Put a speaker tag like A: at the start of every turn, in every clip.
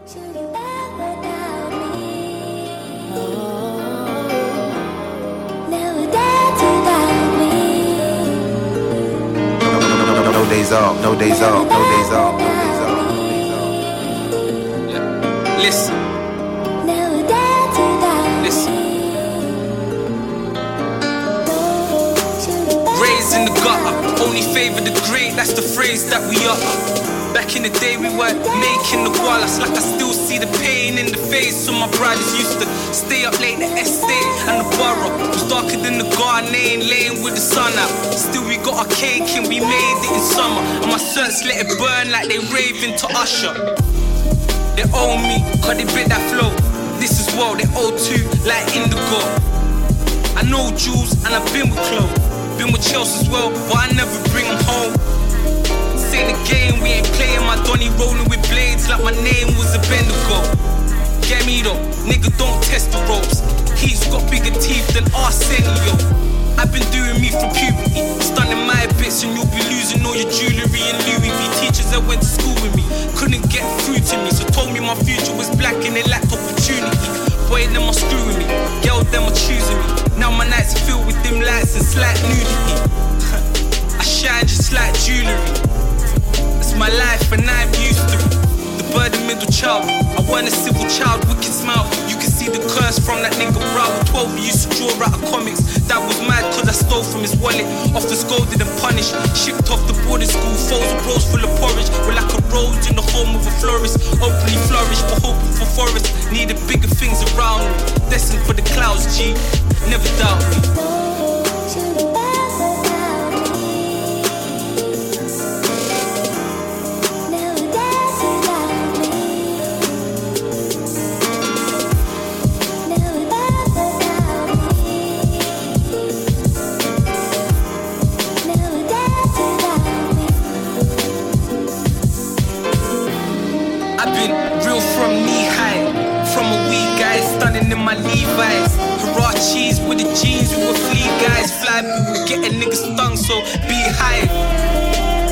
A: No day to bow me. No days off, no days off, no days off, no days off.
B: Listen, listen. Raised in the gutter, only favor the great, that's the phrase that we utter. Back in the day, we weren't making the wallace. Like I still see the pain in the face. So my brothers used to stay up late, the estate and the borough was darker than the garden, laying with the sun out. Still, we got our cake and we made it in summer. And my certs let it burn like they raving to Usher. They owe me, cause they bit that flow. This is what they owe to, like indigo. I know Jules and I've been with Chloe. Been with Chelsea as well, but I never bring them home. Ain't a game, we ain't playing my Donny rolling with blades like my name was a Bendigo. Get me though, nigga don't test the ropes. He's got bigger teeth than Arsenio. I've been doing me from puberty, stunning my bits, and you'll be losing all your jewelry and Louis V. Teachers that went to school with me couldn't get through to me, so told me my future was black and they lacked opportunity. Boy, them are screwing me, girl, them are choosing me. Now my nights are filled with dim lights and slight nudity. I shine just like jewelry. My life and I'm used to. The bird and middle child. I want a civil child, wicked smile. You can see the curse from that nigga brow. 12, he used to draw out of comics. That was mad cause I stole from his wallet. Off Often scolded and punished. Shipped off the boarding school, foes and bros full of porridge. We're like a rose in the home of a florist. Openly flourish, but hoping for forest. Needed bigger things around me. Destined for the clouds, G. Never doubt me. With the jeans, we were flea guys. Fly, we were getting niggas stung, so be high.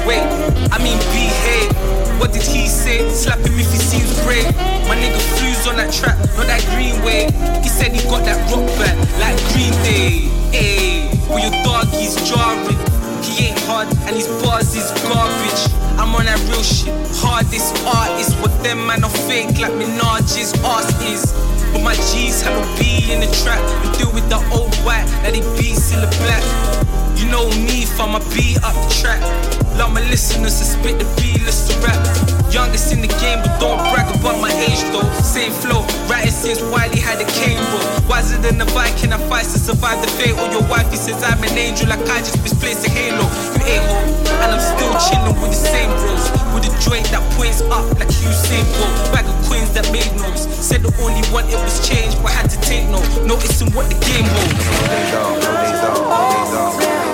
B: Wait, I mean behave. What did he say? Slap him if he seems brave. My nigga flews on that track, not that green way. He said he got that rock back, like Green Day. Ayy, with your dog, he's jarring. He ain't hard, and his bars is garbage. I'm on that real shit. Hardest artist, but them man are fake like Minaj's ass is. But my G's have a B in the trap and deal with the old white, now they be still a black. You know me, fam, I be up the track. Love my listeners to spit the B-list to rap. Youngest in the game, but don't brag about my age though. Same flow, writing since Wiley had a cane bro. Wiser than a Viking, I fight to survive the fate. Or your wife, he says I'm an angel, like I just misplaced a halo. You ain't home, and I'm still chilling with the same bros. With a joint that points up like Usain Bolt. Bag of queens that made notes. Said the only one it was changed, but I had to take note. Noticing what the game holds.
A: No days off, no days off, no days off,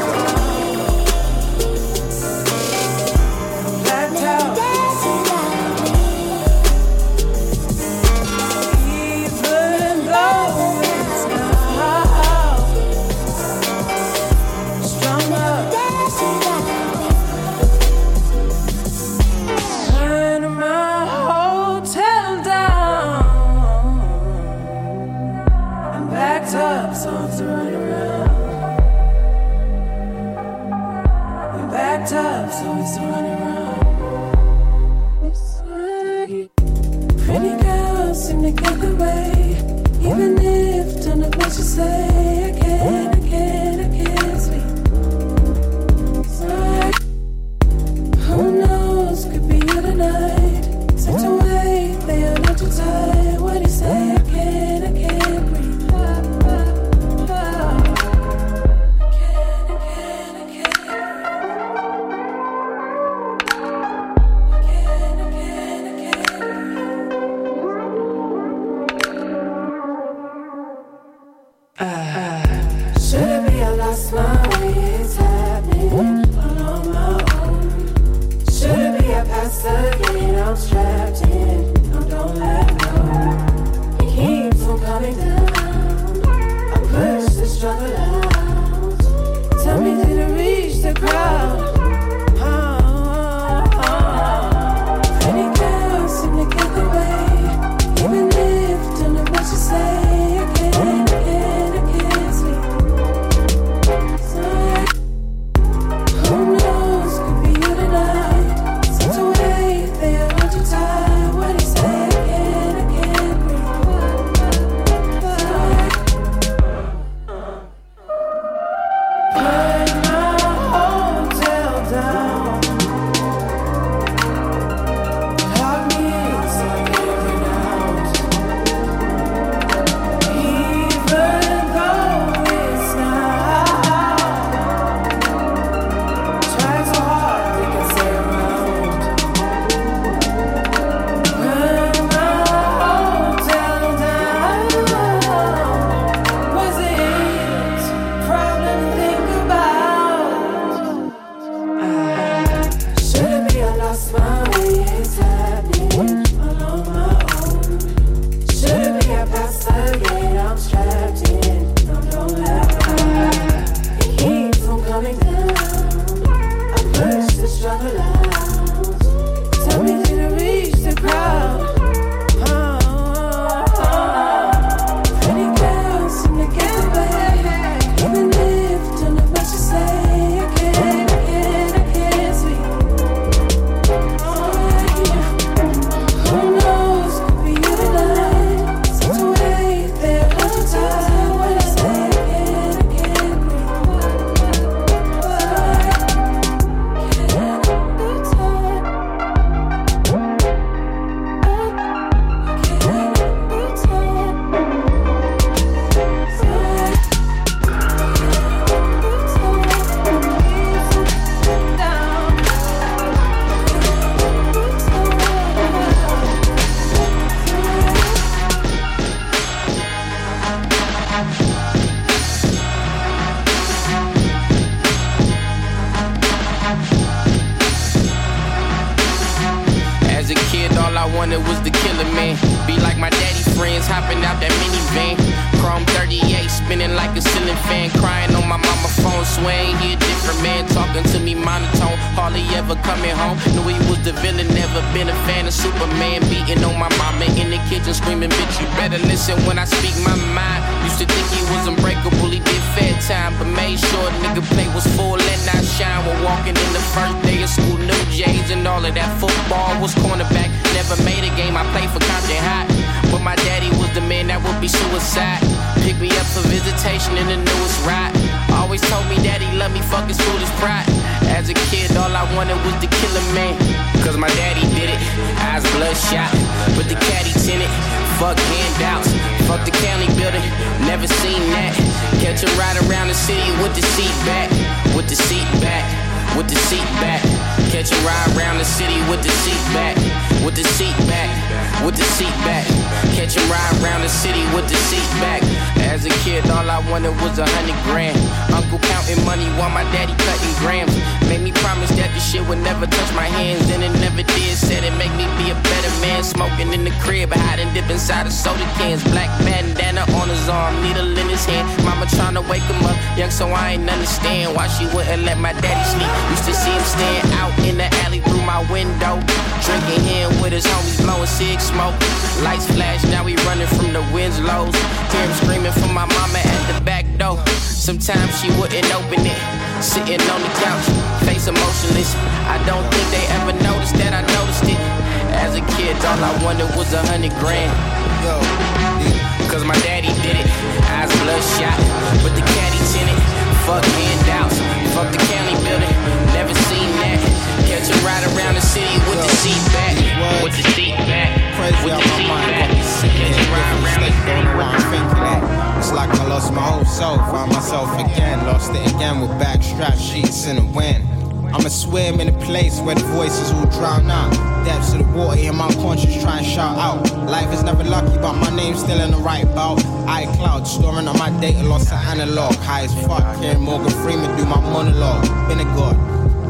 C: still in the right bout. iCloud, storing on my data, lost to analog. High as fuck, hearing Morgan Freeman do my monologue. Been a god.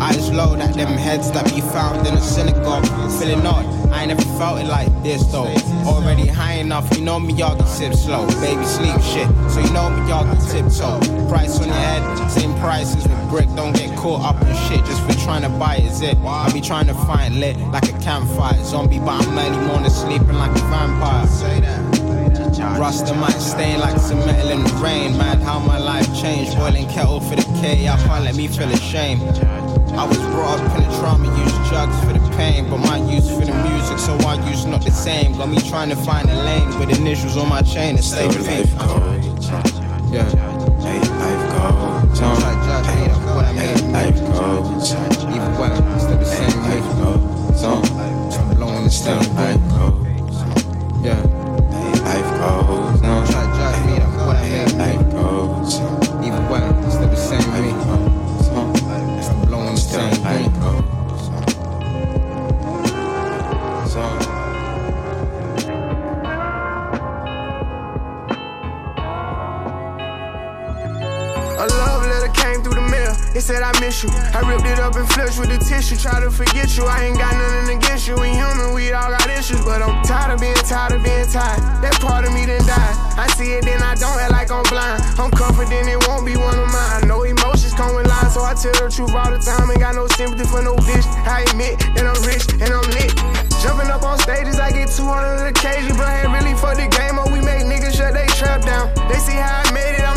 C: Eyes low, that them heads that be found in a synagogue. Feeling odd, I ain't never felt it like this though. Already high enough, you know me, y'all can sip slow. Baby sleep shit, so you know me, y'all can tiptoe. Price on your head, same price as the brick. Don't get caught up in shit just for trying to buy it. I be trying to find lit like a campfire. Zombie, but I'm early morning sleeping like a vampire. Say that. Rasta might stain like some metal in the rain. Mad how my life changed. Boiling kettle for the K, I can't let me feel ashamed. I was brought up in the trauma, used drugs for the pain, but my use for the music, so our use not the same. Got me trying to find a lane with initials on my chain and stay faith.
A: goes,
C: Yeah.
A: hey, life goes on.
C: Josh made up what I
A: Hey, life goes,
C: Either way, still the same
A: life goes on.
C: Blowing the same
A: life goes
D: said I miss you. I ripped it up and flushed with the tissue. Try to forget you. I ain't got nothing against you. We human, we all got issues. But I'm tired of being tired of being tired. That part of me done died. I see it, then I don't act like I'm blind. I'm confident it won't be one of mine. No emotions come with lines, so I tell the truth all the time. Ain't got no sympathy for no bitch. I admit that I'm rich and I'm lit. Jumping up on stages, I get 200 occasions. Bro, ain't really for the game, or we make niggas shut they trap down. They see how I made it, I'm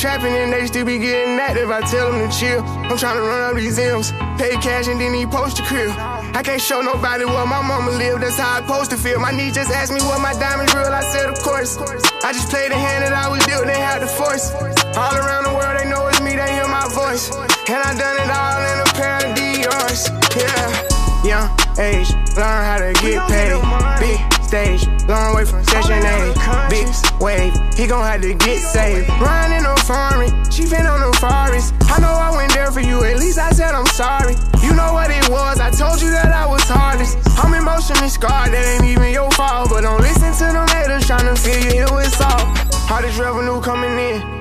D: trapping and they still be getting active. I tell them to chill. I'm trying to run up these M's, pay cash and then he post a crib. I can't show nobody where my mama live, that's how I supposed to feel. My niece just asked me what my diamonds real, I said of course. I just played the hand that I was dealt, they had the force. All around the world they know it's me, they hear my voice. And I done it all in a pair of Dior's. Yeah, young age, learn how to get paid. Big stage, long way from session A. Big wave, he gon' have to get saved. Running no foreign, she been on the forest. I know I went there for you, at least I said I'm sorry. You know what it was, I told you that I was hardest. I'm emotionally scarred, that ain't even your fault. But don't listen to them haters trying to feel you here with salt.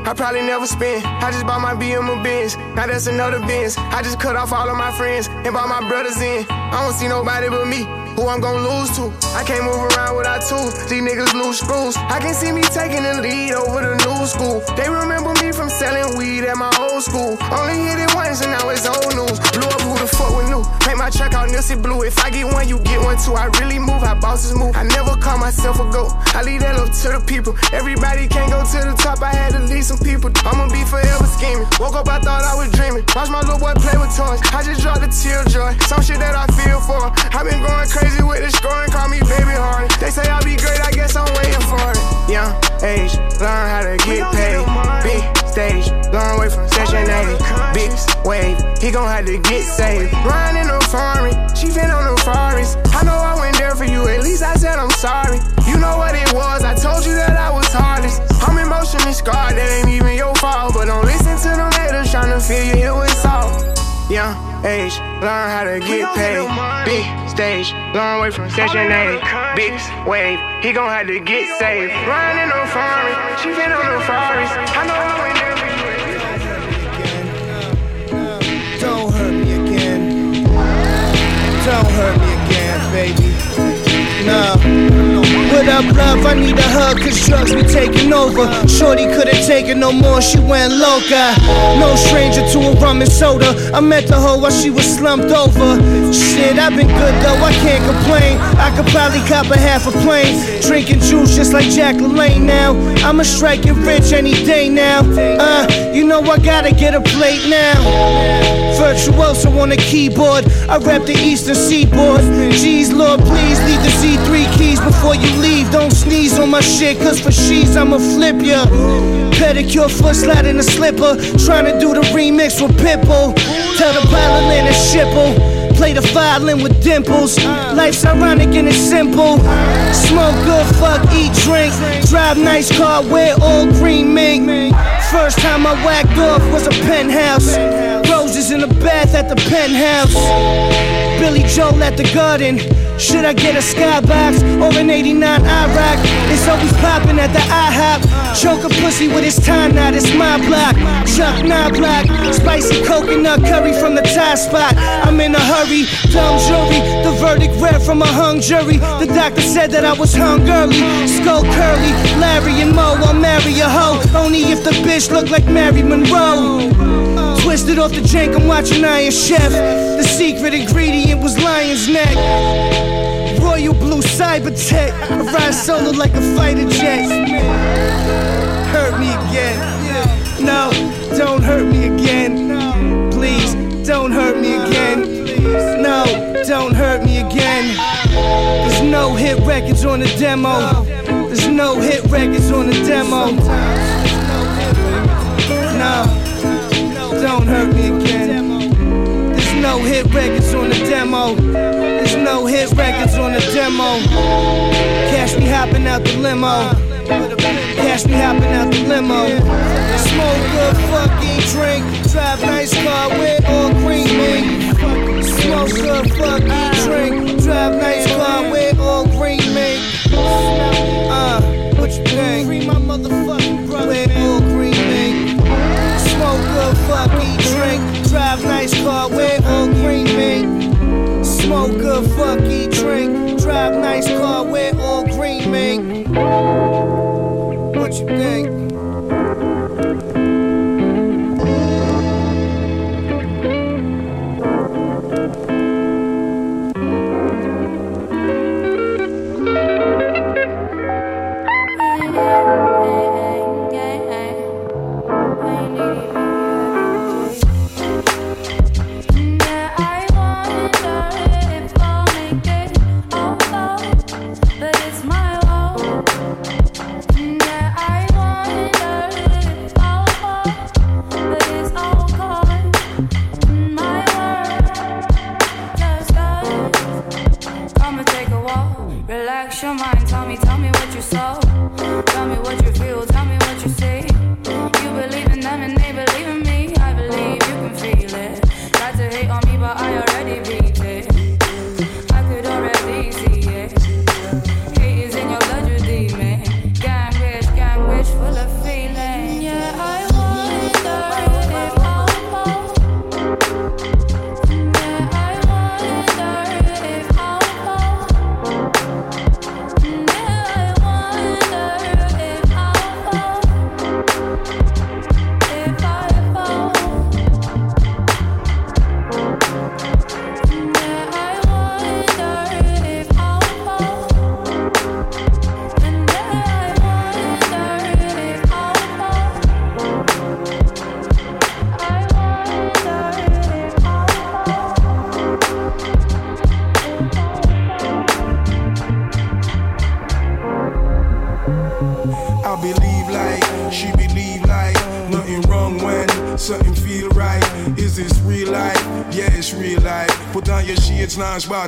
D: I probably never spend. I just bought my BM Benz. Now that's another Benz. I just cut off all of my friends and brought my brothers in. I don't see nobody but me who I'm gonna lose to. I can't move around without tools. These niggas lose screws. I can see me taking the lead over the new school. They remember me from selling weed at my old school. Only hit it once and now it's old news. Blew up who the fuck with new. Paint my truck out Nipsey blue. If I get one, you get one too. I really move how bosses move. I never call myself a goat. I leave that up to the people. Everybody can't go to the top. I had to leave some people. I'ma be forever scheming. Woke up, I thought I was dreaming. Watch my little boy play with toys. I just dropped a tear joy. Some shit that I feel for. i been going crazy with the scoring. Call me baby hard. They say I'll be great. I guess I'm waiting for it. Young age, learn how to get paid. Big stage, long way from session A. Big wave, he gon' have to get saved. Riding in the foreign, she fin on the forest. I know I went there for you, at least I said I'm sorry. You know what it was, I told you that I was hardest. I'm emotionally scarred, that ain't even your fault. But don't listen to them haters tryna fill you here with salt. Young age, learn how to get paid. Big stage, long way from session A. Big wave, he gon' have to get saved. Riding in the foreign, she fin on the forest. I know I went
E: Don't hurt me again, baby. No. What up, love? I need a hug, cause drugs be taking over. Shorty couldn't take it no more, she went loca. No stranger to a rum and soda. I met the hoe while she was slumped over. Shit, I've been good though, I can't complain. I could probably cop a half a plane. Drinking juice just like Jack LaLanne now. I'ma strike it rich any day now. Uh, you know I gotta get a plate now. Virtuoso on the keyboard. I rap the eastern seaboard. Jeez, Lord, please leave the Z3 keys before you leave. Don't sneeze on my shit, cause for she's I'ma flip ya. Pedicure, foot slide in a slipper. Trying to do the remix with Pitbull. Tell the violin to shipple. Play the violin with dimples. Life's ironic and it's simple. Smoke good, fuck, eat, drink. Drive nice car, wear all green mink. First time I whacked off was a penthouse. Roses in the bath at the penthouse. Billy Joel at the garden. Should I get a skybox or an 89 IROC? It's always popping at the IHOP. Choke a pussy with his time knot, it's my block. Chuck nine block. Spicy coconut curry from the Thai spot. I'm in a hurry, dumb jury. The verdict read from a hung jury. The doctor said that I was hung early. Skull curly, Larry and Mo, I'll marry a hoe. Only if the bitch look like Mary Monroe. Twisted off the jank, I'm watching Iron Chef. The secret ingredient was lion's neck. Royal blue cyber tech. I ride solo like a fighter jet. Hurt me again. No, don't hurt me again. Please, don't hurt me again. No, don't hurt me again. There's no hit records on the demo. There's no hit records on the demo. No, don't hurt me again. There's no hit records on the demo. There's no hit records on the demo. Cash me hopping out the limo. Cash me hopping out the limo. Smoke good, fuck, eat, drink. Drive nice car, wear all green mink. Smoke good, fuck, eat, drink. Drive nice car, wear all green mink. Uh, what you think? Free my motherfucking brother. Smoke good, fuck, eat, drink. Drive nice car, wear all green mink. Smoke good, fuck, eat, drink. Drive nice car, wear all green mink. What you think?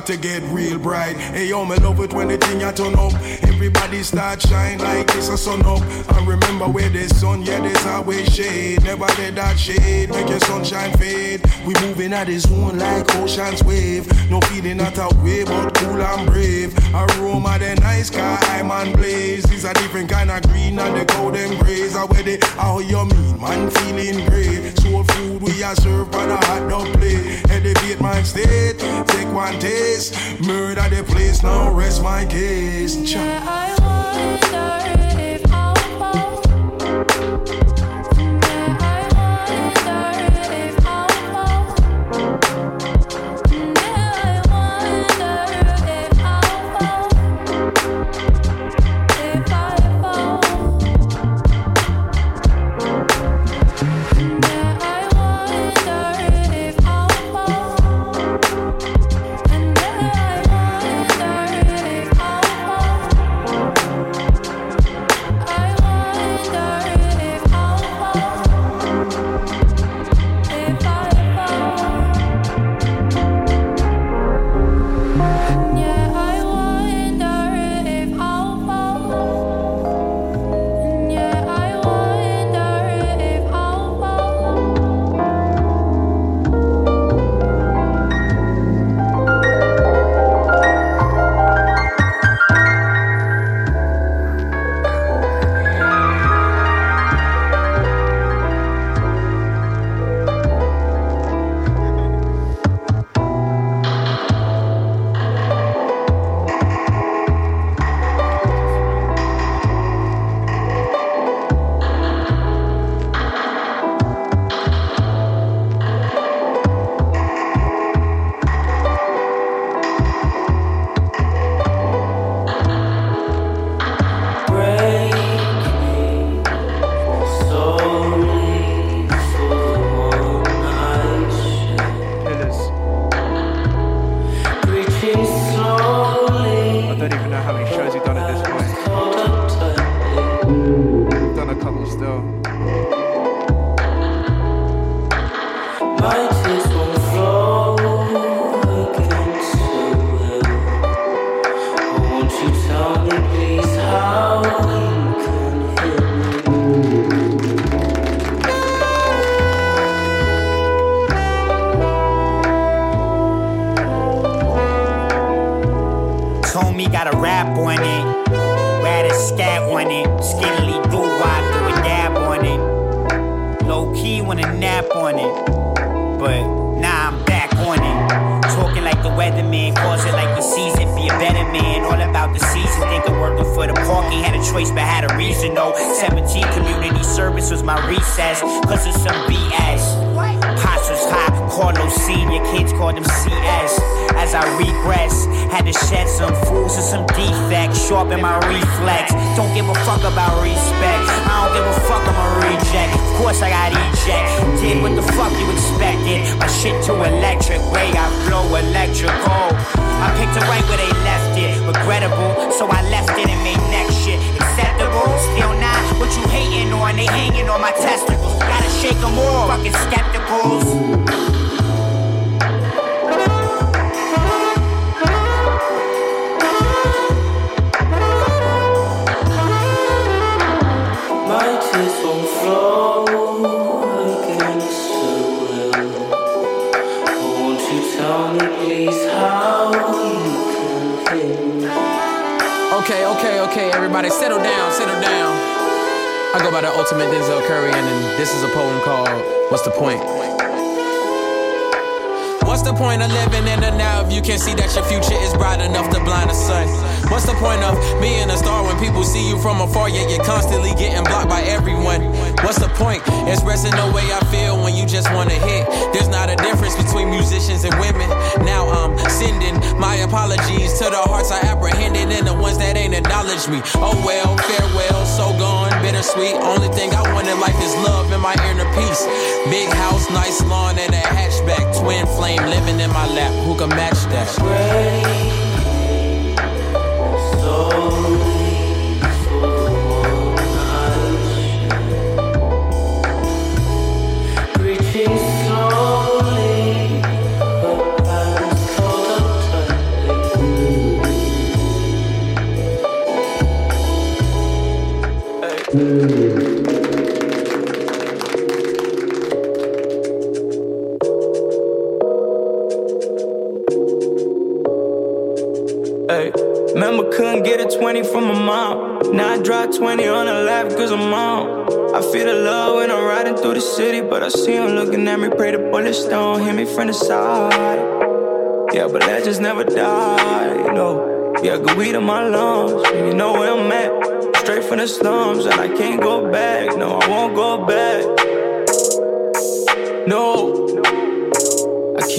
F: start to
G: get real bright. Hey yo, me love it when the thing I turn up. Everybody start shine like this a sun up. And remember where they sun, yeah, there's always shade. Never let that shade make your sunshine fade. We moving at this one like ocean's wave. No feeling not way, but cool and brave. Aroma, the nice sky, I'm on blaze. These are different kind of green and the golden grays. I wear it, how you mean, man, feeling great. Soul food we are served on a hot dog plate. Elevate my state, take one taste. Murder the place, now rest my case.
F: Yeah, I
H: want it,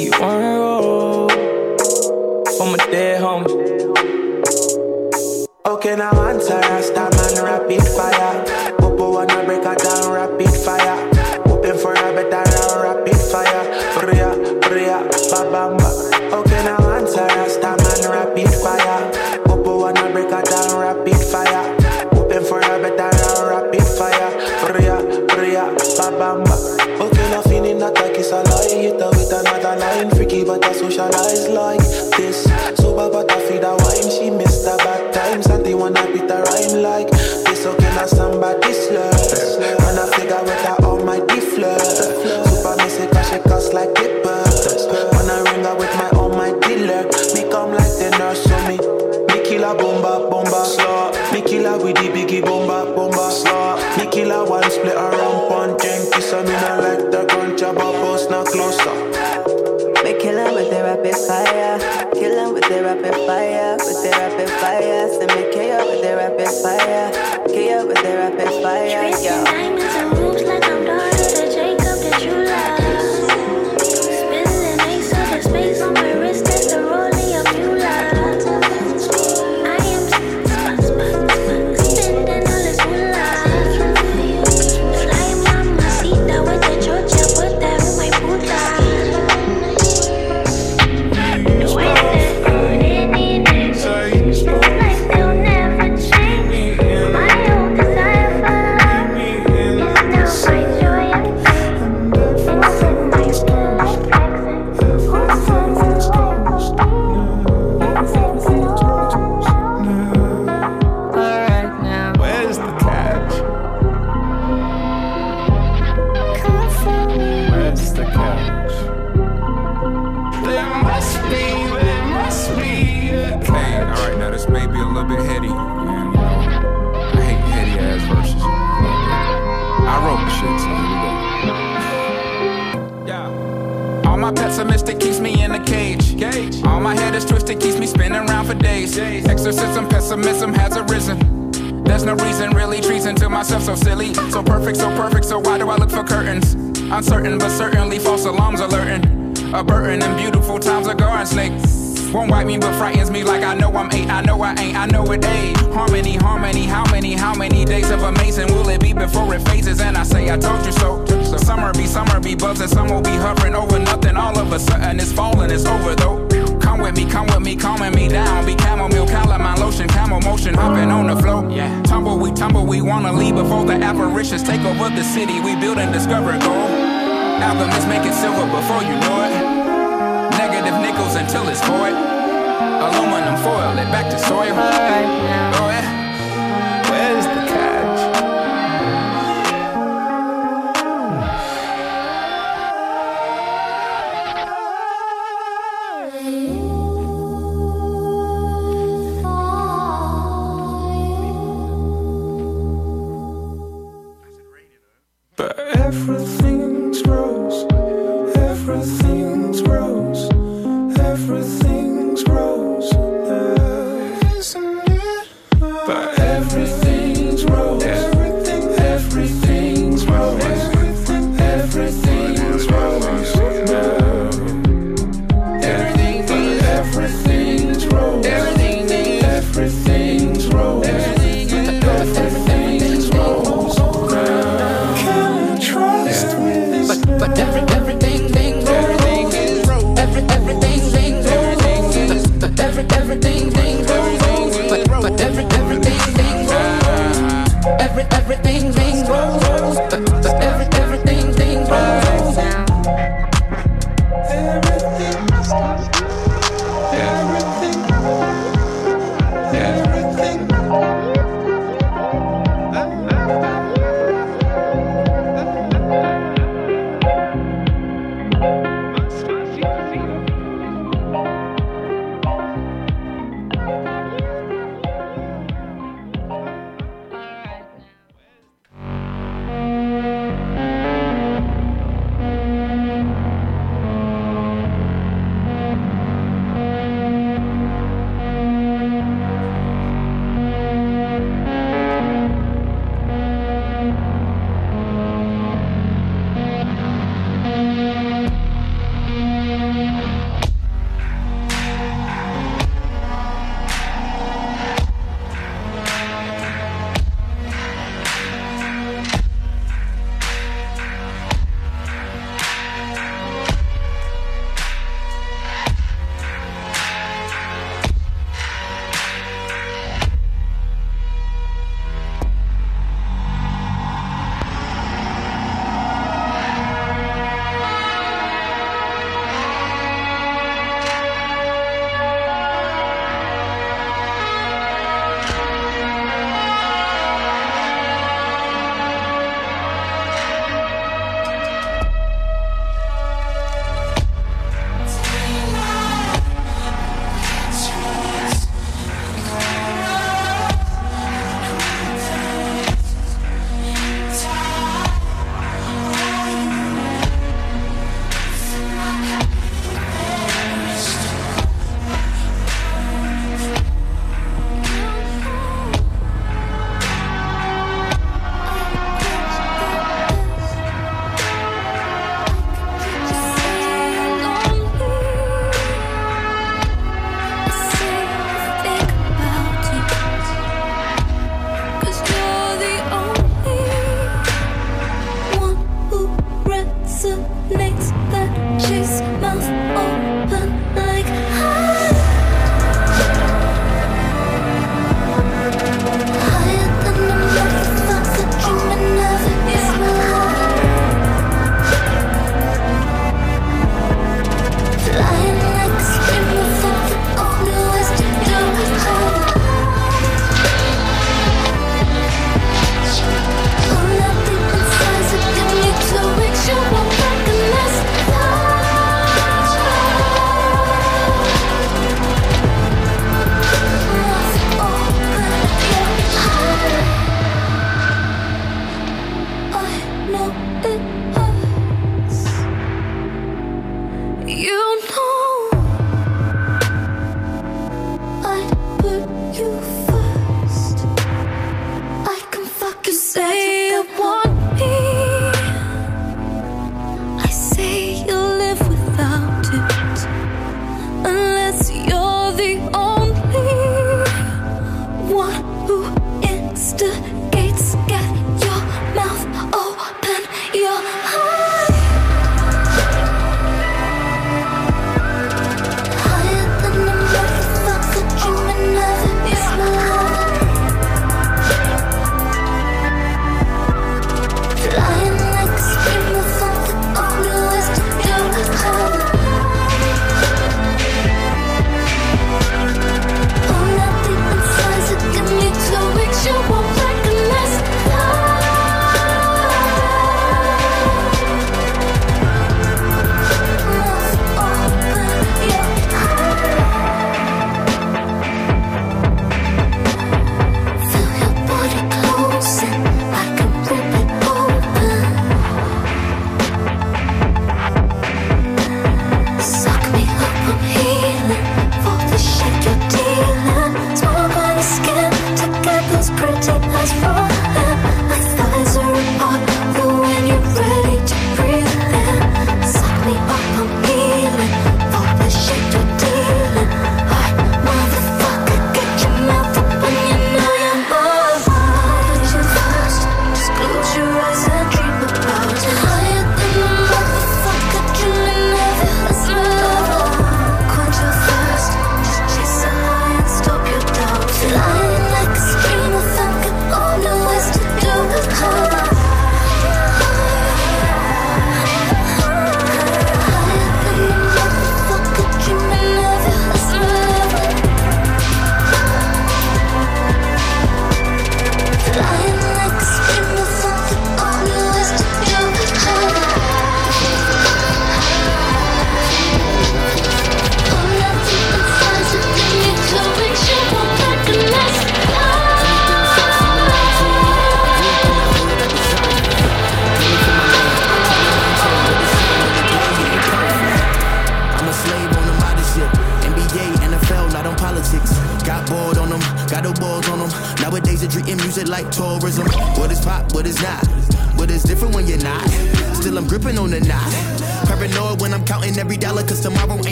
H: she on a. For my
I: dead
J: homie. Okay, now.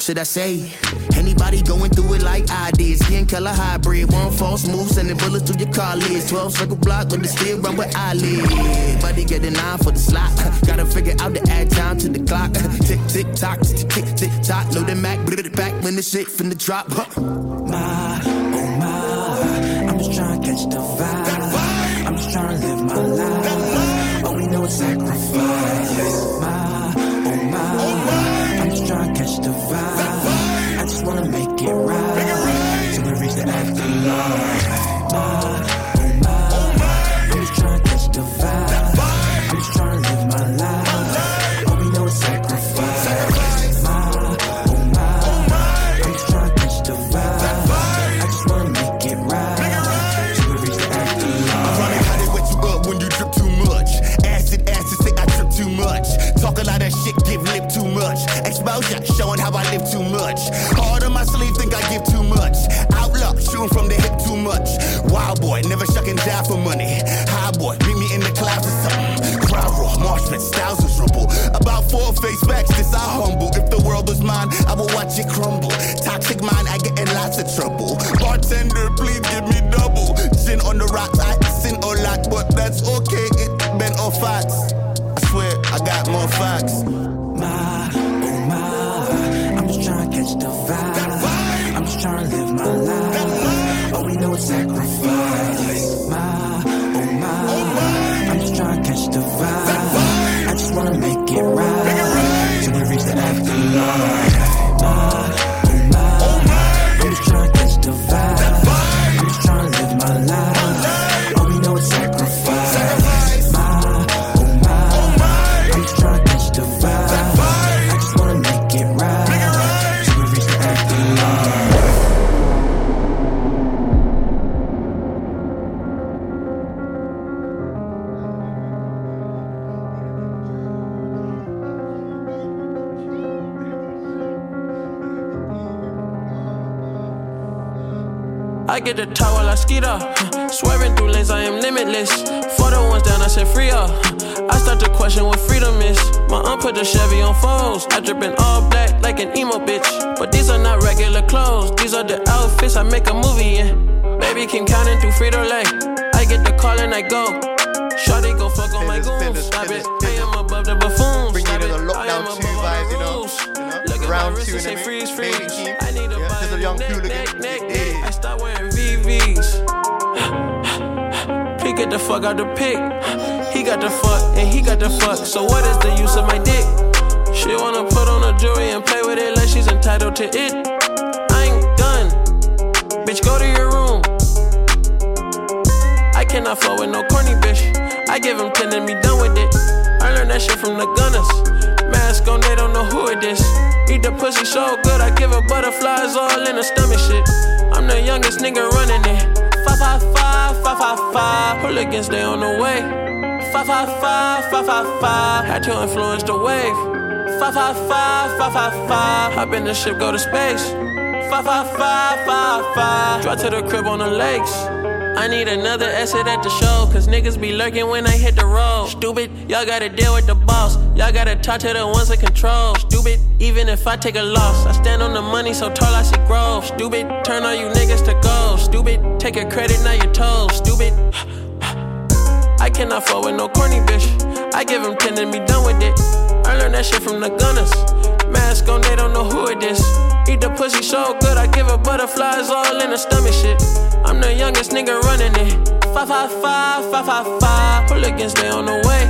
K: Should I say, anybody going through it like I did? Skin color hybrid, one false move, sending bullets through your car lids. 12 circle block, but the still run with eyelid. Buddy get a nine for the slot. Gotta figure out the add time to the clock. Tick, tick, tock, tick, tick, tick, tock. Load the Mac, bring it back when the shit finna drop.
L: My, is
K: rumble. About four face backs, this I humble. If the world was mine, I would watch it crumble. Toxic mind, I get in lots of trouble. Bartender, please give me double. Sin on the rocks, I sin a lot, but that's okay.
L: The I
M: skeet up. huh. Swerving through lanes, I am limitless. For the ones down, I said free up. I start to question what freedom is. My aunt put the Chevy on foes. I drippin' all black like an emo bitch. But these are not regular clothes. These are the outfits I make a movie in. Baby Kim counting through Frito Lay. I get the call and I go. Shawty go fuck on my goons. Stop it. I am above the buffoons.
N: Bring you to the lockdown two vibes, you know. you know?
M: Look at my
N: Round two,
M: and freeze, freeze. I need a
N: Yeah, a young hooligan.
M: Start wearing VVs. He get the fuck out the pic. He got the fuck and he got the fuck. So what is the use of my dick? She wanna put on a jewelry and play with it like she's entitled to it. I ain't done. Bitch, go to your room. I cannot fuck with no corny bitch. I give him 10 and be done with it. I learned that shit from the gunners. Mask on, they don't know who it is. Eat the pussy so good, I give her butterflies all in her stomach shit. I'm the youngest nigga running it. Five, five, five, five, five, five. Hooligans, they on the way. Five, five, five, five, five, five. Had to influence the wave. Five, five, five, five, five, five. Hop in the ship, go to space. Five, five, five, five, five. Drive to the crib on the lakes. I need another exit at the show, cause niggas be lurking when I hit the road. Stupid, y'all gotta deal with the boss. Y'all gotta talk to the ones in control. Stupid, even if I take a loss, I stand on the money so tall I see growth. Stupid, turn all you niggas to gold. Stupid, take your credit, now you're told. Stupid, I cannot fuck with no corny bitch. I give him 10 and be done with it. I learned that shit from the gunners. Mask on, they don't know who it is. Eat the pussy so good, I give her butterflies all in her stomach shit. I'm the youngest nigga running it. Five, five, five, five, five, five. Hooligans, they on the way.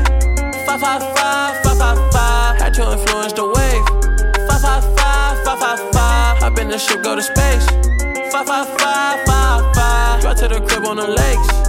M: Five, five, five, five, five, five. Had to influence the wave. Five, five, five, five, five, five. Hop in the ship, go to space. Five, five, five, five, five. Drive to the crib on the lakes.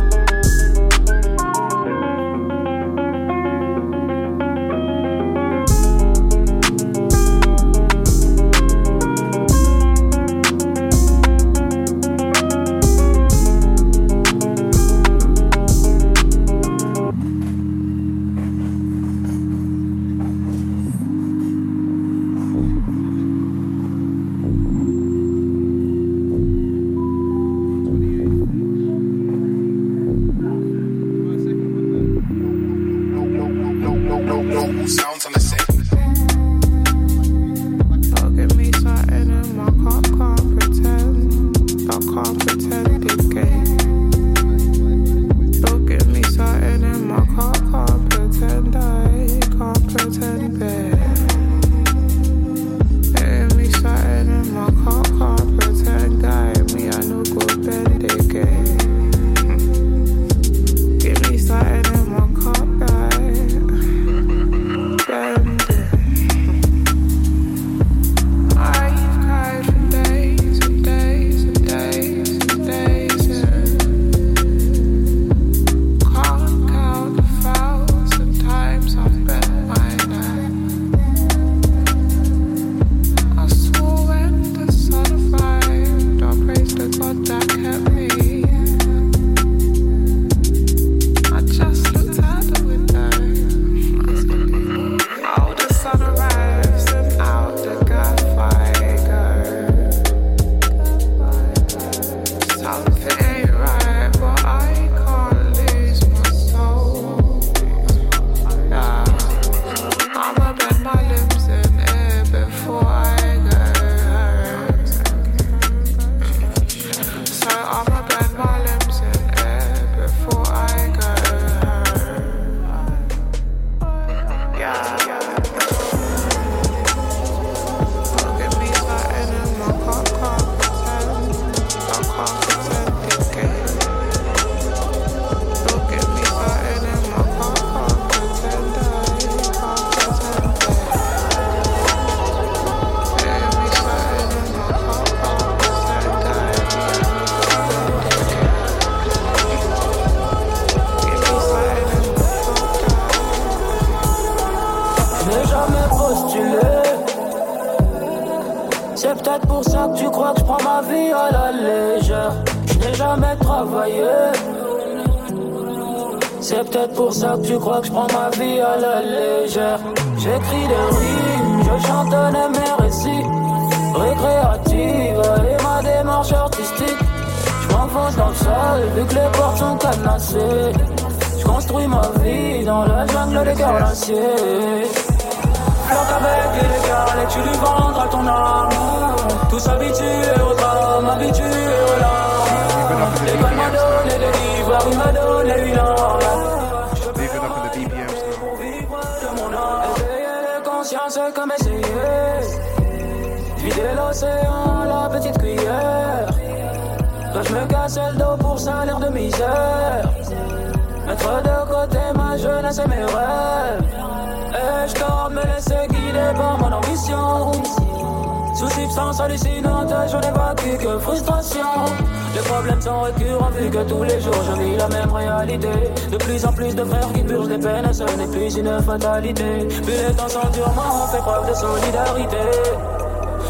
I: Fatalité. Plus les temps sont durs, moins on fait preuve de solidarité.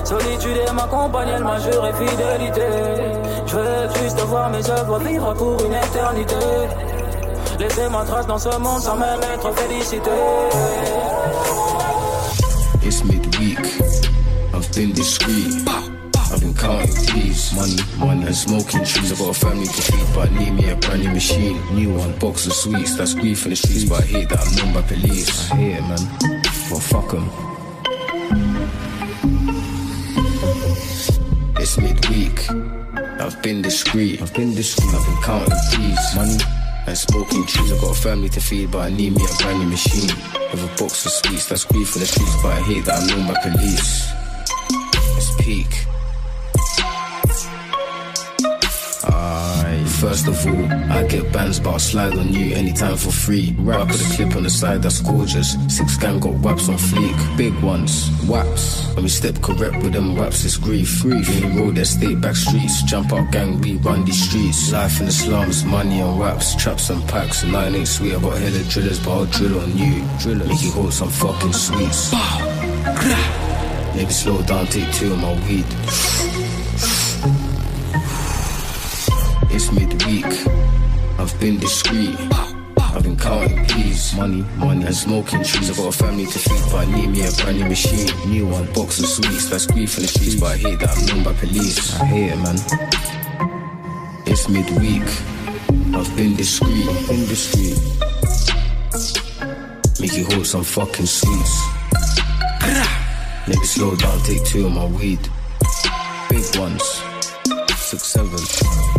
I: Solitude est ma compagne, elle m'a juré fidélité. Je veux juste voir mes œuvres vivre pour une éternité. Laisser ma trace dans ce monde sans même être félicité.
N: It's midweek. I've been discreet. I've been counting please. Money, money, and smoking trees. I've got a family to feed, but I need me a brand new machine. New one, box of sweets. That's grief in the streets, but I hate that I'm known by police. I hate it, man. Well, fuck 'em. It's midweek. I've been discreet. I've been discreet. I've been counting please. Money and smoking trees. I've got a family to feed, but I need me a brand new machine. With a box of sweets, that's grief in the streets, but I hate that I'm known by police. It's peak. First of all, I get bands, but I'll slide on you anytime for free. Rock with a clip on the side, that's gorgeous. Six gang got waps on fleek. Big ones, waps. When we step correct with them waps, it's grief. Grief. In road, estate, back streets. Jump out gang, we run these streets. Life in the slums, money on waps. Traps and packs. And I ain't sweet, I got hella drillers, but I'll drill on you. Drillers. Make you hold some fucking sweets. Maybe slow down, take two of my weed. It's midweek. I've been discreet. I've been counting please. Money, money, and smoking trees. I've got a family to feed, but I need me a brand new machine. New one, box of sweets. That's grief in the streets, but I hate that I'm known by police. I hate it, man. It's midweek. I've been discreet. Been discreet. Make you hold some fucking sweets. Maybe slow down, take two of my weed. Big ones. Six, seven.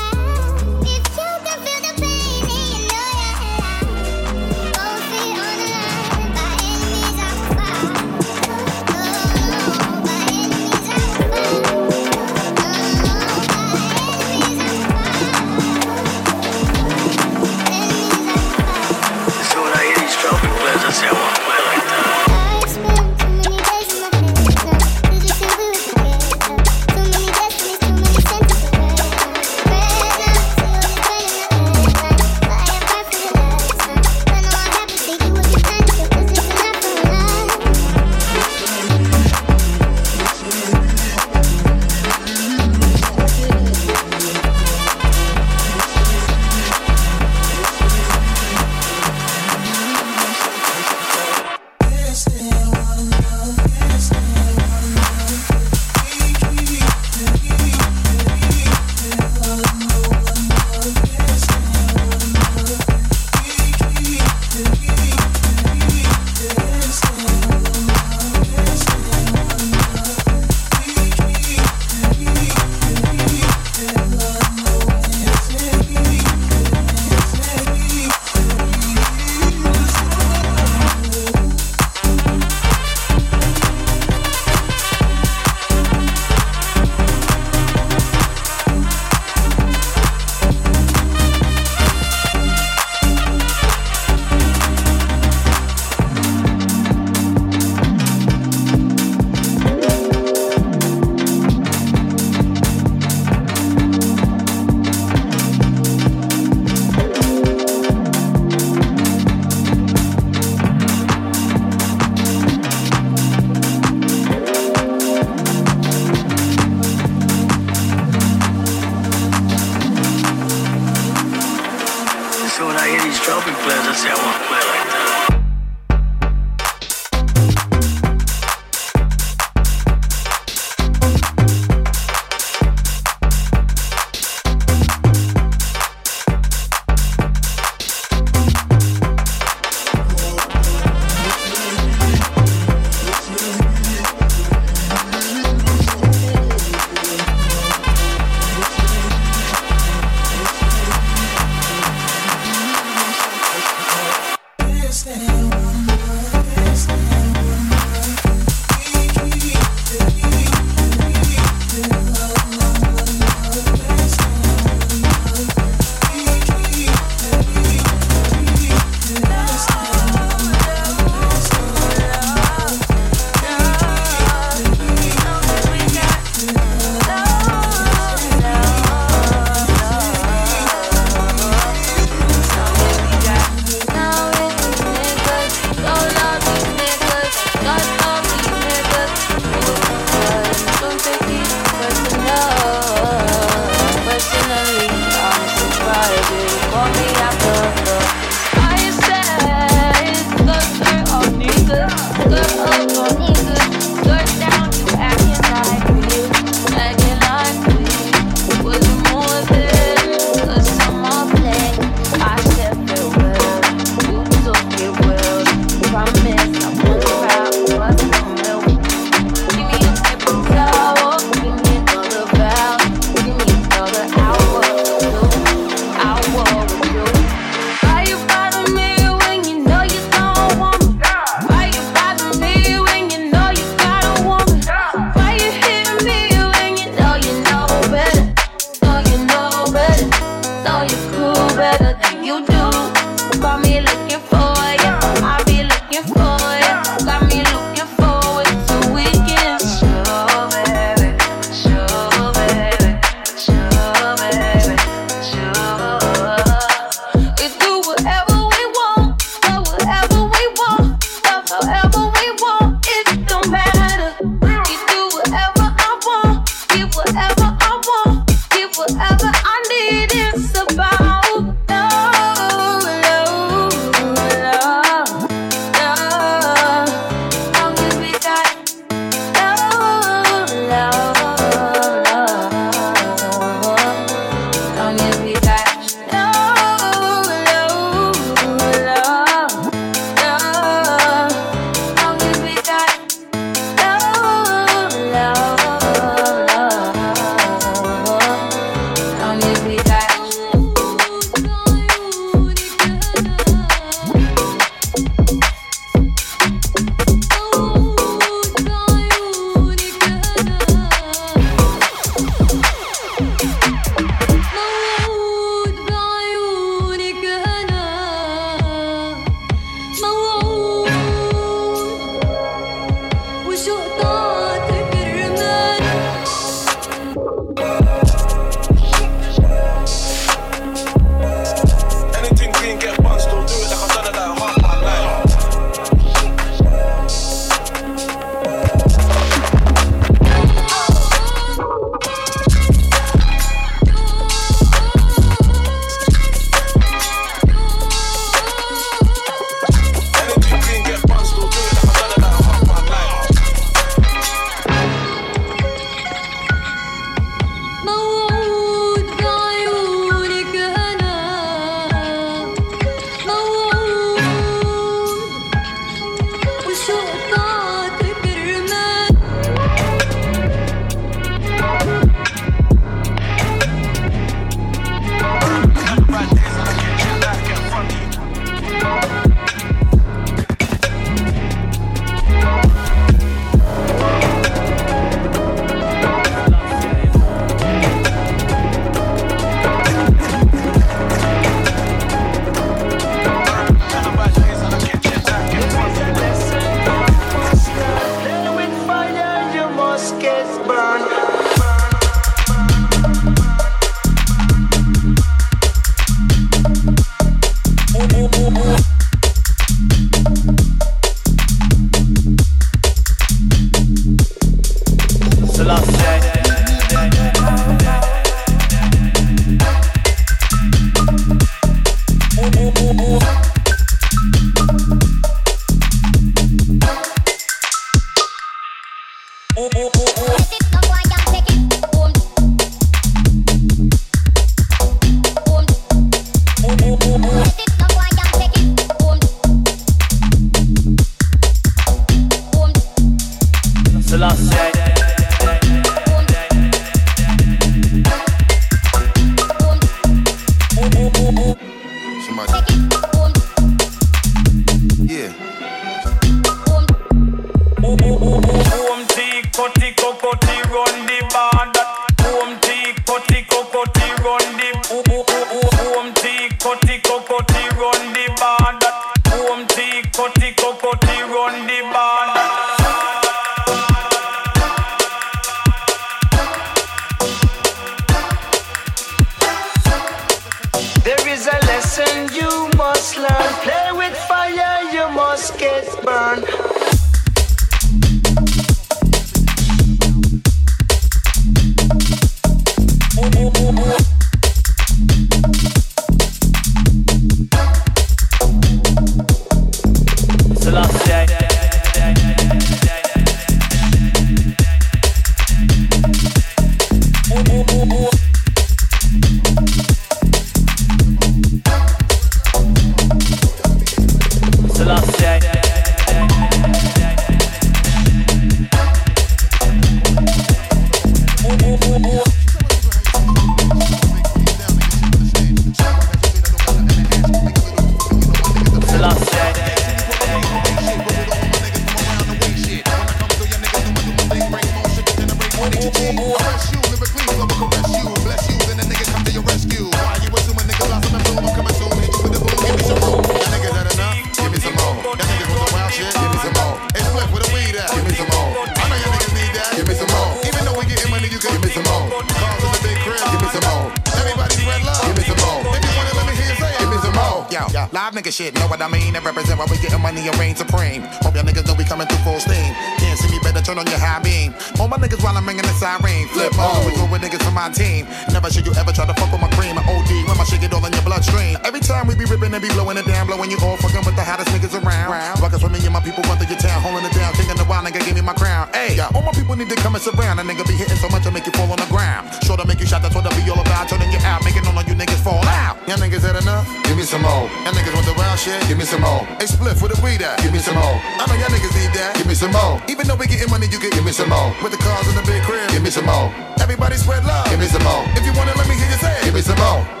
O: People need to come and surround. A nigga be hitting so much I make you fall on the ground. Sure to make you shot, that's what I be all about. Turning you out, making all of you niggas fall out. Y'all niggas had enough? Give me some more. Y'all niggas want the wild shit? Give me some more. Hey, split with the weed at? Give me some more. I know y'all niggas need that. Give me some more. Even though we getting money, you can give me some more. With the cars in the big crib, give me some more. Everybody spread love. Give me some more. If you want it, let me hear you say it. Give me some more.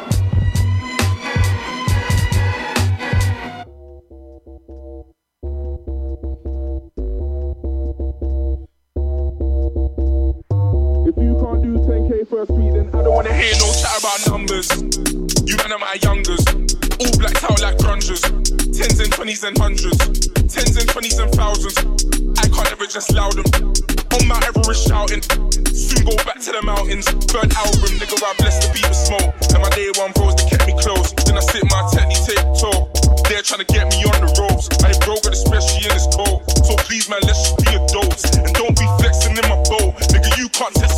P: Hear no chat about numbers. You man are my youngers, all blacked out like grungers. Tens and twenties and hundreds, tens and twenties and thousands. I can't ever just loud them. On Mount Everest shouting, soon go back to the mountains. Burnt album, nigga, I blessed the beat with smoke. And my day one bros, they kept me close. Then I sit my tent, take toe. They're trying to get me on the ropes. I bro got a special in this coat. So please, man, let's just be adults. And don't be flexing in my boat. Nigga, you can't test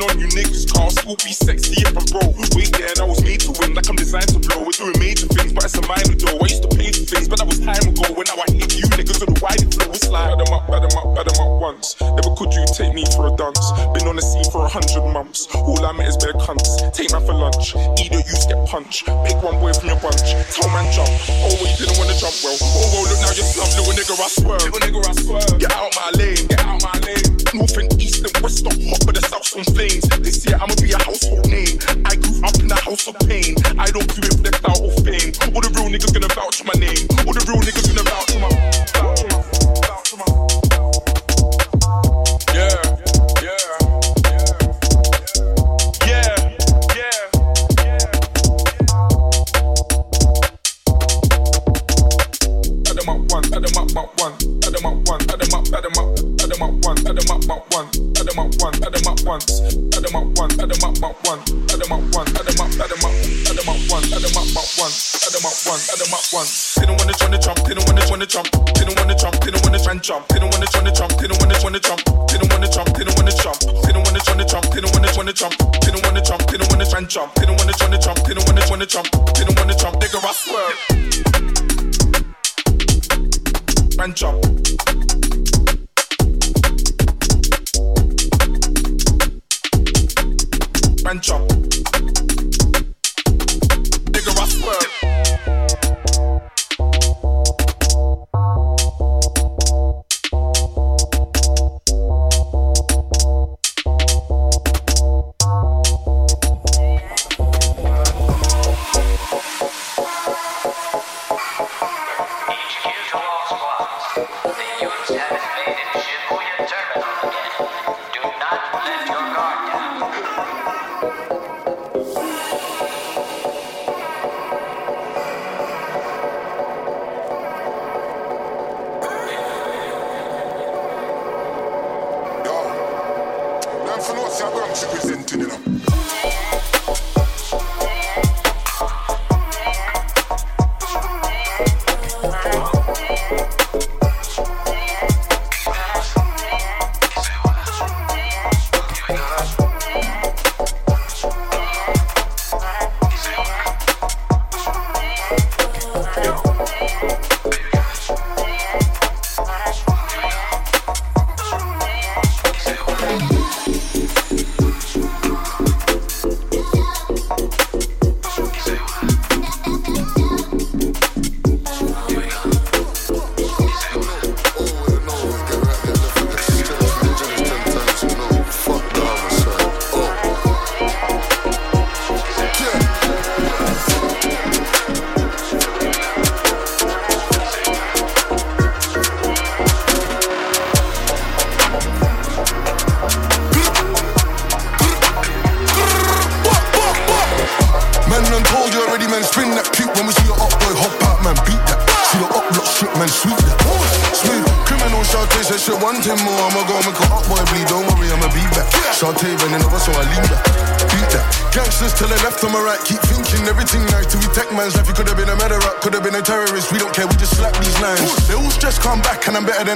P: flexing on you niggas. Can't still be sexy if I'm broke. Wait there, and I was made to win, like I'm designed to blow. We're doing major things, but it's a minor though. I used to pay for things, but that was time ago. When now I hit you niggas with the wide flow. It's like, bad 'em up, bad 'em up, bad 'em up once. Never could you take me for a dance. Been on the scene for a hundred months. All I met is bare cunts. Take man for lunch. Either you get punch. Pick one boy from your bunch. Tell man jump. Oh, well, you didn't want to jump well. Oh, well, look now you're slump. Little nigga, I swear. Little nigga, I swear. Get out my lane. Get out my lane. North don't hot, but the south's on flames. This year I'ma be a household name. I grew up in a house of pain. I don't do it for the clout or fame. All the real niggas gonna vouch for my name. All the real niggas once, add 'em up one, add 'em up, up one, add 'em up one, add 'em up, add 'em up, add 'em up one, add 'em up, one, add 'em up one, add 'em up once. Didn't wanna try to jump, didn't wanna wanna jump, didn't wanna jump, didn't wanna try and jump, didn't wanna try to jump, didn't wanna wanna jump, didn't wanna jump, didn't wanna jump, didn't wanna try to jump, didn't wanna wanna jump, didn't wanna jump, didn't wanna try and jump, didn't wanna try to jump, didn't wanna wanna jump, didn't wanna jump, nigga, I swear. and jump. And jump.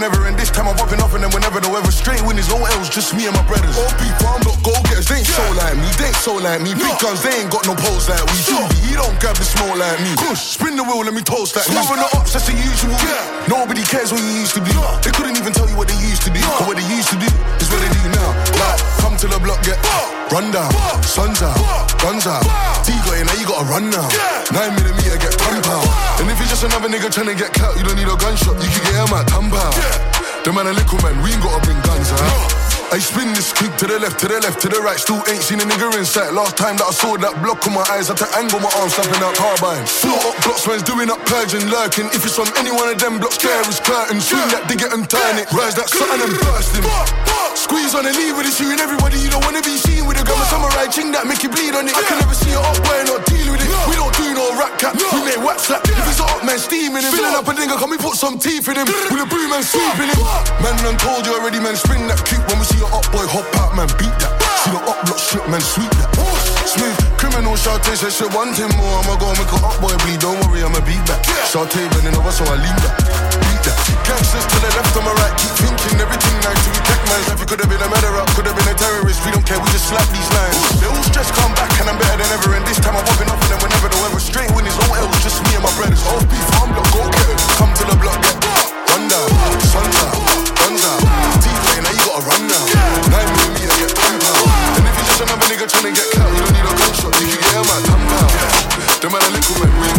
Q: And I'm better than ever, and this time I'm popping off, and then whenever the weather straight win is no else, just me and my brothers. All people, I'm not go getters, they ain't so like me, they ain't so like me. Big guns, they ain't got no pose like we do. He don't grab the smoke like me. Push, spin the wheel, let me toast that. Smoking the ups, that's the usual. Yeah. Nobody cares what you used to be. They couldn't even tell you what they used to do. But what they used to do is what they do now. Like, come to the block, get run down. Sun's out, guns out. T got it, now you gotta run now. Nine millimeter, get pump out. And if you're just another nigga trying to get clout, you don't need a gunshot. You can get him at thumb out. The man a little man, we ain't gotta bring guns out. I spin this kick to the left, to the left, to the right. Still ain't seen a nigga in sight. Last time that I saw that block on my eyes, had to angle my arms, slapping out carbine. Float up blocks, man's doing up purging, lurking. If it's on any one of them blocks, there is curtain. Swing that, dig it and turn it. Rise that something and burst him. Squeeze on the lead with it, shooting everybody. You don't wanna be seen with a gun. A samurai ching that make you bleed on it. I can never see it up where not deal with it. We don't do no rap cap. We make whack slap. If it's a up man steaming him, filling up a nigga, can we put some teeth in him? With a broom and sweeping him. Man done told you already, man. Spin that kick when we see your up boy hop out, man. Beat that. See the up block shit, man. Sweep that. Smooth criminal Shantae said shit one thing more. I'ma go make a up boy bleed. Don't worry, I'ma beat back. Shantae bending over, so I lean back. That. Gangsters to the left, on my right. Keep thinking everything nice we take man's life. You could have been a murderer, could have been a terrorist. We don't care, we just slap these lines. They all stress come back, and I'm better than ever. And this time I'm popping off, and then whenever the weather straight win is no else. Just me and my brothers. Off beef, I'm the go getter. Come to the block, get run down. Sun's out, guns out. T-Way, now you gotta run now. Nine millimeter, get pump out. And if you're just another nigga trying to get clout, you don't need a gunshot. You can get him at thumb out. The man a little
K: man,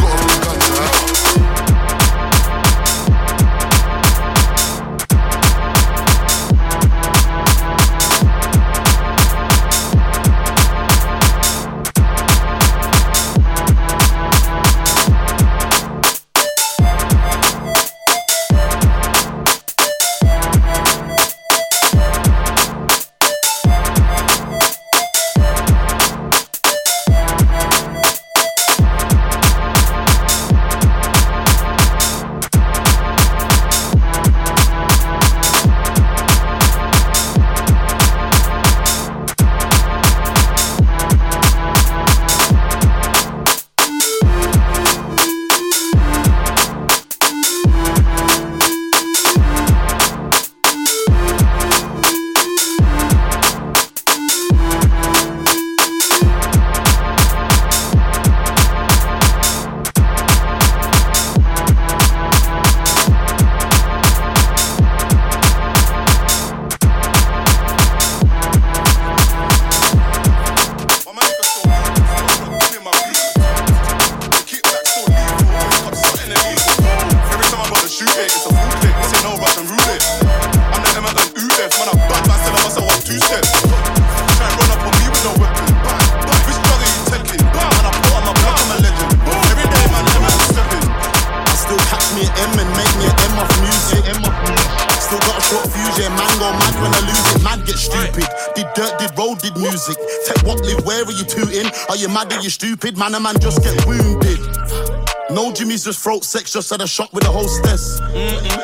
K: just throat sex, just had a shot with a hostess.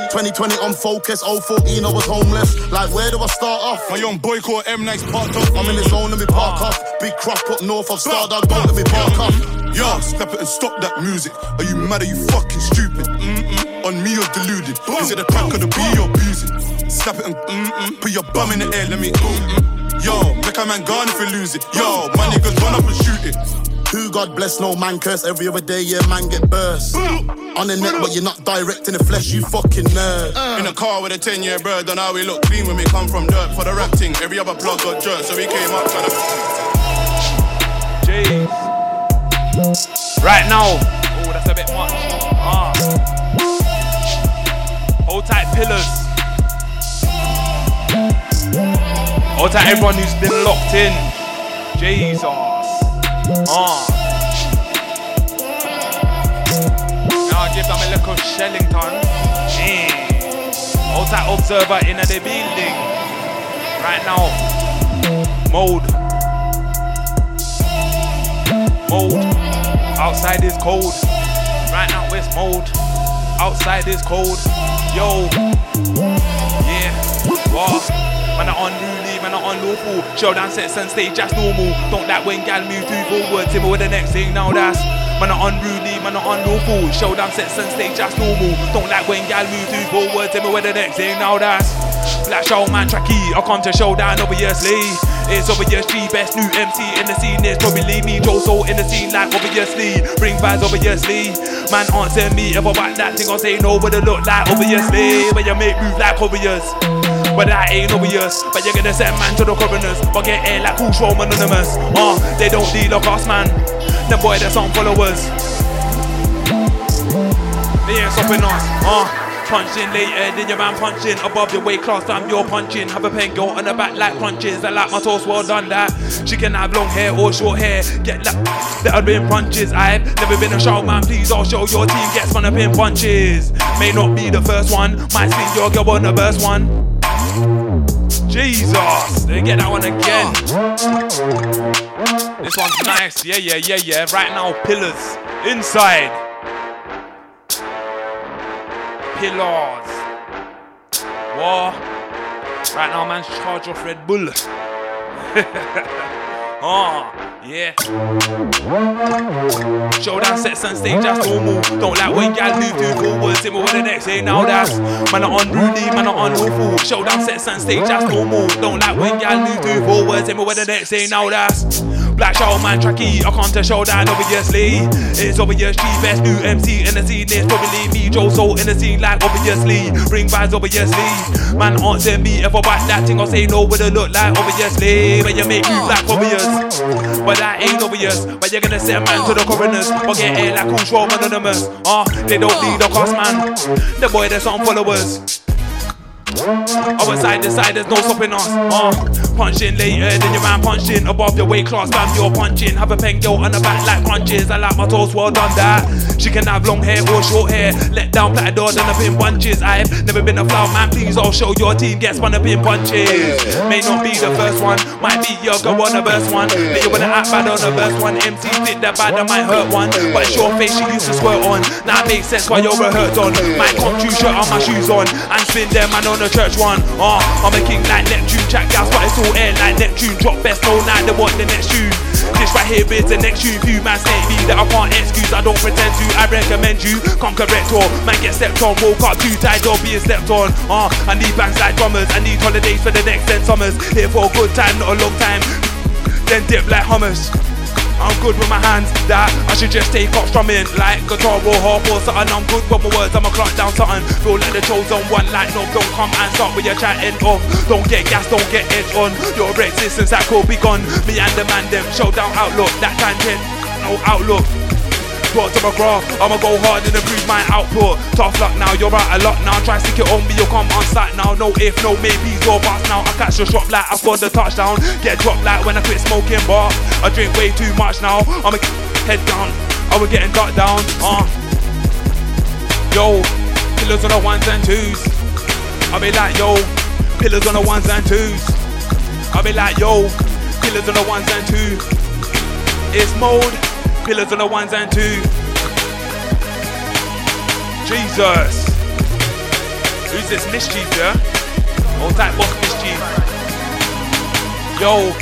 K: 2020 on focus, 014 I was homeless. Like, where do I start off?
Q: My young boy called M Nice parked up.
K: I'm in the zone, let me park off. Big crop up north of Stardog, don't let me park off.
Q: Yo, step it and stop that music. Are you mad? Are you fucking stupid? Mm-mm. On me you're deluded? Is it a crack or the B you're abusing? It and mm-mm. Put your bum in the air, let me mm-mm. Yo, make a man gone if you lose it. Yo, my niggas
K: God bless, no man curse. Every other day, yeah, man get burst. On the net, but you're not direct in the flesh, you fucking nerd.
Q: In a car with a 10 year bird, on how we look clean when we come from dirt. For the rap thing, every other plug got jerked, so we came up trying to.
R: Jeez. Right now. Oh, that's a bit much. Ah. Hold tight, pillars. Hold tight, everyone who's been locked in. Jesus. Ah. I give them a little Shellington. Mm. Hold tight, observer in the building. Right now. Mode. Mode. Outside is cold. Right now it's mode. Outside is cold. Yo. Yeah. Raw. Man are unruly, man are unlawful. Showdown sets and stage just normal. Don't like when gal move too forward. Timber with the next thing now that's Man are unruly, man are unlawful. Showdown sets and stage just normal. Don't like when gal move too forward. Timber with the next thing now that's Black Showman Tracky. I come to showdown obviously. It's obviously best new MC in the scene. It's probably me, Joe Soul in the scene, like obviously. Bring vibes, obviously. Man, answer me I back that thing, I'll say no, but it look like obviously. But you make move like obvious. But that ain't obvious. But you're gonna send man to the coroners. But get air like Cool Shroom Anonymous. Uh, they don't deal like us, man. The boy, they're some followers. They ain't stopping us. Uh, punching later than your man punching. Above your weight class, I'm your punching. Have a pen go on the back like punches. I like my toast, well done that. She can have long hair or short hair. Get that have been punches. I've never been a show man. Please, I'll show your team gets fun of pin punches. May not be the first one. Might see your girl on the first one. Jesus, they get that one again. This one's nice. Yeah, yeah, yeah, yeah. Right now, pillars inside. Pillars. War. Right now, man's charge off Red Bull. oh, yeah. Showdown sets and stage, that's normal. Don't like when gal move too forward. Simmer with the next day, now that's man are unruly, man are unlawful. Showdown sets and stage, that's normal. Don't like when gal move too forward. Simmer with the next day, now that's Black Showman Tracky. I come to showdown, obviously. It's obviously best new MC in the scene. It's probably me, Joe Soul in the scene, like obviously. Bring vibes, obviously. Man, answer me if I back that thing, I'll say no, what it look like, obviously. But you make move like obvious. But that ain't obvious. But you're gonna send man to the coroners. Or get air like Shroom Anonymous. Ah, uh, they don't lead the cost, man. The boy, there's some followers. Our side to side, there's no stopping us. Uh, punching later than your man punching. Above your weight class, bam, you're punching. Have a pen girl on the back like punches. I like my toes, well done that. She can have long hair or short hair. Let down platter door, then up pin punches. I've never been a flower man, please, I'll show your team gets one up in punches. May not be the first one, might be your girl on the first one. But you wanna act bad on the first one. MC fit that bad, that might hurt one. But it's your face she used to squirt on. Now it makes sense why you're a hurt on. Might come true shirt on my shoes on. And spin them man on the church one. Uh, I'm a king like Neptune, chat gas, but it's all air like Neptune. Drop best, no night, they want the next tune. This right here is the next. Few man say me that I can't excuse, I don't pretend to. I recommend you come correct or man get stepped on. Woke up too tired, or being stepped on. Uh, I need bands like drummers, I need holidays for the next 10 summers. Here for a good time, not a long time. Then dip like hummus. I'm good with my hands, that I should just take up strumming like guitar or harp or something. I'm good with my words, I'ma clock down something. Feel like the chosen one, like no, don't come and start with your chatting off. Don't get gas, don't get edge on. Your existence that could be gone. Me and the man, them showdown outlook, that tangent, no outlook. Brought to my graph, I'ma go hard and improve my output. Tough luck now, you're out a lot now. Try stick it on me, you'll come on sight now. No if, no maybe, your boss now. I catch your shot like I scored the touchdown. Get dropped like when I quit smoking, bar. I drink way too much now. I'ma head down, I was getting ducked down. Uh. Yo, pillars on the ones and twos. I be like, yo, pillars on the ones and twos. I be like, yo, pillars on the ones and twos. It's mode. Pillars on the ones and two. Jesus. Who's this mischief, yeah? Old type boss mischief. Yo.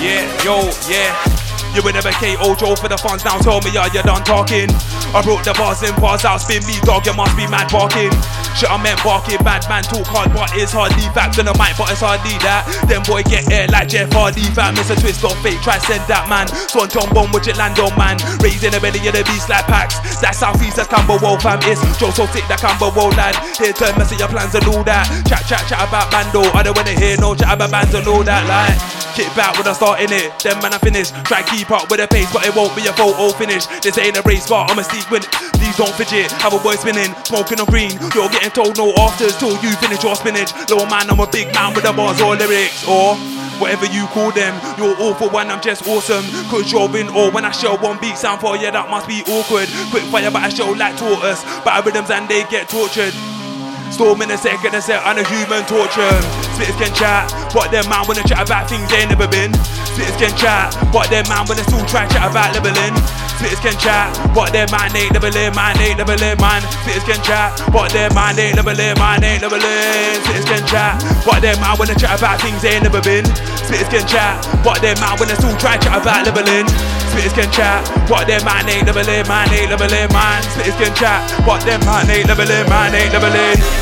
R: Yeah, yo, yeah. You would never KO Joe for the funds now. Tell me, are you done talking? I broke the bars in bars out, spin me dog, you must be mad barking. Shit, I meant barking, bad man talk hard, but it's hardly facts on the mic, but it's hardly that. Them boy get air like Jeff Hardy, fam. It's a twist on fate, try send that man. Swanton Bomb, which it land on man. Raised in the belly of the beast like packs. That's southeast, that's Camberwell, fam. It's Joe so sick, that Camberwell lad. Here, turn mess your plans and all that. Chat, chat, chat about Bando. I don't wanna hear no chat about bands and all that, like. Kick back when I start in it, then man I finish. Try keep up with the pace, but it won't be a photo finish. This ain't a race, but I'm a steep win. Please don't fidget, have a boy spinning, smoking on green. You're getting told no afters till you finish your spinach. Little man, I'm a big man with the bars or lyrics, or whatever you call them. You're awful when I'm just awesome. Cause you're in awe when I show one beat sound for you, that must be awkward. Quick fire, but I show like tortoise. But I rhythms and they get tortured. Storm in a second, a set on a human torture. Spitters can chat, but them man wanna chat about things they never been. Spitters can chat, but them man wanna still try chat about leveling. Spitters can chat, but them man ain't leveling, man ain't leveling, man. Spitters can chat, but them man ain't leveling, man ain't leveling. Spitters can chat, but them man wanna chat about things they never been. Spitters can chat, but them man wanna still try chat about leveling. Spitters can chat, but them man ain't leveling, man ain't leveling, man. Spitters can chat, but them man ain't leveling, man ain't leveling.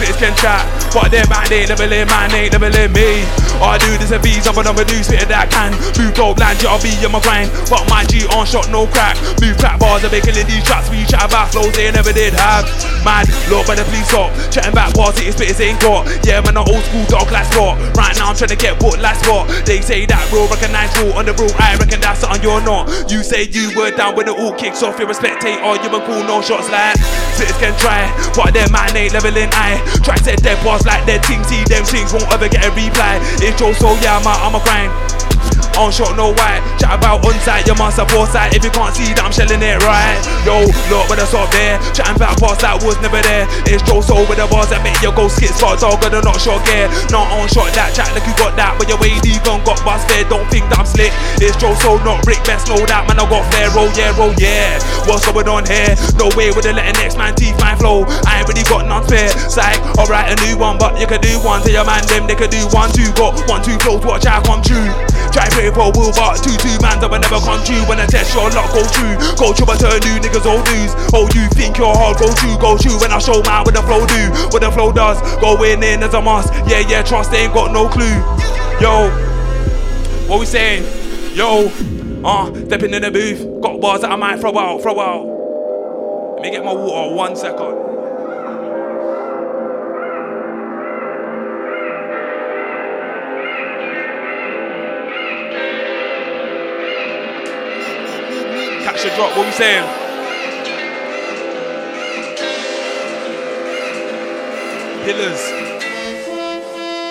R: Spitters can chat, but them man ain't leveling, man ain't leveling me. All I do this a V's, I'm another new spitter that can move dope land, I'll be in my grind. But my G on shot, no crack. Move crack bars, I'm making these tracks. We chat about flows they never did have. Mad, look by the police stop. Chatting back bars, it spitters ain't got. Yeah, man, an old school dog like spot. Right now I'm trying to get booked like spot. They say that real recognize rule on the rule. I reckon that's something you're not. You say you were down when it all kicks off. You're a spectator, you been cool, no shots like. Spitters can try, but their man ain't leveling. I try to set dead bars like their team. See them things won't ever get a reply. It's Joe, so yeah, I'm I'm a grind. On shot, no white. Chat about on site, you must support site. If you can't see that I'm shelling it right. Yo, look, but that's up there. Chatting about past that was never there. It's Joe Soul with the bars that make your go skit spot dog, but not short gear. Not on shot that chat like you got that, but your way even got bust fair. Don't think that I'm slick. It's Joe Soul, not Rick Best. Know that man, I got fair. Roll, yeah, roll, yeah. What's going on here? No way with the letting next man teeth my flow. I ain't really got none spare. Psych, alright, a new one, but you can do one. Tell your man them they can do one, two. Got one, two flows, watch out, come true. Try for Will, but two, two man, that will never come true. When I test your luck, go true. Go true, but turn new niggas old news. Oh, you think you're hard, go true, go true. When I show man what the flow do, what the flow does. Going in as a must. Yeah, yeah, trust, they ain't got no clue. Yo, what we saying? Yo, uh, stepping in the booth. Got bars that I might throw out, throw out. Let me get my water, one second. The drop, what we saying? Pillars.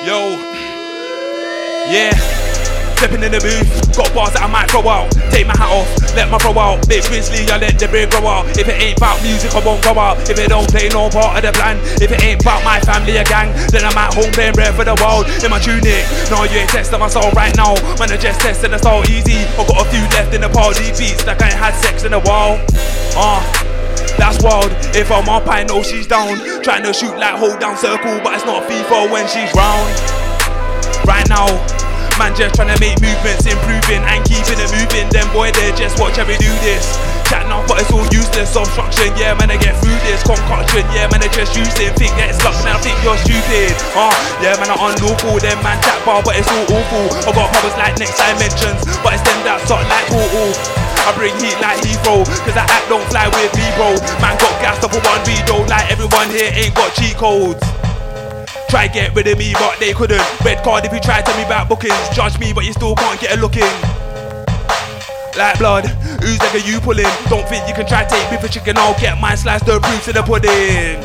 R: Yo. Yeah. Stepping in the booth, got bars that I might throw out. Take my hat off, let my throw out. Bit grizzly, I let the beard grow out. If it ain't about music, I won't go out. If it don't play no part of the plan, if it ain't about my family or gang, then I'm at home playing rare for the world. In my tunic, no, you ain't testing my soul right now. Man, I just testing the soul easy. I got a few left in the party beats, like I ain't had sex in a while. Ah. Uh, that's wild. If I'm up, I know she's down. Trying to shoot like hold down circle, but it's not FIFA when she's round. Right now, man just trying to make movements, improving and keeping it moving. Then boy, they just watch how we do this. Chatting up, but it's all useless. Obstruction, yeah, man, I get through this. Concoction, yeah, man, I just use it. Think that it's luck, man, I think you're stupid. Uh, yeah, man, I'm unlawful. Then man, chat bar, but it's all awful. I got powers like next dimensions, but it's them that suck like portal. I bring heat like Heathrow, cause that act don't fly with me, bro. Man got gassed up for one video, like everyone here ain't got cheat codes. Try get rid of me, but they couldn't. Red card if you try tell me about bookings. Judge me, but you still can't get a look in. Like blood, who's nigga you pulling? Don't think you can try take me for chicken, I'll get mine sliced the proofs in the pudding.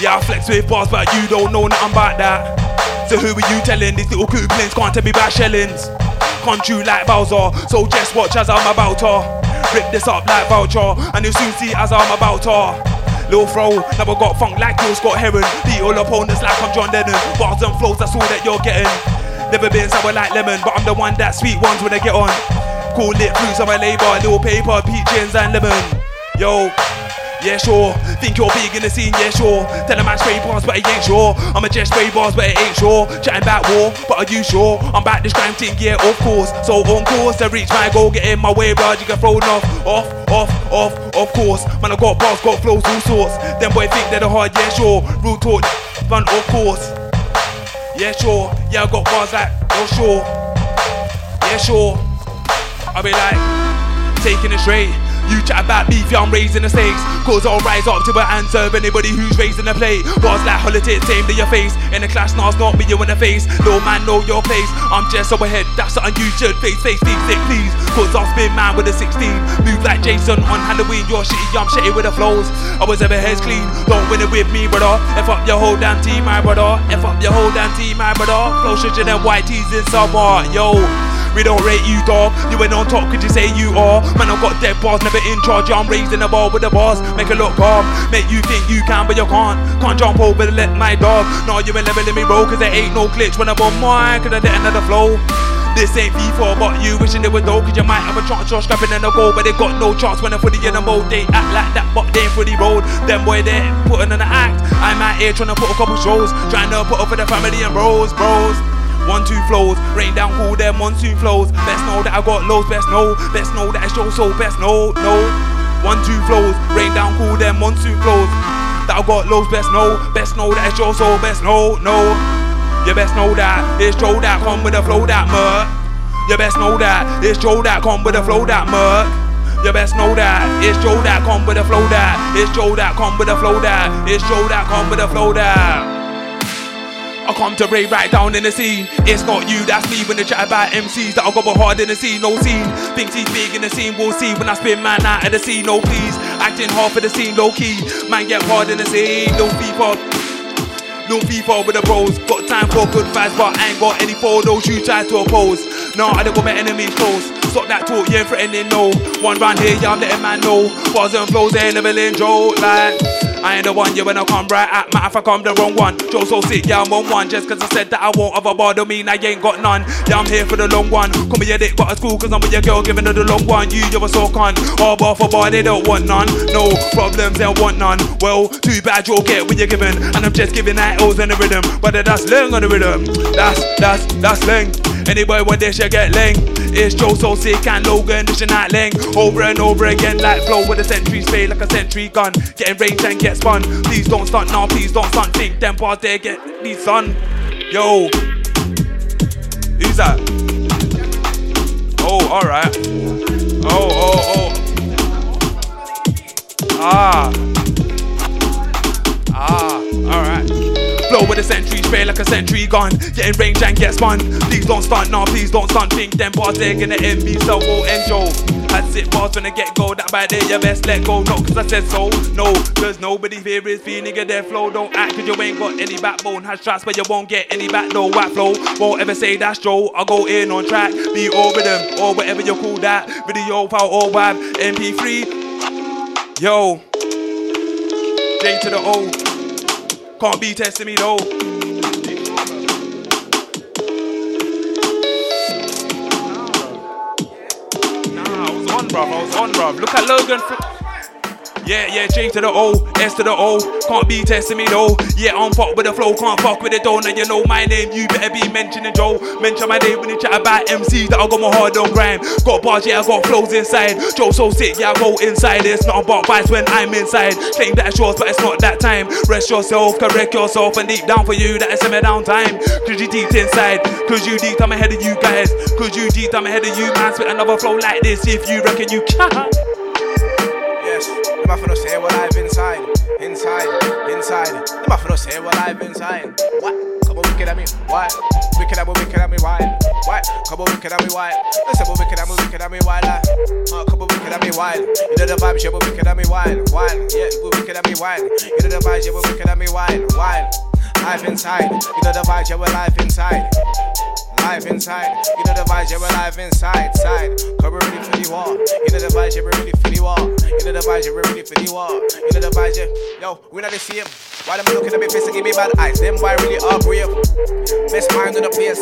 R: Yeah, I flex with bars, but you don't know nothing about that. So who are you telling? These little couplings can't tell me about. Can't you like Bowser? So just watch as I'm about to rip this up like voucher, and you'll soon see as I'm about to. Lil Fro, never got funk like you Scott Heron. Beat all opponents like I'm John Lennon. Bars and flows, that's all that you're getting. Never been sour like lemon, but I'm the one that sweet ones when I get on. Call it fruits on my labor, little paper, peaches and lemon. Yo, yeah, sure. Think you're big in the scene, yeah, sure. Tell them I spray bars, but I ain't sure. I'm a just spray bars, but I ain't sure. Chatting about war, but are you sure? I'm back this crime thing, yeah, of course. So on course to reach my goal, get in my way, bro. You get thrown off, off, off, off, of course. Man, I got bars, got flows, all sorts. Them boy think they're the hard, yeah, sure. Real talk, fun, of course. Yeah, sure. Yeah, I got bars like, oh, sure. Yeah, sure. I'll be like, taking it straight. You chat about beef, yeah, I'm raising the stakes. Cause I'll rise up to an answer of anybody who's raising the plate. Bars like holiday, same to your face. In the clash, it's not me, you in the face. No man, know your place. I'm just overhead, that's something you should face. Face, face, please. Cause I'll spin man with a 16. Move like Jason on Halloween, you're shitty, I'm shitty with the flows. I was ever heads clean, don't win it with me, brother. F up your whole damn team, my brother. F up your whole damn team, my brother. Flow shit them white tees in summer, yo. We don't rate you, dog. You ain't on top, could you say you are? Man, I've got dead bars, never in charge. Yeah, I'm raising the ball with the bars. Make it look calm. Make you think you can, but you can't. Can't jump over let my dog. No, you ain't leveling me, bro, cause there ain't no glitch when I'm on mine, cause end of the flow. This ain't FIFA, but you wishing it was though, cause you might have a chance of scrapping in the goal, but they got no chance when they're fully in the mode. They act like that, but they ain't fully rolled. Them boy, they putting on the act. I'm out here trying to put a couple shows, trying to put up for the family and bros, bros. One, two flows, rain down, cool them monsoon flows. Best know that I got lows, best know, best know that I show so, best know, no. One, two flows, rain down, cool them monsoon flows. That I got lows, best know, best know that I show so, best know, no. You best know that it's Joe that come with the flow that murk. You best know that it's Joe that come with the flow that murk. You best know that it's Joe that come with the flow that it's Joe that come with the flow that it's Joe that come with the flow that. I come to break right down in the scene. It's not you, that's me when they chat about MCs that I go hard in the scene, no scene. Thinks he's big in the scene, we'll see when I spin man out of the scene, no please. Acting hard for the scene, low key. Man get hard in the scene, no FIFA. No FIFA with the bros. Got time for good vibes, but I ain't got any for those you try to oppose. No, I don't got my enemies close. Stop that talk, you ain't threatening, no. One round here, yeah, I'm letting man know. Bars and flows, they ain't leveling Joe. Like, I ain't the one, when I come right at matter if I come the wrong one. Joe so sick, yeah, I'm on one. Just cause I said that I won't have a bar, don't mean I ain't got none. Yeah, I'm here for the long one. Come with your dick, but it's cool, cause I'm with your girl, giving her the long one. You, you're a so cunt. Oh, All bar for bar, they don't want none. No problems, they want none. Well, too bad you'll get what you're giving. And I'm just giving that O's and the rhythm. But that's ling on the rhythm. That's, that's, that's ling. Anybody want this, you get ling. It's Joe so sick and Logan dishing out ling. Over and over again, like flow with a century spray, like a century gun. Getting range and get spun. Please don't stunt now, please don't stunt. Think them bars there get these son. Yo. Who's that? Oh, alright. Oh, oh, oh. Ah. Ah, alright. Flow with a century spray like a century gun. Getting range and get spun. Please don't stunt, nah, please don't stunt. Think them bars they're gonna end me, so go enjoy. Had sit bars when I get go, that by there you best let go. Not cause I said so, no, cause nobody here is feeling a dead flow. Don't act cause you ain't got any backbone. Has shots but you won't get any back, no whack flow. Won't ever say that's Joe, I'll go in on track. Be over them, or whatever you call that. Video file or web, MP3. Yo, J to the O. Can't be testing me though. Nah, I was on, bruv. I was on, bruv. Look at Logan. Yeah, yeah, J to the O, S to the O. Can't be testing me though. Yeah, I'm fuck with the flow, can't fuck with the though. Now you know my name, you better be mentioning Joe. Mention my name when you chat about MCs that I got my hard on grime. Got bars, yeah, I got flows inside. Joe so sick, yeah, I go inside. It's not about vibes when I'm inside. Claim that it's yours, but it's not that time. Rest yourself, correct yourself, and deep down for you, that is semi down time. Cause you deep inside, cause you deep, I'm ahead of you guys. Cause you deep, I'm ahead of you, man. Spit another flow like this if you reckon you can.
S: Them have to say what I've inside, inside, inside. Them have to say what I've inside. What? Come on, wicked at me, why? Wicked at me, wicked at me, why? Why? Come on, wicked at me, why? Listen, but wicked at me, wicked at me, why? Uh, come on, wicked at me, why? You know the vibes, yeah, but wicked at me, why? Why? Yeah, but wicked at me, why? You know the vibes, yeah, but wicked at me, why? Why? Life inside, you know the vibes, yeah, well, life inside. Live inside. You know the vibes, yeah, we're live inside, side. We're ready for the war. You know the vibes, we're ready for the war. You know the vibes, we're ready for the war. You know the vibes, yeah. Yo, we not the same. Why them looking at me face and give me bad eyes? Them boy really are brave. Best mind in the place.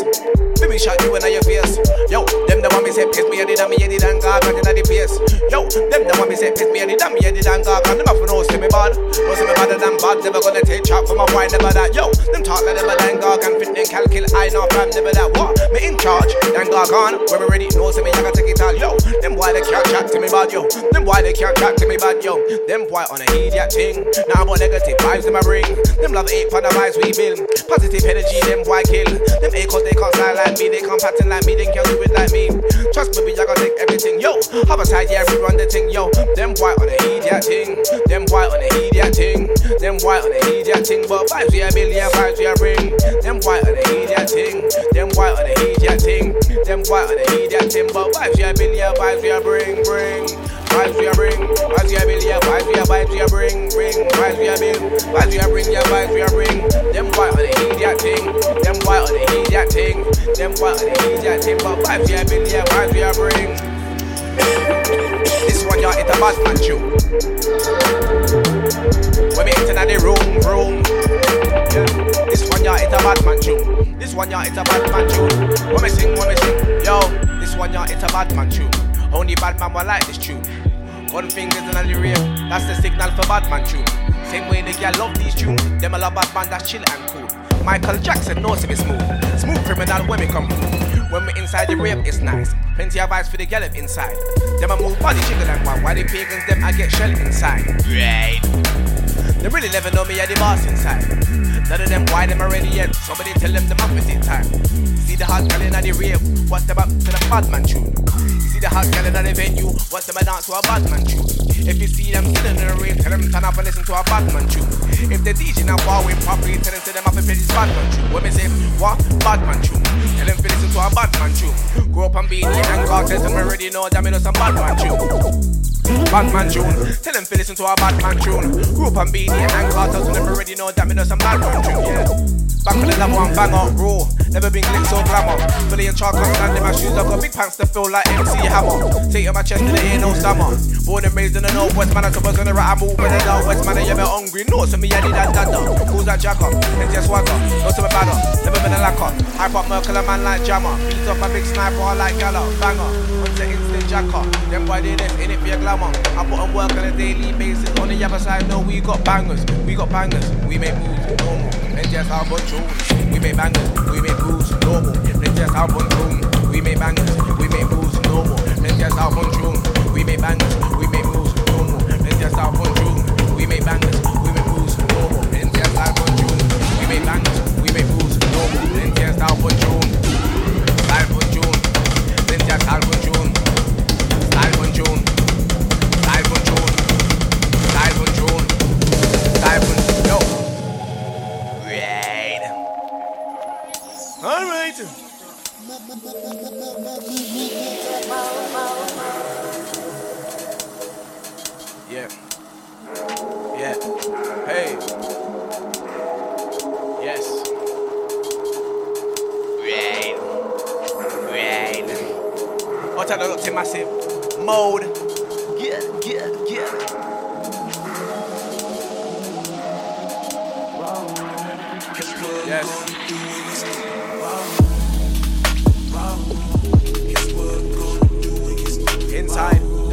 S: Baby shot you in your face. Yo, them the one me say piss me and me headed and gog and in the face. Yo, them the one me say piss me and me headed and gog and them have no see me bad. No see me better than bad. Never gonna take chop from a boy, never that. Yo, them talk like them a dan gog and fit them calcul. I know fam never that. What? Me in charge. Dan gog on. When we ready, no see me I can take it all. Yo, them boy they can't chat to me bad. Yo, them boy they can't chat to me bad. Yo, them boy on a idiot thing. Now but negative vibes in my ring. Them love eight for the vibes we build. Positive energy, them boy kill. Them cause they can't style like me, they can't pattern like me, they can't do it like me. Trust me, I gotta take everything, yo. Have a side, yeah, we run the thing, yo. Them boy on a idiot thing. Them boy on a idiot thing. Them boy on a idiot thing. But vibes we a yeah, vibes we a bring. Them boy on a idiot thing. Them boy on a idiot thing. Them boy on a idiot thing. But vibes we a build, yeah, vibes we a bring, bring. Vibes we a bring, vibes we a build, yeah, vibes we a vibes we a bring, bring. Vibes we a build, vibes we a bring, yeah, vibes we a bring. Them boy on a idiot thing. Them boy on a idiot thing. Them boy on a idiot thing. But vibes we a build, yeah, vibes we a bring. This one, y'all, it's a bad man tune. When me enter the room, room. Yeah. This one, y'all, it's a bad man tune. This one, y'all, it's a bad man tune. When me sing, when me sing, yo. This one, y'all, it's a bad man tune. Only bad man will like this tune. Gun fingers in the rear, that's the signal for bad man tune. Same way the girl love these tunes, them a love bad man that's chill and cool. Michael Jackson knows to be smooth, smooth criminal when we come through. When we inside the rave, it's nice. Plenty of vibes for the girl up inside. Them a move body jiggle and one, while the pagans them I get shell inside. Right. They really never know me at the boss inside. None of them why them already yet. Somebody tell them the opposite time. See the hot girl in the rave, what's them up to the bad man tune? See the hot girl in the venue, what's them a dance to a bad man tune? If you see them sitting in the rave, tell them turn up and listen to a bad man tune. If the DJ now far away properly, tell them to them up and play this bad man tune. Me say what bad man tune, tell them to listen to a bad man tune. Grow up and be in and God tell them already know that me know some bad man tune. Bad man tune. Tell them to listen to our bad man tune. Group and beanie and cartels, so them already know that me know some bad man tune. Yeah. Back for the level one bang on raw. Never been glick so glamour. Fully in charge, stand in my shoes. I've got big pants to feel like MC Hammer. Take on my chest and there ain't no stammer. Born and raised in the northwest, man. I suppose on the right, I move in the northwest, man. I am hungry. No, to me, I need that dada. Who's that jacker? It's just swagger. No to me badder. Never been a lacquer. Hype up Merkel, a man like Jammer. Beat off my big sniper, I like Gala. Banger. Jacker. Them boy they this in it for your glamour. I put on work on a daily basis. On the other side, no, we got bangers. We got bangers. We make moves normal. And just how much We make bangers. We make moves normal. And just how much We make bangers. We make moves normal. And just how much We make bangers. We make moves normal. And just how much We make bangers. We make moves normal. And just how much We make bangers. We make moves normal. And just how much Yeah. Yeah. Hey. Yes. Right. Right. What I look to massive mode. Get, get.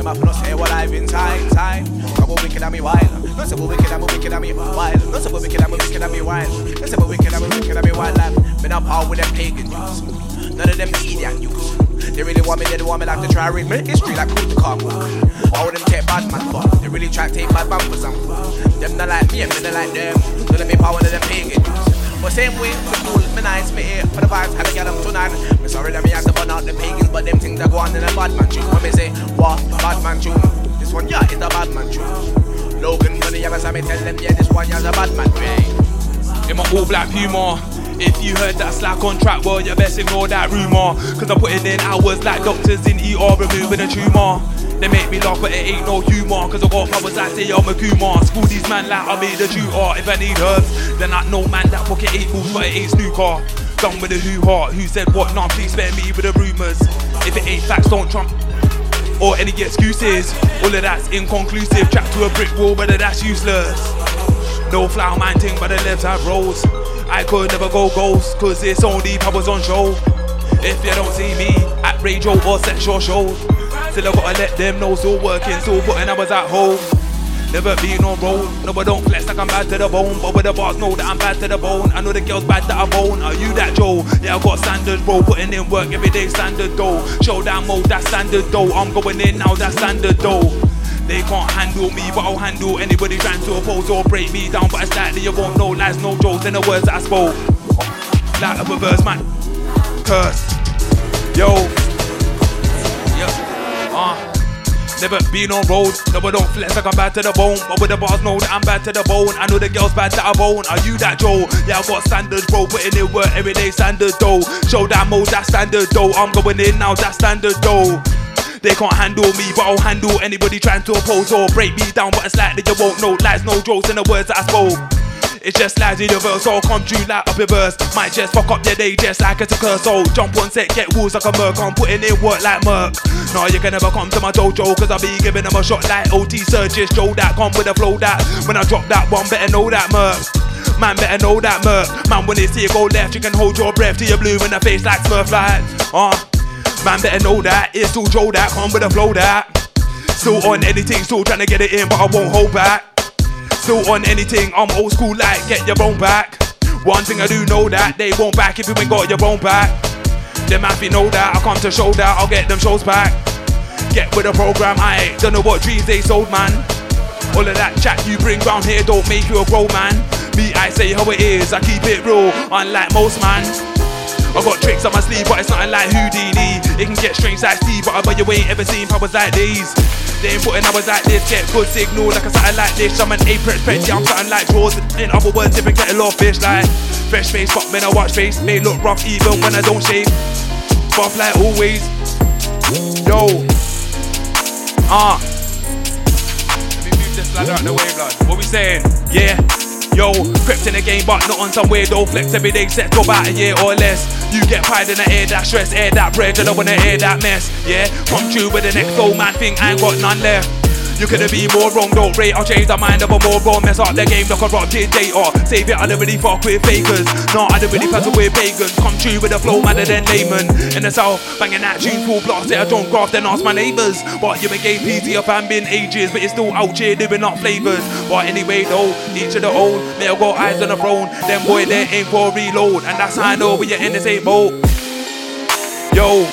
S: Them no say what I've inside. Come on, wicked me wild. No wicked wicked me wild. No wicked wicked me wild. No wicked wicked me wild. Been up all with them pagan. None of them idiot. They really want me, they don't want me like to try read me history like cool the car. All of them take bad man. They really try to take bad man for some. Them not like me, and me not like them. So let me power to them pagan. But same way, cool, me nice, me here for the vibes, have to get them tonight. Me sorry that me have to burn out the pagans, but them things that go on in a bad man tune. When me say, what, bad man tune? This one, yeah, it's a bad man tune. Logan, the others, I me tell them, yeah, this one, yeah, a bad man tune.
R: In my all black humor. If you heard that slack on track, well, you best ignore that rumor. Cause I'm putting in hours like doctors in ER removing a tumor. They make me laugh, but it ain't no humor. Cause I got powers like say I'm a Kumar. School these man like I made a tutor. If I need herbs, then I know man that pocket eight balls, but it ain't snooker. Done with the who heart, who said what? Nah, please spare me with the rumours. If it ain't facts, don't trump. Or any excuses. All of that's inconclusive. Trapped to a brick wall, whether that's useless. No flower man thing, but the left side rolls. I could never go ghost, cause it's only powers on show. If you don't see me at radio or sexual shows, still I gotta let them know still working, still putting hours at home. Never been on road, no I don't flex like I'm bad to the bone, but with the bars know that I'm bad to the bone. I know the girls bad that I bone. Are you that Joe? Yeah, I got standards, bro. Putting in work every day, standard though. Showdown mode, that's standard though. I'm going in now, that's standard though. They can't handle me, but I'll handle anybody trying to oppose or break me down. But it's likely you won't know lies, no jokes in the words that I spoke. Like a perverse man, curse. Yo. Never been on road, no I don't flex like I'm bad to the bone. But with the bars know that I'm bad to the bone. I know the girls bad that I bone, are you that Joe? Yeah I got standards bro, putting in work everyday standard though. Show that mode, that standard though. I'm going in now, that standard though. They can't handle me, but I'll handle anybody trying to oppose or break me down. But it's like that you won't know. Lies, no jokes in the words that I spoke. It's just in the verse, all come true like your verse. Might just fuck up your day just like it's a curse. So jump on set, get wolves like a merc. I'm putting in work like Merc. No, you can never come to my dojo, cause I'll be giving them a shot like OT Surges. Joe that come with a flow that. When I drop that one, better know that Merc. Man, better know that Merc. Man, when they see you go left, you can hold your breath till you blue in the face like Smurf like. Uh, man, better know that. It's still Joe that come with a flow that. Still on anything, still trying to get it in, but I won't hold back. Still on anything, I'm old school like get your bone back. One thing I do know that they won't back if you ain't got your bone back. Them happy know that I come to show that I'll get them shows back. Get with the program, I don't know what dreams they sold, man. All of that chat you bring round here don't make you a grown man. Me, I say how it is, I keep it real, unlike most man. I got tricks on my sleeve, but it's nothing like Houdini. It can get strange like Steve, but I bet you ain't ever seen powers like these. They ain't putting hours like this, get good signal like a something like this. I'm an Apex Pet, yeah, I'm something like Jaws. In other words, different kettle of fish, like fresh face, but when I watch face, may look rough even when I don't shave. Buff like always. Yo. Ah. Let me move this ladder out the way, blood. What we saying? Yeah. Yo, crept in the game, but not on some weirdo flex. Every day set to about a year or less. You get pride in the air, that stress, air that bread. You don't wanna hear that mess. Yeah, come true with the next old man thing. I ain't got none left. You couldn't be more wrong, don't rate. I'll change the mind of a more wrong. Mess up the game like a rotted data. Save it, I don't really fuck with fakers. No, I don't really puzzle with pagans. Come true with the flow, madder than layman. In the south, banging that tune full blast. I don't graft, then ask my neighbours. But you been gave PC of fan been ages, but it's still out here living up flavours. But anyway, though, each of the own, may I got eyes on the throne. Them boy, they aim for a reload. And that's how I know we are in the same boat. Yo,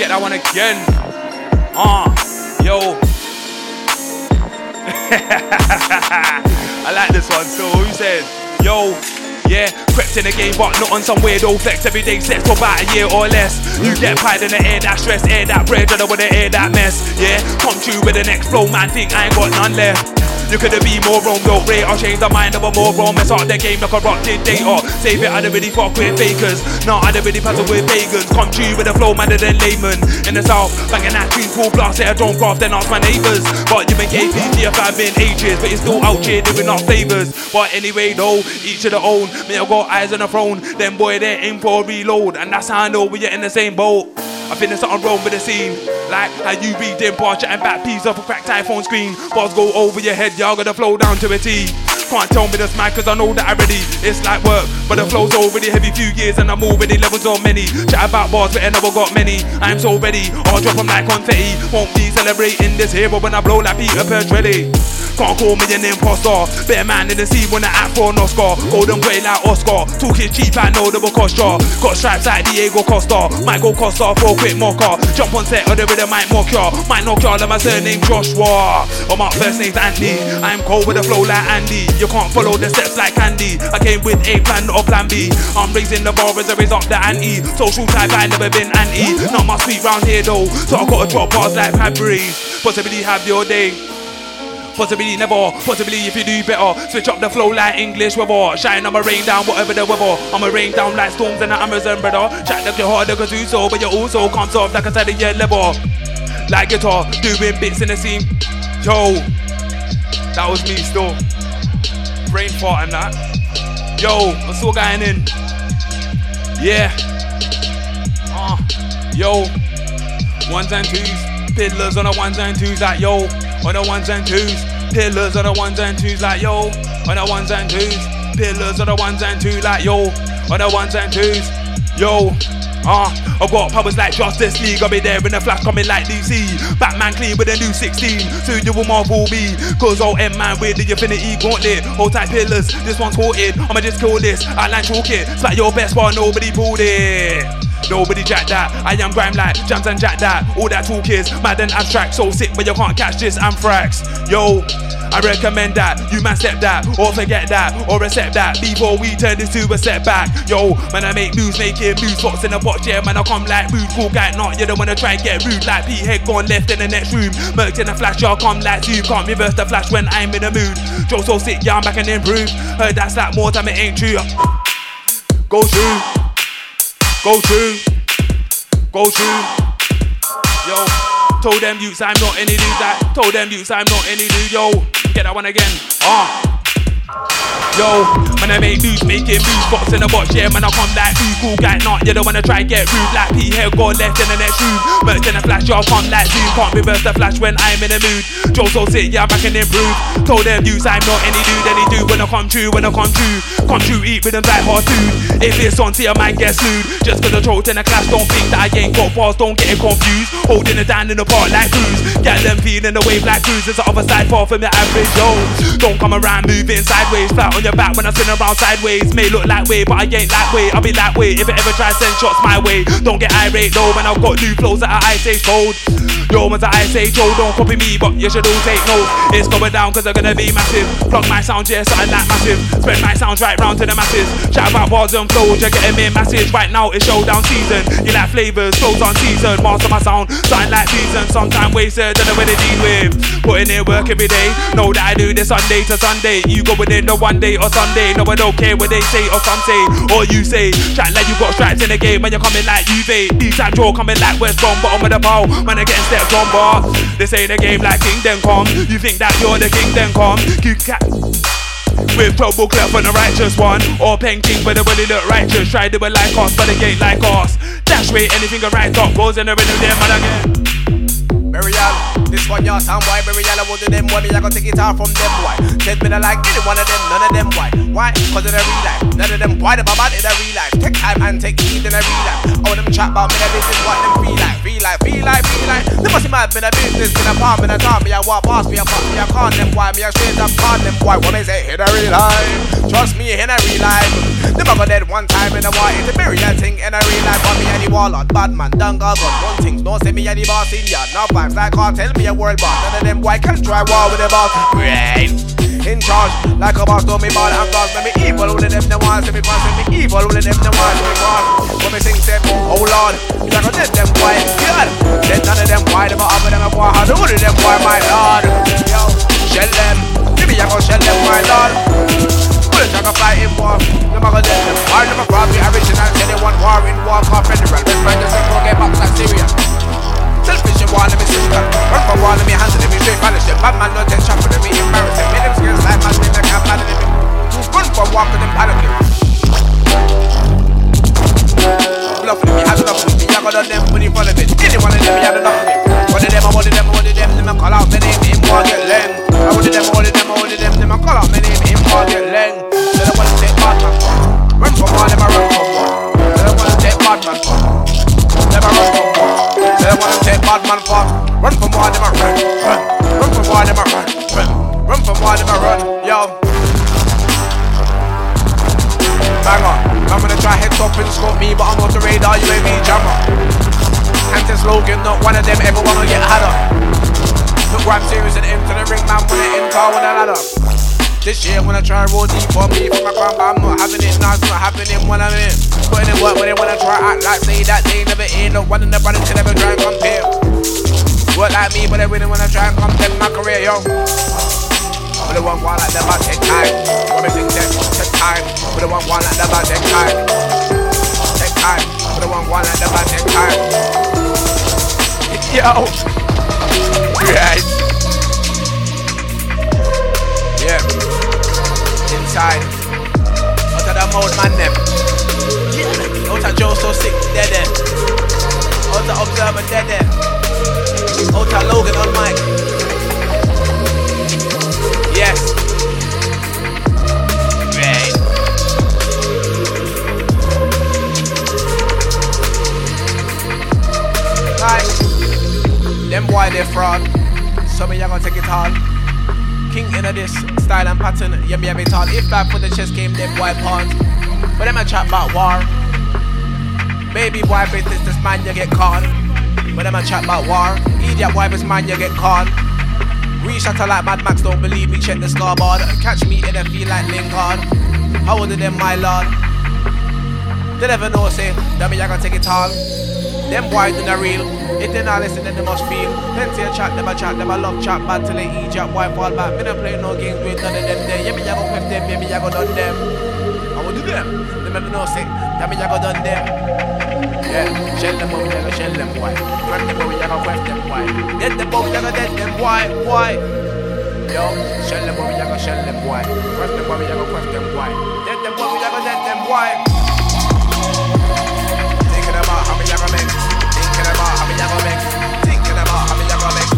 R: get that one again. Ah. Uh. Yo. I like this one still. Who said? Yo. Yeah, crept in the game, but not on some weirdo flex. Every day sets for about a year or less. You get pride in the air, that stress, air that bread, don't wanna air that mess. Yeah, come true with the next flow, man. Think I ain't got none left. You could have be more wrong, don't rate. I'll change the mind of a more wrong. Mess up the game like a rotted data. Save it, I don't really fuck with fakers. Nah, I don't really puzzle with pagans. Come true with the flow, man, than layman. In the south, banging that tune full blast. It I don't graft, then ask my neighbours. But you been gave PC if I've been ages. But it's still out here doing our favours. But anyway, though, each of their own. Me, I got eyes on the throne. Them boy, they aim for a reload. And that's how I know we're in the same boat. I think there's something wrong with the scene. Like how you read them bar chatting back peas off a cracked iPhone screen. Bars go over your head, y'all gotta flow down to a T. Can't tell me this man cause I know that already. It's like work, but the flow's already heavy few years and I'm already levels on many. Chat about bars, but I never got many. I'm so ready, I'll drop them like confetti. Won't be celebrating this hero when I blow like Peter Petrelli. Can't call me an imposter. Better man in the scene when I act for an Oscar. Golden boy like Oscar. Talking cheap, I know they will cost ya. Got stripes like Diego Costa. Might go Costa for a quick mocker. Jump on set or the rhythm might mock ya. Might knock ya like my surname Joshua. Or my first name's Andy. I'm cold with a flow like Andy. You can't follow the steps like Andy. I came with a plan or plan B. I'm raising the bar as I raise up the ante. Social type, I never been anti. Not my sweet round here though. So I gotta drop bars like Cadbury's. Possibly have your day. Possibly never, possibly if you do better. Switch up the flow like English weather. Shine, I'ma rain down whatever the weather. I'ma rain down like storms in the Amazon, brother. Chat like you're harder cause you so, but you also off like I said in your level. Like guitar, doing bits in the scene. Yo, that was me still. Brain fart and that. Yo, what's all going in? Yeah. Uh, yo. Ones and twos. Pillars on the ones and twos like yo. On the ones and twos. Pillars on the ones and twos like yo. On the ones and twos. Pillars on the ones and twos like yo. On the ones and twos. Yo. Uh, I've got powers like Justice League. I'll be there in the flash coming like DC. Batman clean with a new 16. So you will Marvel me. Cause old M man with the Infinity Gauntlet. Hold tight pillars. This one's haunted. I'ma just kill this. Outline chalk it. Spat your best but nobody pulled it. Nobody jack that. I am grime like jams and jack that. All that talk is mad and abstract. So sick, but you can't catch this anthrax. Yo, I recommend that you man step that or forget that or accept that before we turn this to a setback. Yo, man, I make moves, making moves, spots in the box, yeah, man, I come like rude, cool guy, not you don't wanna try and get rude like P head gone left in the next room. Mercs in a flash, y'all come like zoom, can't reverse the flash when I'm in the mood. Joe so sick, yeah, I'm back and improve. Heard that slap more time, it ain't true. Go through, go through, go through. Yo, told them youths I'm not any dude that. Told them youths I'm not any dude. Yo, that one again. Ah. Yo, man, I make moves, making moves, box in the box, yeah, man, I come like ooh, cool guy, not, you don't wanna try get rude, like P here, go left in the next room, merch in the flash, y'all come like zoom, can't reverse the flash when I'm in the mood, Joe so sick, yeah, back and improve, told them dudes I'm not any dude, any dude, when I come true, when I come true, come true, eat rhythms like hard food, if it's on, see a man get slewed, just cause I choked in the class, don't think that I ain't got bars, don't get it confused, holding it down in the park like cruise, get them feeling the wave like cruise, it's the other side far from the average, yo, don't come around moving sideways, flat on your back when I spin around sideways. May look like way, but I ain't that way. I'll be that way if it ever tries to send shots my way. Don't get irate though when I've got new flows that I say cold. Yo, ones that I say Joe, don't copy me, but you should all take notes. It's going down cause they're gonna be massive. Plug my sound, yeah, something like massive. Spread my sounds right round to the masses. Shout about bars and flows, you're getting me message. Right now it's showdown season. You like flavors, flows on season. Master my sound, something like season. Sometime wasted, don't know where to deal with. Putting in work every day. Know that I do this Sunday to Sunday. You go within the one day or Sunday. No, I don't care what they say or some say or you say. Chat like you got stripes in the game when you're coming like Juve. These time draw coming like West Brom, bottom of the bowl. Man, I getting stepped on bar. This ain't a game like King then come. You think that you're the king then come. Kick cat. With trouble clef on the righteous one Or pen king but the body look righteous Try to be like us but they ain't like us Dash way anything a right up Goes in the rhythm there man again
S: Burial, this one your sound boy Burial, I will do them boy Me I go take it off from them boy. Said me not like any one of them, none of them why Why? Cause in a real life None of them boy, them about in a real life. Take time and take heed in a real life. All them chat about me, that business what them feel like. Feel like, feel like, feel like. They must be mad, been a business, been a palm, been a time. Me I walk past, me I fuck, me I con them boy Me I straight up con them boy What me say, in a real life. Trust me, in a real life. I go dead one time in a war. It's a burial thing in a real life. But me any the warlord, bad man, got gun One things, don't say me and the boss in ya Now vibes like cartel, me a world boss. None of them boy can try war with the boss. Right in charge, like a boss, don't me ball and cross Me evil, all of them, they want to me cross. Me evil, all of them, they want to me cross. When me sing, say, oh lord Me like a dead them boy, good Then none of them boy, them a with them a boy. How do them boy, my lord? Yo, shell them. Give me a go shell them, my lord. Bullets I can fly in war. Them a go let them. War Them a grab the original. Tell want war in war Call federal. Let's find yourself, go get back like Syria Selfish and of me sister. Run for of me hands and me straight banish them. Bad man no shot for me embarrass them Make them skills like man, make them can't bad them Run for walk with them panicking Bluff with me, had enough with me. I got them when you follow it Any one of them, me had enough with me. One of them, I of them, one of them. Them I call out my name, him Morgan Leng I of them, one of them, one of them. Them I call out my name, him Morgan Leng They don't wanna take bad man. Run for one, them I run for one They don't wanna take bad man. Never run Run from war, them I run, run. Run from war, them I run, run. Run from war, them I run, yo. Bang on I'm gonna try head top and scope me But I'm off the radar, UAV jammer. Anti-slogan, not one of them ever wanna get had up Look what I'm serious and into the ring man When it enter with a ladder this year when I try and roll deep for me from my crown, but I'm not having it. Now, it's not happening when I'm in. Putting in work when they wanna try act like say that they never in. No one in the brothers can ever try and compare. Work like me, but they really wanna try and compare my career, yo. But they want one like them, I take time. Me think them, take time. But they want one like them, I take time. Take time. But they want one like them, I take time. Yo. Right. Yeah inside. Out of the old man them. Yeah. Out Joe so sick, dead there. Out Observer, dead there. Out Logan on mic. Yes. Right. Right. Them boy they fraud. Some of y'all gonna take it hard. King in this style and pattern, yeah me have it all. If back for the chess game, them boy pawns. But them a chat about war. Baby boy business, this man you get caught. But them a chat about war. Idiot this man you get caught. We shatter like Mad Max, don't believe me, check the scoreboard. Catch me in a feel like Lingard. How old are them, my lord? They never know, say, dummy, I gonna take it all. Them boys in the real. If they not listen, then they must feel. Plenty of chat, them a chat, them a love chat, bad till they eat chat, boy fall back. Me don't play no games with none of them there. Yeah, me I go quest them, yeah, me I go done them. I will do them. They never know, say, dummy, I go done them. Yeah, shell them, I go shell them, boy. Run them, I go quest them, boy. Dead them, I go dead them, boy, boy. Yo, shell them, I go shell them, boy. Quest them, I go quest them, boy. Dead them, I go dead them, boy. Thinking about how me go make. Thinking about how me go make. Thinking about how me go make.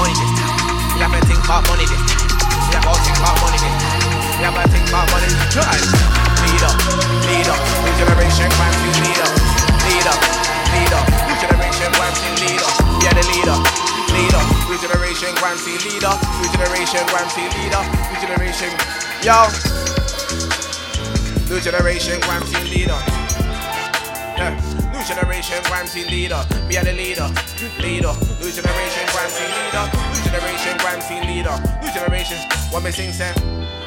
S: Money this time. Think about money this time. Think about money this time. Think about money. Right. Leader, leader, new generation, fancy leader, leader, leader, new generation, fancy leader. Yeah, the leader, leader, new generation, fancy leader, new generation, fancy leader, new generation. Yo, new generation, fancy leader. Yeah. New generation scene leader. Me are the leader. Leader. New generation scene leader. New generation scene leader. New generation. What me sing say?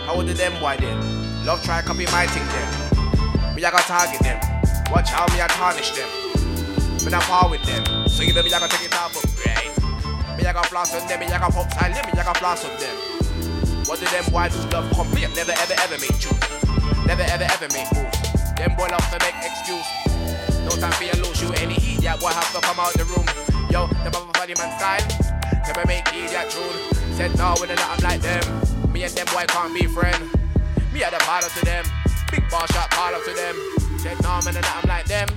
S: How old them why then? Love try copy my thing then. Me I got target them. Watch how me I tarnish them. Me not par with them. So you know me I got take it off upgrade. Me I got floss on them. Me I got pop silent. Me I got floss on them. What do them boy do love complete? Never ever ever make true. Never ever ever make moves. Them boy love to make excuse. No time for your lose you any idiot boy have to come out the room. Yo, the mother funny man style. Never make idiot tune. Said no when I'm like them. Me and them boy can't be friend. Me are the father to them. Big ball shot up to them. Said no man and I'm like them.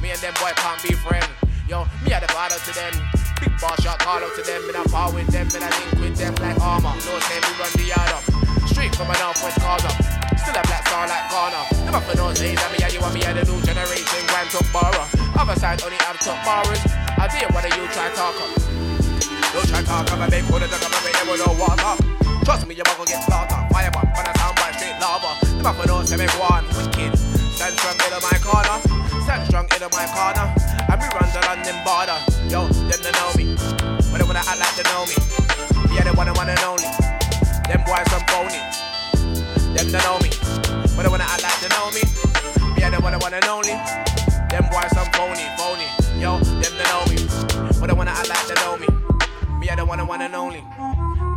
S: Me and them boy can't be friend. Yo, me are the father to them. Big ball shot call up to them. And I fall with them and I link with them like armor. No say me run the yard up. Straight from a northwest up. Still a black star like corner. Never for no days, I me and you and me and the new generation grand top borrower. Other side only have top borrowers. I dare what you try talk up. Don't try talk up, I make one of the come and never know walk up. Trust me, you might go get slaughtered. Fire up, when I sound by straight lava. Never for no say make one wicked. Stand strong in my corner. Stand strong in my corner. And we run the London border. Yo, them they know me. But they wanna act like they know me. Yeah, they wanna one and only. Them boys some phony. Them they know me. But they wanna act like they know me. Yeah, they wanna one and only. Them boys some phony, phony. Yo, them they know me. But they wanna act like they know me. Me, I don't wanna one and only.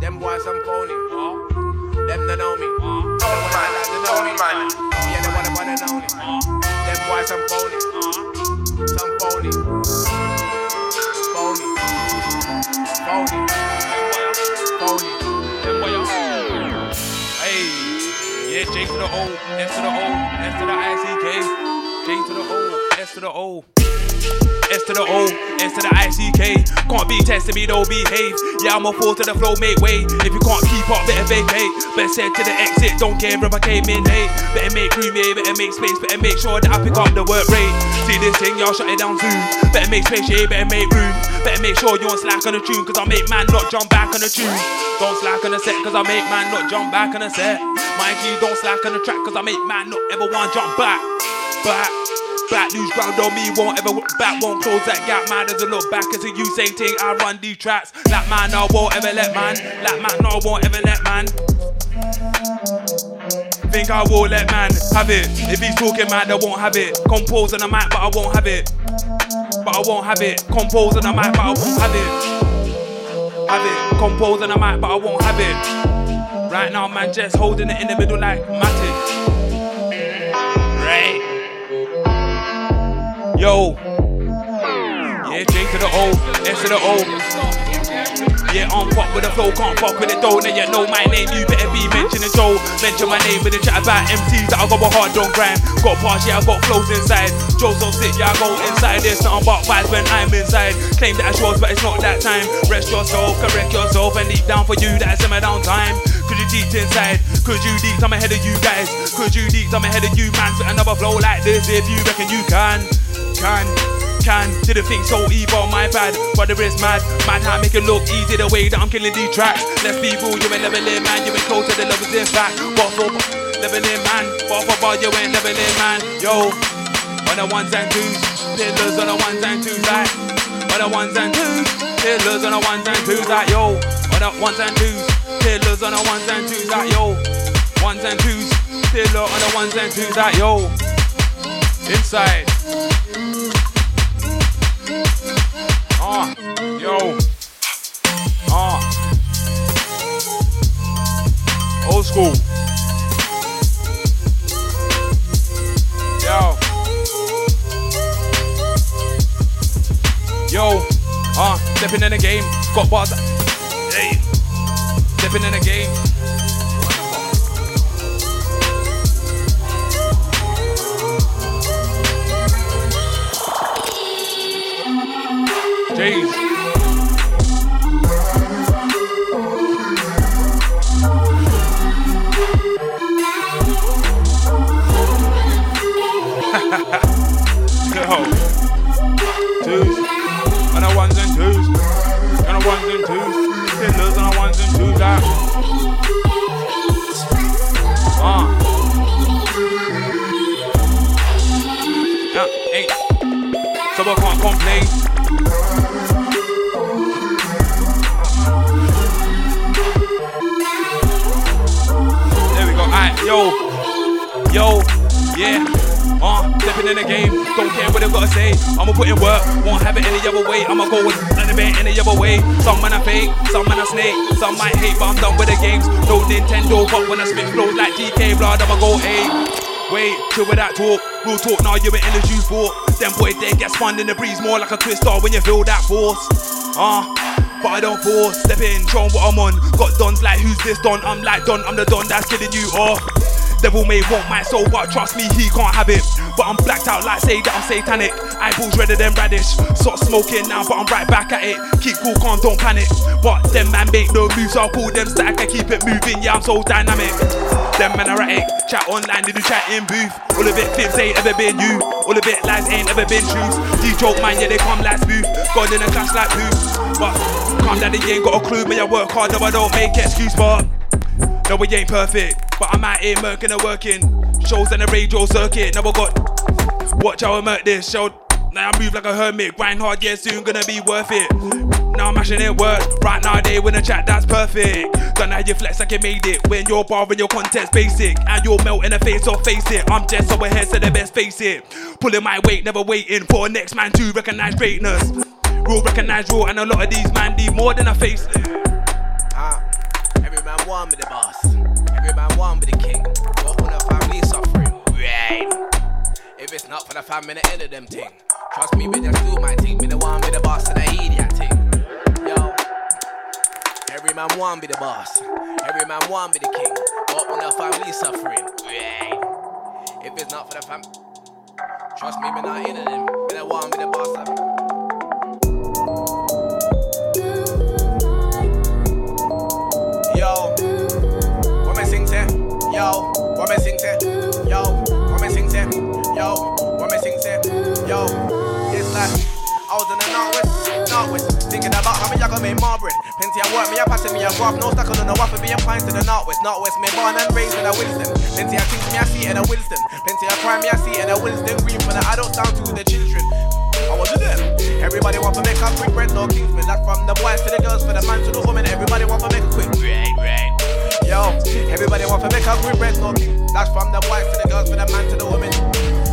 S: Them boys some phony. Them they know me. They act like they know me. Me, I don't wanna one and only. Them boys some phony. Uh-huh. Some phony. Phony. Phony. Phony. Uh-huh.
R: Hey, yeah, J to the O, S to the O, S to the I C K, J to the O, S to the O. S to the O, S to the I C K. Can't be testing me, don't behave. Yeah, I'm a fool to the flow, make way. If you can't keep up, better vacate. Better said to the exit, don't care if I came in late. Better make room, yeah, better make space, better make sure that I pick up the work rate. See this thing, y'all shut it down soon. Better make space, yeah, better make room. Better make sure you don't slack on the tune, cause I make man not jump back on the tune. Don't slack on the set, cause I make man not jump back on the set. Mind you, don't slack on the track, cause I make man not ever want jump back. Back. Back, lose ground on me, won't ever look back, won't close that gap. Man doesn't look back as a you same thing. I run these tracks. Like man, I won't ever let man. Like man, no, I won't ever let man. Think I won't let man have it. If he's talking man, I won't have it. Compose on the mic, but I won't have it. But I won't have it. Compose on the mic, but I won't have it. Have it. Compose on the mic, but I won't have it. Right now, man, just holding it in the middle like Matic. Yo. Yeah, J to the O, S to the O. Yeah, I'm fuck with the flow, can't fuck with it though. Now you know my name, you better be mentioning Joe. Mention my name with the chat about MCs that I got a hard on grind. Got parts, yeah, I got flows inside. Joe so sick, yeah, I go inside. There's nothing but vibes when I'm inside. Claim that it's yours, but it's not that time. Rest yourself, correct yourself, and deep down for you, that's simmer down time. Cause you deep inside, cause you deep, I'm ahead of you guys. Cause you deep, I'm ahead of you, man. For another flow like this, if you reckon you can, can can. Didn't think so evil, my bad. But the is mad. Mad how I make it look easy the way that I'm killing these tracks. Let's be real, you ain't leveling, man. You ain't close to the levels in fact. What for leveling, man? What for bar, you ain't leveling, man. Yo, on the ones and twos. Pillars on the ones and twos, like. On the ones and twos. Pillars on the ones and twos, like, yo. On the ones and twos. Pillars on the ones and twos, like, yo. Ones and twos. Pillar on the ones and twos, like, yo. Inside. Ah, yo. Ah. Old school. Yo. Yo. Ah, stepping in the game. Got bars. Hey. Stepping in the game. On ones and twos. Pillars on ones and twos. That. Ah. Yeah, hey. So I can't complain. There we go. Alright, yo, Uh, in the game, don't care what they gotta say. I'ma put in work, won't have it any other way. I'ma go with none any other way. Some man are fake, some man are snake, some might hate, but I'm done with the games. No Nintendo, but when I spit flows like DK blood, I'ma go A. Wait, chill with that talk. Real talk, now you ain't in the juice for. Them boys they gets spun in the breeze more like a twister when you feel that force. Uh, but I don't force. Step in, show what I'm on. Got dons like who's this don? I'm like Don, I'm the don that's killing you off. Devil may want my soul, but trust me, he can't have it. But I'm blacked out like say that I'm satanic. Eyeballs redder than radish. Stop smoking now, but I'm right back at it. Keep cool, calm, don't panic. But them man make no moves, I'll pull them stack and keep it moving. Yeah, I'm so dynamic. Them man erratic. Chat online, they do chat in booth. All of it fibs ain't ever been you. All of it lies ain't ever been truth. These joke man, yeah, they come like smooth. God in a clash like who? But calm down, they ain't got a clue. Me, I work hard, no, I don't make excuse, but. No, we ain't perfect, but I'm out here murking and working. Shows on the radio circuit, now I got. Watch how I murk this show. Now I move like a hermit, grind hard, yeah, soon gonna be worth it. Now I'm mashing it work. Right now they win a chat, that's perfect. Done how you flex like you made it. When you're and your content's basic, and you'll melt in the face or face it. I'm just so ahead, so the best face it. Pulling my weight, never waiting for next man to recognize greatness. Real recognize real, and a lot of these man need more than a face.
S: Man want be the boss. Every man want be the king. But when the family suffering, right? If it's not for the family, the end of them thing. Trust me, but just do my thing. Me the one be the boss and I idiot thing. Yo. Every man want be the boss. Every man want be the king. But when the family suffering, right? If it's not for the fam, trust me, me not in them. Me the one be the boss. Yo, what me sing say? Yo, what me sing say? Yo, what me sing say? Yo, it's like I was in the northwest, northwest, thinking about how me I gonna make more bread. Plenty of work, me a passing me a graph, no stack on the waffle, being pints to the northwest, northwest. Me born and raised in a Wilson. Plenty of things me I see in a Wilson. Plenty of crime me I see in a Wilson. Green from the adults down to the children. I want to them. Everybody want to make a quick bread, no Kingsman. That's from the boys to the girls, for the man to the woman. Everybody want to make a quick bread, bread. Yo, everybody want to make a quick bread, no That's from the boys to the girls, for the man to the woman.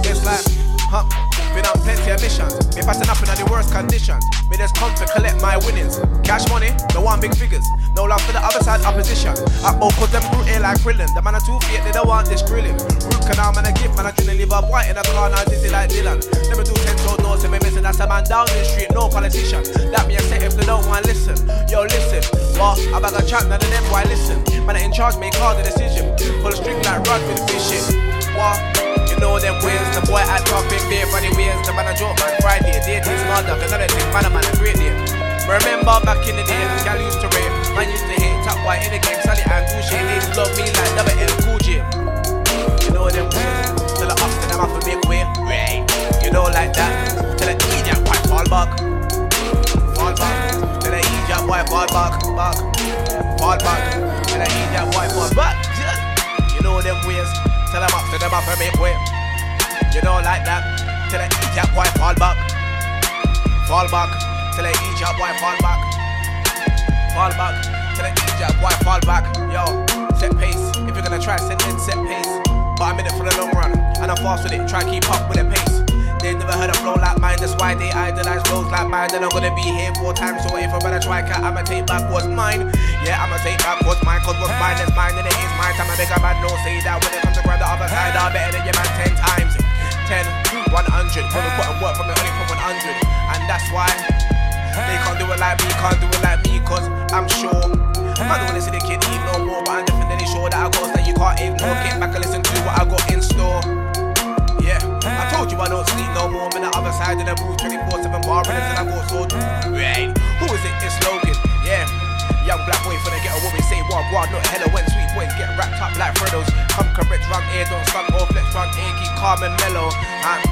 S: It's like, huh? Been on plenty of missions. Me passing up in the worst conditions. Me just come to collect my winnings. Cash money, no one big figures. No love for the other side opposition. I both cause them brute like grilling. The man are too fit, they don't want this grilling. Root canal, man, I give, man, I didn't leave up white in a car, now dizzy like Dylan. Never do 10 toes, no, so me missing. That's a man down the street, no politician. That me, I say if they don't want listen. Yo, listen. What? I bag a chat, none of them, why listen? Man, I in charge, make all the decision. Pull a string like rod with the fishing. What? You know them ways, the boy at top in beer funny ways. The man a joke man Friday, day tease mother, another thing, man a man a great day. Remember back in the day, gal used to rape, man used to hate top white in the game, Sally and Touche, they love me like double L Cool J. You know them ways, tell the ups to them have to make way, right? You know like that, tell the idiot white fall back, fall back, tell the idiot white fall back, back, fall back, tell the idiot white fall back. You know them ways. Tell them up, tell them up and make way. You know like that. Tell the idiot boy fall back. Fall back. Tell the idiot boy fall back. Fall back. Tell the idiot boy fall back. Yo, set pace. If you're gonna try, send in set pace. But I'm in it for the long run. And I'm fast with it. Try keep up with the pace. They never heard a flow like mine, that's why they idolize flows like mine. Then I'm gonna be here four times, so if I better try, cat, I'ma take back what's mine. Yeah, I'ma take back what's mine, cause what's mine is mine, and it is mine. Time I make a man know, say that when it comes to grab the other side, I'm better than your man ten times. 10, 100, when we put in work from the only from 100. And that's why they can't do it like me, can't do it like me, cause I'm sure. I don't wanna see the kid eat no more, but I'm definitely sure that I got that you can't ignore. Get back and listen to what I got in store. Told you I don't sleep no more. I'm on the other side of the booth, 24 7 bar, and I go so. Right, who is it? It's Logan. Yeah, young black boy finna get a woman say what, what, not hella when sweet boys get wrapped up like Frodo's. Come correct, run air, don't suck or flex, run air, keep calm and mellow. Huh?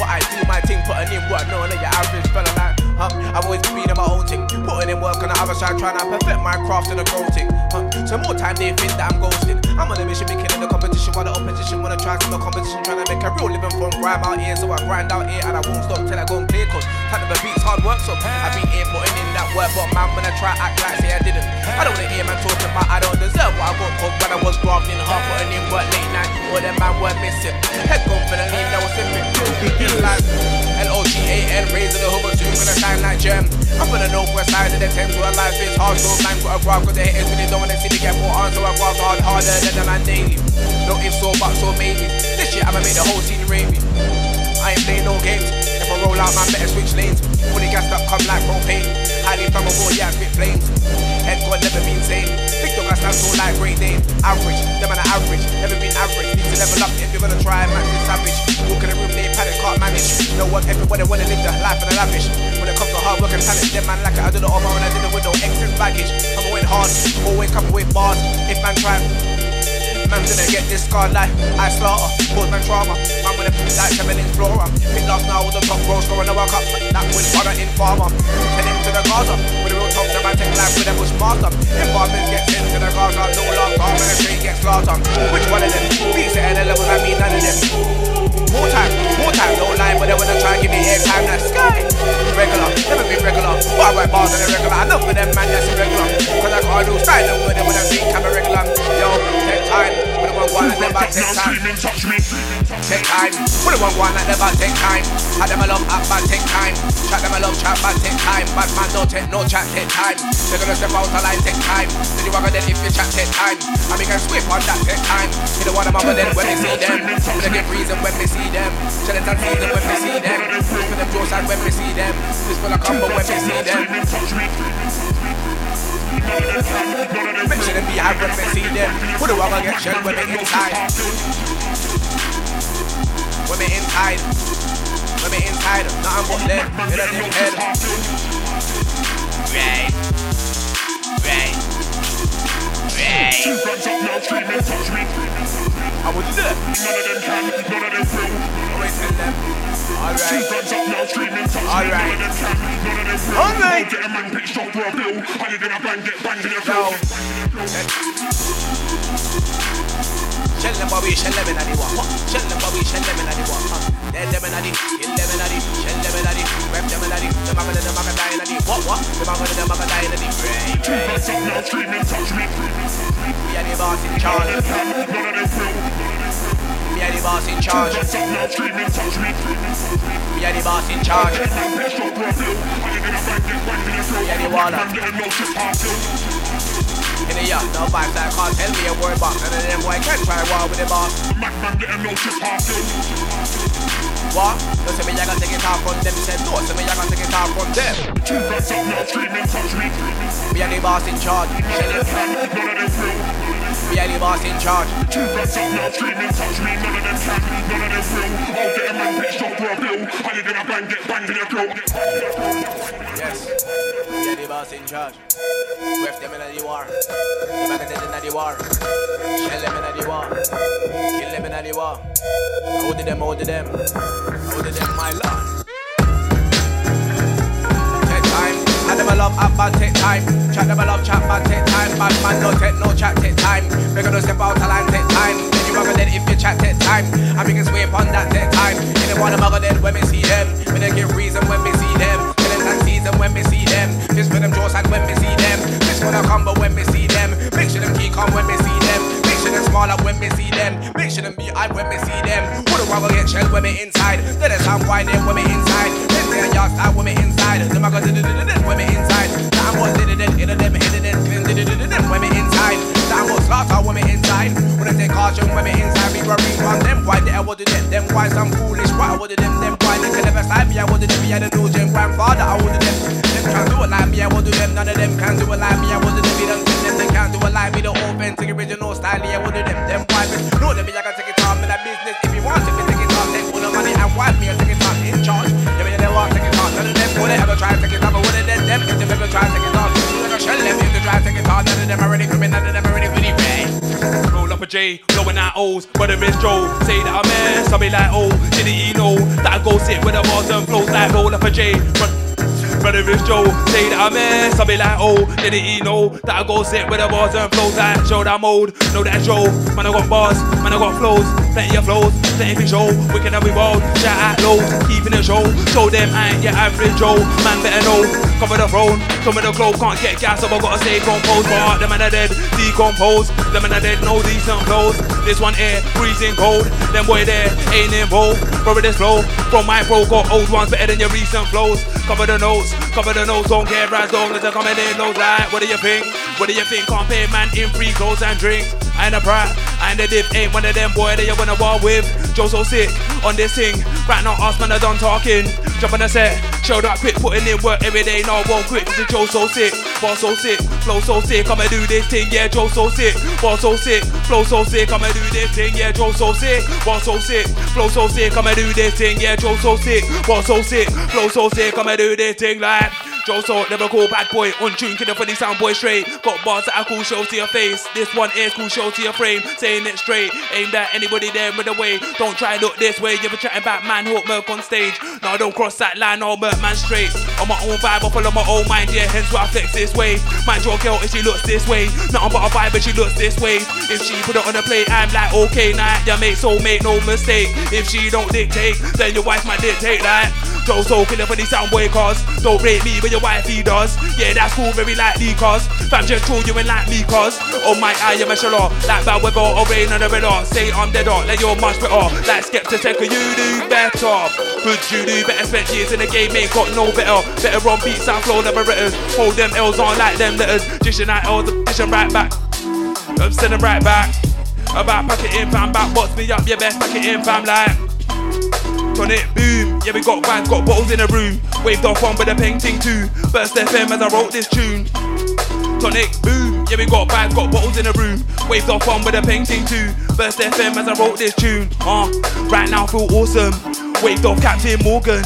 S: But I do my thing, putting in work, knowing that your average fella like, huh? I've always been in my own thing, putting in work on the other side, trying to perfect my craft and the growth thing, huh? So more time they think that I'm ghosting. I'm on a mission, making it the competition, while the opposition wanna try some competition, trying to make a real living from grime out here. So I grind out here and I won't stop till I go and clear, cause time of the beats hard work, so I've been here putting in that work, but man, when I try act like say I didn't, I don't wanna hear man talking about I don't deserve what I got, cause when I was grafting hard, putting in work late night, all them man were missing. Head gone for the lean, now was sipping. Like L-O-G-A-N, raising the hover soon gonna shine like gem. I'm from the northwest side of the Thames where life is hard, so man got a graph, cause the haters really don't wanna see me get more on, so I graph hard, harder than the man daily. No if so, but so maybe. This shit I'ma make the whole scene rave me. I ain't playing no games. If I roll out, man, better switch lanes. Fully gassed up, come like propane. Highly flammable, yeah, spit flames. Head never been sane. Big dog, I stand so like Great Dane. Average, them man are average. Never been average. Need to level up if you're gonna try, man, this savage. Walk in the room, they panic, can't manage. No one, everybody wanna live the life of the lavish. When it comes to hard work and talent, them man like it. I do it on my own, I did it with no extra baggage. I'm going hard, always coming with bars. If man try, Man gonna get this scarred like I slaughter, cause man trauma. Man with a food like seven inch flora. Pick last now with the top roll scoring the World Cup. That was father in farmer. Him to the Gaza. The top, the man take life with them was smarter. If farmers get sent to the Gaza, no love, farm and the trade gets slaughtered. Which one of them? Beats it at the level, I mean none of them. More time, more time, don't lie, but they wanna try and give me airtime. That sky, regular, never been regular. But I write bars on the regular. Know for them, man, that's irregular. Cause I can't do style them with them when I think I'm a regular. Yo, take time, when I want one, I never take time. Take time, when I want one, I never take time. Had them a love up, but take time. Chat them a love chat, but take time. Bad man don't take no chat, take time. They're gonna step out the line, take time. Then you walk then if you chat, take time. I make a sweep on that, take time. You what I'm over then when they see them. When they give reason when they see them. It and see them when they see them. For them jokes and when they see them. This full of combo when they see them. Mention them be high when they see them. Who the one get shelled when they inside? When they inside. When they inside. Nothing but. In a dim head. Right. Right. Right.
P: Two guns up now, screaming, touch.
S: I would that.
P: None of them will.
S: Alright.
P: Get a man pitched up for a bill. How you gonna bang, get banged in throat?
S: Shell them Bobby, shell them in the what? Shell them Bobby, shell them in what? Dead them in the, kill them in the, shell them in the, rep them in the, the maga the maga die in the what what? The maga the maga die in the right,
P: Two guns up now, screaming, touch me.
S: We are the boss in charge.
P: None of them will.
S: Me We are the boss in charge. We are the boss in charge. We are the waller. In the yard, no vibes that can't tell me a word. None of them boy can try war with the boss. What? No, say me, I gotta take it off from them. Said no, say me, I gotta take it off from them. Two bets up now, screaming, touch me. We are the boss in charge. None of them will. We are the boss in charge. Two bets up now, screaming, touch me. None of them can, none of them will. I'll get a man pitched up for a bill. How you gonna bang, banged in your throat? Yes, are the boss in charge. With them in the war. The magazine in the war. Shell them in the war. Kill them in the war. Hold them, hold them. Hold them, my lord. Never love up, but take time. Chat never love chat, but take time. Bad man, no take no chat, take time. We gonna step out the line, take time. Then you rock then if you chat, take time. And we can sweep on that, take time. You don't wanna muggle then when we see them. We don't give reason when we see them. Feelings and season when we see them. This for them jaws and when we see them. This gonna come, but when we see them. Make sure them keep calm when we see them. Make sure them small up when we see them. Make sure them be high when we see them. Who the one will get shell when we inside? Then it's time they when we inside. Then say y'all start when we inside. The maga did it when we inside. Time was did it in them hit it in did it when we inside. Time was slaughter when we inside. When I take caution we inside. We were on them why did they would do them. Them why some foolish why would do them. Them why they can never side me. I would do them. And the new gen grandfather I would do them. Them can't do it like me. I would do them. None of them can do it like me. I would do them. We don't them. Can't do it like me. The authentic original style. Yeah, I would do them. Them why. Know them. Me I can take it off in that business. If you want to, me take it off. Take all the money and wipe me. I take it off in charge. Yeah, me they want take it off. None of them would ever try to take it off. But one of them, if they ever try to take it off. Like a shell them if they try to take it off. None of them are ready for me. None of them
R: Roll up a J, blowing out O's, brother is Joe. Say that I'm ass, I be like, oh, didn't he know that I go sit with the bars and flows like roll up a J. Bro- Brother is Joe, say that I'm ass, I be like, oh, didn't he know that I go sit with the bars and flows like show that mode, know that Joe. Man, I got bars, man, I got flows, plenty of flows, plenty of show. We can have we roll, shout out lows, keeping the show. Show them I ain't your average Joe, man better know. Cover the throne, come with the glow, can't get gas up, I gotta stay composed. But the man are dead, decompose. The man are dead, no decent clothes. This one here, freezing cold. Them boy there, ain't involved. Brother this flow, from my pro, got old ones better than your recent flows. Cover the notes, cover the notes, don't care as long as they're coming in those like, what do you think? What do you think? Can't pay man in free clothes and drinks. I ain't a brat, I ain't a dip, ain't one of them boy that you wanna war with. Joe so sick on this thing, right now us man are done talking. Jump on the set, show that quick, putting in work every day, no won't quit. This is Joe so sick, ball so sick, flow so sick, I'ma do this thing, yeah, Joe so sick, ball so sick, flow so sick, I'ma do this thing, yeah, Joe so sick, ball so sick, flow so sick, I'ma do this thing, yeah, Joe so sick, ball so sick, flow so sick, I'ma do this thing like. Joe so never call bad boy, on tune, kid funny sound boy straight. Got bars that I cool show to your face. This one is cool show to your frame. Saying it straight, aim at anybody there with the way. Don't try look this way, you ever chatting about man hook Merc on stage. No, don't cross that line, Merc man straight. On my own vibe, I follow my own mind, yeah, hence why I flex this way. Mind your girl if she looks this way. Nothing but a vibe if she looks this way. If she put it on the plate, I'm like, okay, nah, ya mate, so make no mistake. If she don't dictate, then your wife might dictate that. Joe so killer for the sound boy cause Don't rate me when your wife wifey does. Yeah that's cool very likely cause Fam just troll you and like me cause Oh my eye you measure law Like bad weather or rain on the radar Say I'm dead or let your much better. Like Skepta can you do better? Could you do better? Spent years in the game ain't got no better. Better on beats and flow never writters Hold them L's on like them letters. Dishing out L's dishing right back. I'm sending right back. About pack it in fam. Back box me up yeah best pack it in fam like. On it, boom. Yeah, we got vans, got bottles in the room. Waved off one with a painting too. Burst FM as I wrote this tune. Tonic, boom. Yeah, we got bags, got bottles in the room. Waved off one with a painting too. Burst FM as I wrote this tune. Uh, right now feel awesome. Waved off Captain Morgan.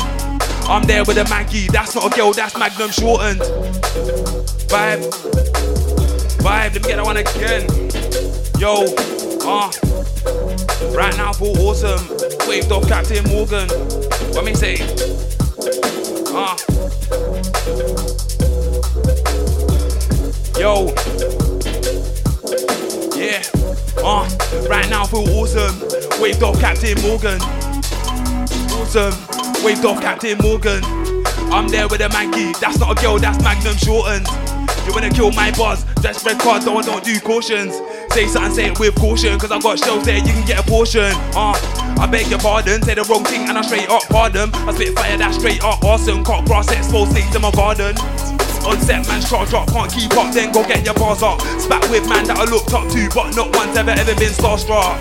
R: I'm there with a Maggie. That's not a girl, that's Magnum shortened. Vibe. Vibe, let me get that one again. Yo, uh. Right now feel awesome. Waved off Captain Morgan. What me say? Ah. Yo. Yeah. Uh. Right now feel awesome. Waved off Captain Morgan. Awesome. Waved off Captain Morgan. I'm there with a Maggie. That's not a girl, that's Magnum shortened. You wanna kill my buzz? Just red card, don't don't do cautions. Say something, say it with caution, cause I got shells there, you can get a portion. Uh, I beg your pardon, say the wrong thing and I straight up pardon. I spit fire that straight up awesome. Cock grass, exposed snakes in my garden. On set, man, shot drop, can't keep up, then go get your bars up. Spat with man that I looked up to, but not one's ever ever been starstruck.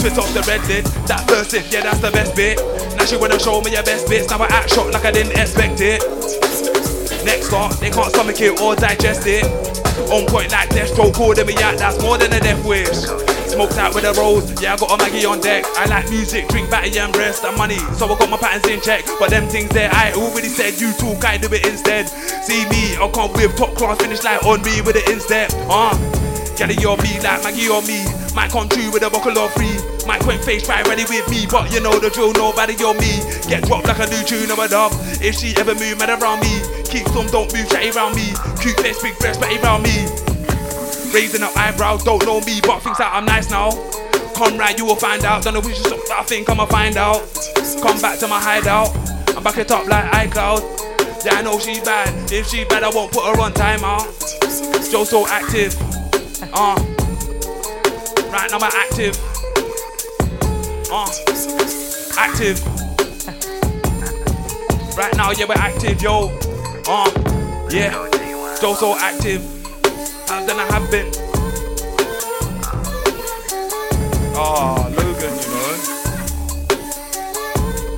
R: Twist off the red lid, that first sip, yeah, that's the best bit. Now she wanna show me your best bits, now I act shocked like I didn't expect it. Next up, they can't stomach it or digest it. On point like Deathstroke, holding me out, that's more than a death wish. Smoked out with a rose, yeah, I got a Maggie on deck. I like music, drink batty and rest and money, so I got my patterns in check. But them things there, I already said you talk, I do it instead. See me, I can't whip top class, finish like on me with it instep. Uh, get it on me like Maggie on me. Might come true with a buckle of free. Might quaint face try ready with me, but you know the drill, nobody on me. Get dropped like a new tune of a dub. If she ever move mad around me, keep some, don't move, chatty around me. Cute face, big breast, batty around me. Raising up eyebrows, don't know me, but thinks that I'm nice now. Right, you will find out. Don't know which is I think I'ma find out. Come back to my hideout. I'm back it up like iCloud. Yeah, I know she bad. If she bad, I won't put her on timeout. Joe so active. Uh. Right now I'm active. Uh. Active. Right now, yeah, we're active, yo. Uh. Yeah. Joe so active. And then I have been. Oh, Logan,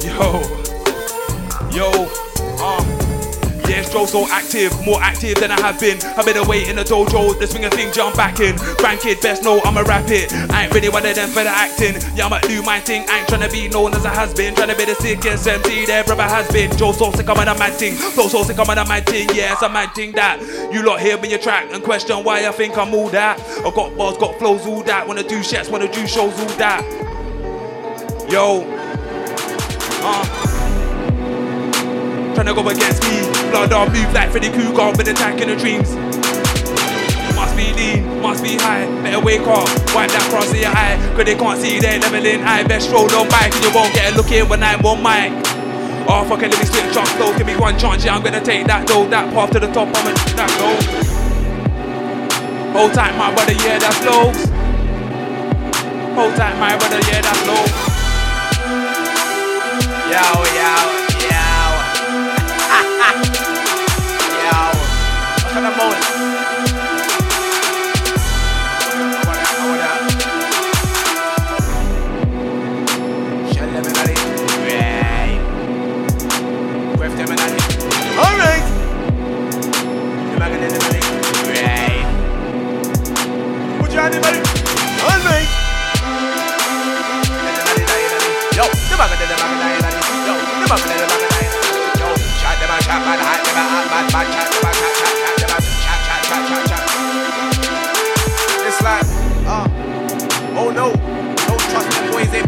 R: you know. Yo. Yo. Uh. Yeah, so active, more active than I have been. I've been away in the dojo, the swinger thing, jump back in. Grandkid, best know I'm a rap it. I ain't really one of them for the acting. Yeah, I'ma do my thing. I ain't tryna be known as a has been. Tryna be the sickest MC there brother has been. Joe so sick, I'm on a mad thing. Flow so sick, I'm on a mad thing. Yeah, it's a mad thing that you lot hear me your track and question why I think I'm all that. I got bars, got flows, all that. Wanna do shits, wanna do shows, all that. Yo. Uh. Tryna go against me. Blood on move like Freddy Krueger with attack in the dreams. Must be lean, must be high. Better wake up, wipe that cross in your eye. Cause they can't see they leveling high. Best roll on bike and you won't get a look in when I'm on mic. Oh fuck it, let me split chop slow. Give me one chance, yeah, I'm gonna take that though. That path to the top, I'm gonna that go. Hold tight, my brother, yeah, that's low. Hold tight, my brother, yeah, that's low. Yo, yo. Bag of the bag of the Yo, the bag of the bag of Yo, chat them a chat, bad hat, them a hat, bad bad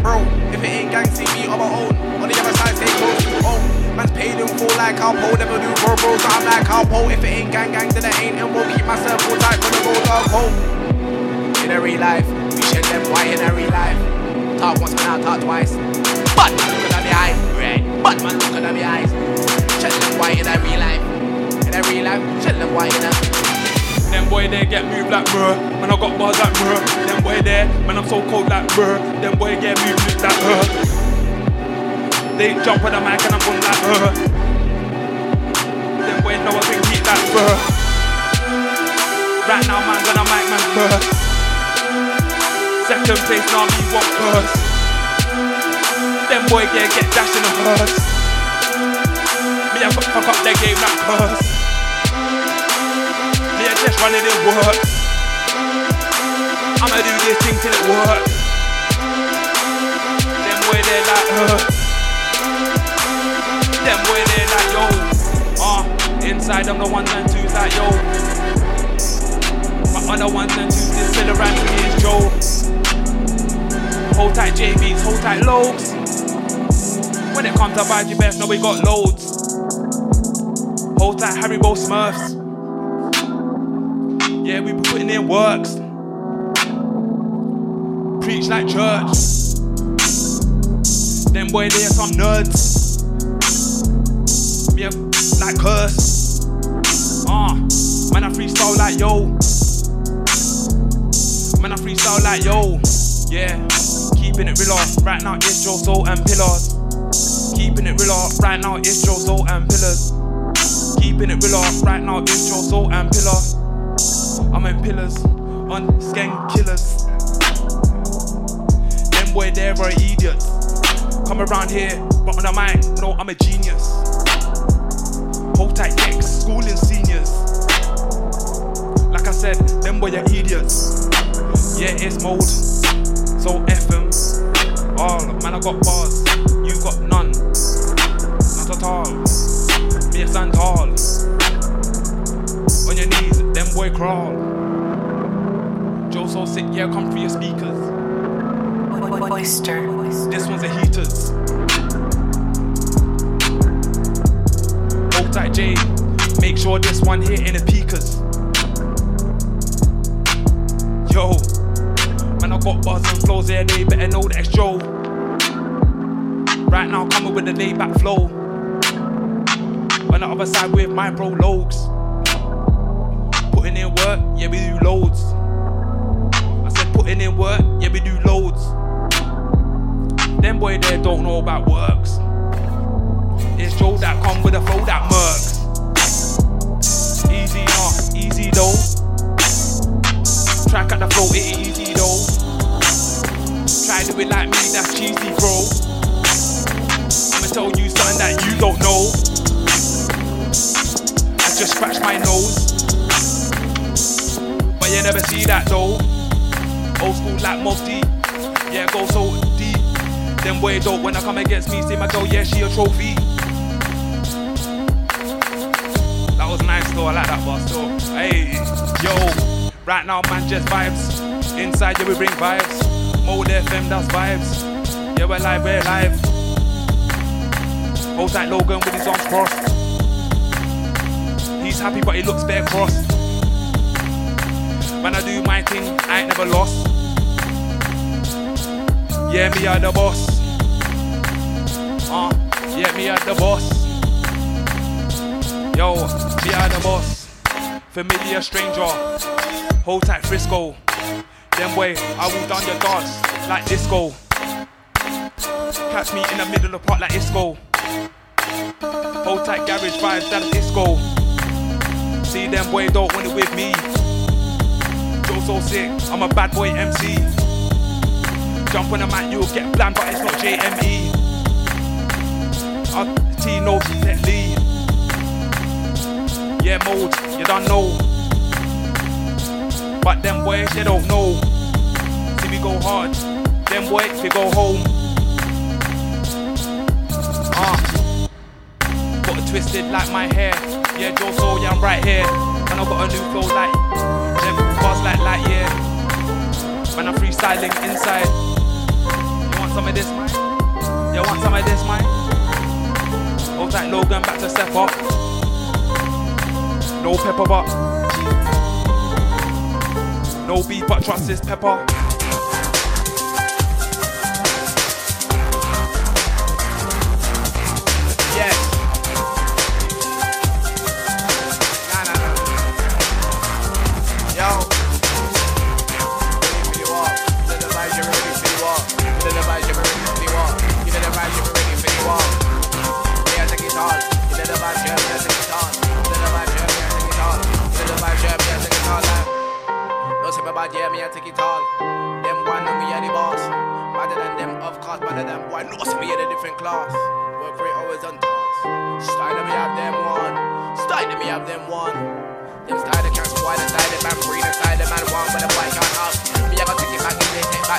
R: bro. If it ain't gang, see me on my own. On the other side, stay close to home. Man's paid in full like Alpo, never do bro bro, so I'm like Alpo. If it ain't gang gang, then it ain't, and we'll keep myself full tight when the road dog home. In a real life, we shed them white in a real life. Talk once, man, I'll talk twice. But man, look at the eyes, right? But man, look at the eyes. Shed them white in a real life. In a real life, shed them white in a. Them boy there get moved like bruh. Man, I got bars like bruh. Them boy there, man, I'm so cold like bruh. Them boy get moved like bruh. They jump on the mic and I'm going like bruh. Them boy know I think heat like bruh. Right now, man, gonna mic man bruh. Second place, now me one first. Uh. Them boy get get dashed in the hearse. Me I fuck fuck up their game like curse. Me I just running it work. I'ma do this thing till it work. Them boy they like uh. Them boy they like yo. Uh, inside I'm the ones and twos like yo. My other ones and twos is still around me is Joe. Hold tight JBs, hold tight lows. When it comes to buy you best, know we got loads. Hold tight Haribo Smurfs. Yeah, we be putting in works. Preach like church. Them boy they are some nerds. Me a like curse. Ah, uh, man I freestyle like yo. Man, I freestyle like yo, yeah. Keeping it real off. Right now, it's Joe Soul and Pillars. Keeping it real off. Right now, it's Joe Soul and Pillars. Keeping it real off. Right now, it's Joe Soul and Pillars. I'm in pillars on skank killers. Them boy, they're idiots. Come around here, but on the mic, no, I'm a genius. Hold tight decks, schooling seniors. Like I said, them boy are idiots. Yeah, it's mold, so F them. All oh, man, I got bars, you got none. Not at all. Me a stand tall. On your knees, them boy crawl. Joe so sick, yeah, come for your speakers.
T: Oyster.
R: This one's a heaters. Hold tight, J. Make sure this one here in the peakers. Yo, man, I got bars and flows there, they better know that it's Joe. Right now, coming with the laid back flow. On the other side with my bro Logs. Putting in work, yeah, we do loads. I said putting in work, Them boy there don't know about works. It's Joe that come with a flow that murks. Easy not, easy though. Track at the flow, it ain't easy though. Try do it like me, that's cheesy, bro. I'ma tell you something that you don't know. I just scratch my nose. But you never see that though. Old school like Deep. Yeah, go so. Them boy dope when I come against me. See my girl, yeah, she a trophy. That was nice though, I like that boss though. Hey, yo, right now man just vibes. Inside yeah we bring vibes. Mode FM does vibes. Yeah we're live, we're live. Hold tight Logan with his arms crossed. He's happy but he looks bare crossed. When I do my thing, I ain't never lost. Yeah, me are the boss. Uh, yeah, me are the boss. Yo, me are the boss. Familiar stranger. Hold tight Frisco. Then way, I will down your dance like disco. Catch me in the middle of the pot like Isco. Hold tight garage vibes, that's disco. See them boy don't want it with me. Joe so sick, I'm a bad boy MC. Jump on the mat, you'll get bland, but it's not JME. Uh, T no Jet Li. Yeah, mode, you don't know. But them boys, they don't know. See we go hard, them boys, they go home. Uh, got it twisted like my hair. Yeah, Joe so yeah, I'm right here. And I got a new flow like them bars like light, yeah. When I'm freestyling inside. You want some of this, man? You want some of this, man? Hold tight, Logan, back to step up. No pepper, but no beef, but trust this pepper.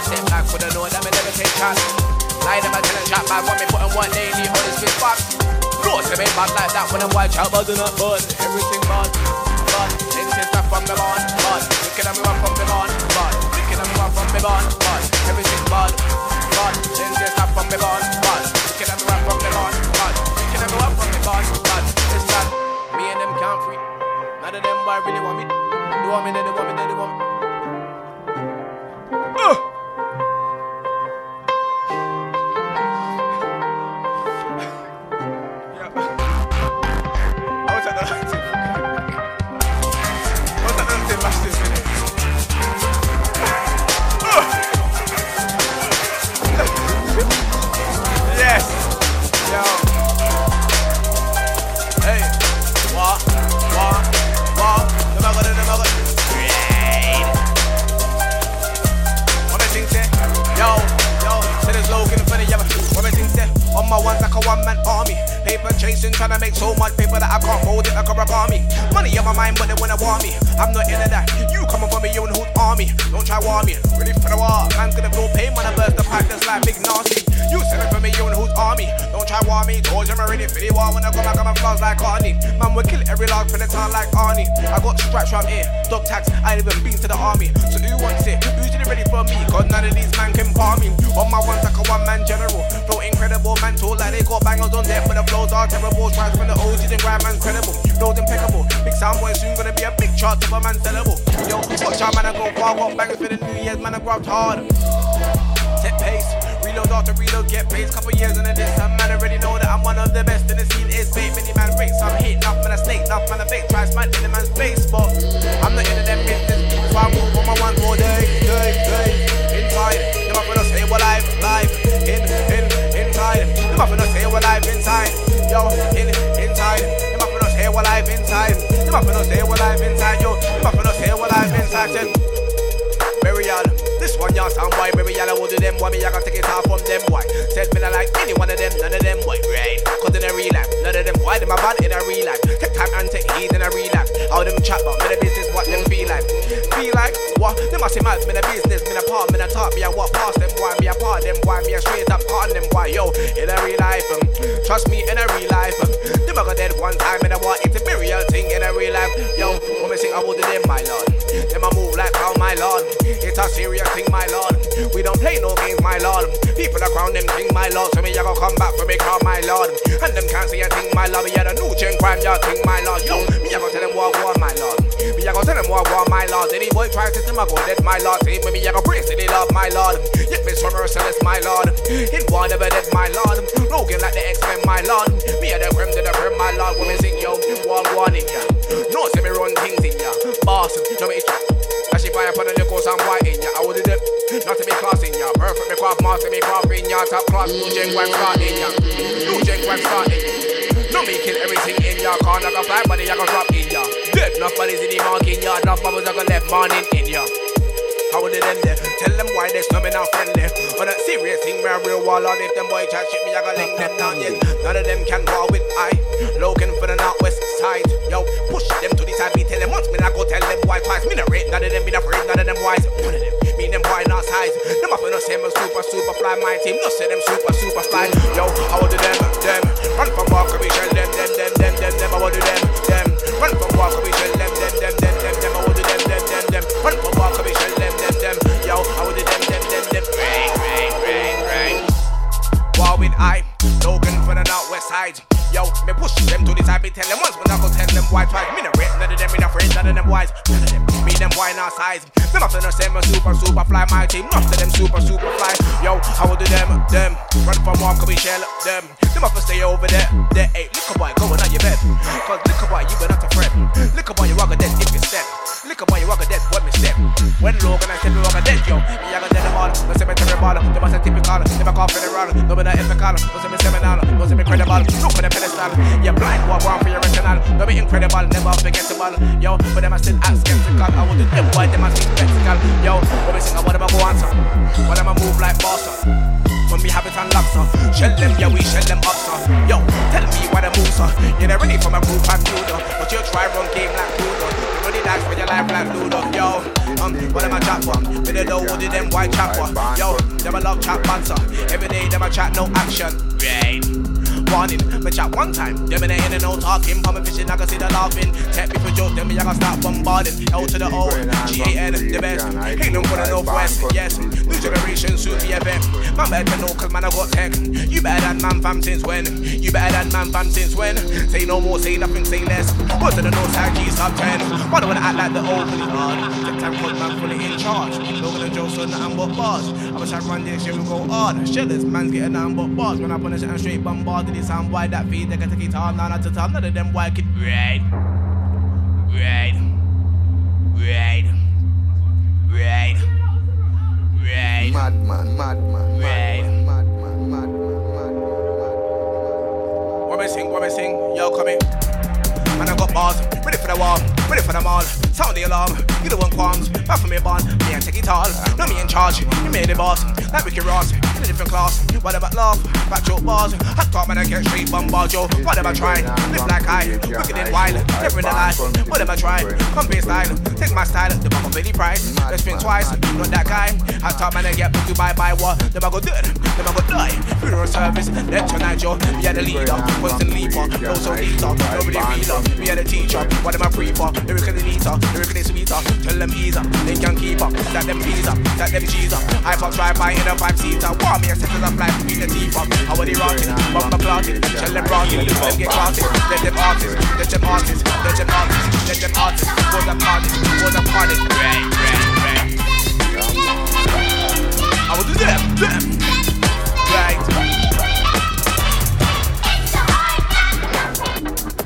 R: Step back for the know that me never take chance. Lie them I tell them chat back, want me putting one day, need all this spit back. No, to me bad like that when I'm white chat, buzzing up, bud. Everything bad, bad. Anything stuff from me bad, bad. Looking at me one from me bad, bad. Looking at me one from me bad, bad. Everything bad, bad. Anything stuff from me bad, bad. Looking at me one from me bad, bad. Looking at me one from me bad, bad. It's bad. Me and them can't free. None of them boy really want me. They want me, they want
S: that one time. Them in the in and out talking, pumping fishing, I can see the laughing. Tap joke, then me, I gotta stop bombarding. L to the O, G-A-N, the best. Kingdom for the Northwest, yes. New generation, soon BFM. Man better know, cause man, I got tech. You better than man, fam, since when? You better than man, fam, since when? Say no more, say nothing, say less. Go to the North Side, G, sub 10. Why do I act like the old police guard? The time called man, fully in charge. Logan and Joe, Johnson, nothing but bars. I wish I run this shit, we go hard. Shillers, man's getting nothing but bars. When I punish it, I'm straight bombarded. It sound wide that feed, they can take it time, now, not to time. None of them white kid, right? Right. Right. Right. Right.
Q: Madman, madman, madman, madman,
S: madman. Woman sing, woman sing, yo, come in. Man, I got bars, ready for the war, ready for them all. Sound the alarm, you don't want qualms, back for me, bond, me I take it all. No me in charge, you made the boss, like Ricky Ross a different class. What about laugh? Back joke bars. I thought man I get straight bombard yo. What am I trying? Live like I, wicked and wild. Never in the life. What am I trying? Come be style. Take my style. The back of any price. Let's think twice. Not that guy. I thought man I get put to buy by what? Them I go dead. Them I go die. Funeral service. Let's tonight yo. We are the leader. Western leaper. No so leader. Nobody reader. We are the teacher. What am I pre for? Lyrical leader. Lyrical sweeter. Tell them ease up. They can keep up. That them up. That them cheese up. I pop drive by in a five seater. Want me the are they rotting? Bumper clotted. Tell them rotting. Let them get. Let them artists. Let them artists. Let them artists. Let them artists. For the party. For the party. I will do them. Them.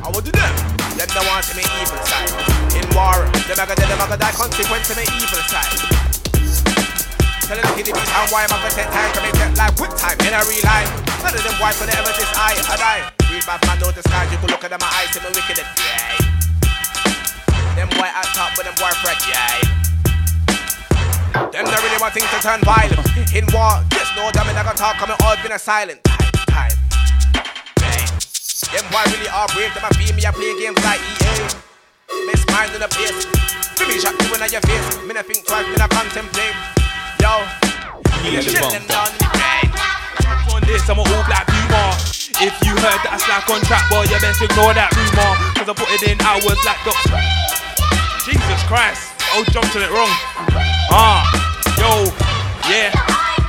S: I want to make evil side. In war, them I them I that consequence to the evil side. Tell them to the beast and why I'm a take time to make it like quick time in a real life. None of them boys gonna ever this I I die. Read my man the skies, you can look at them my eyes, see me wicked and yeah. Them boy at top, but them boy fresh, yeah. Them not really want things to turn violent. In war, just know that me not gonna talk, coming all been a silent time. time. Hey. Them boy really are brave, them a beat me, I play games like EA. Miss mind in the place. Me shot you in your face. Me not think twice, me not contemplate. Yo,
R: the
S: chillin'
R: bump.
S: done. Hey.
R: On this, I'm a all black puma. If you heard that I slack on track, boy, you best ignore that rumor. Cause I put it in hours like doctor. Jesus Christ. Oh, jumped on it wrong. Ah, yo, yeah.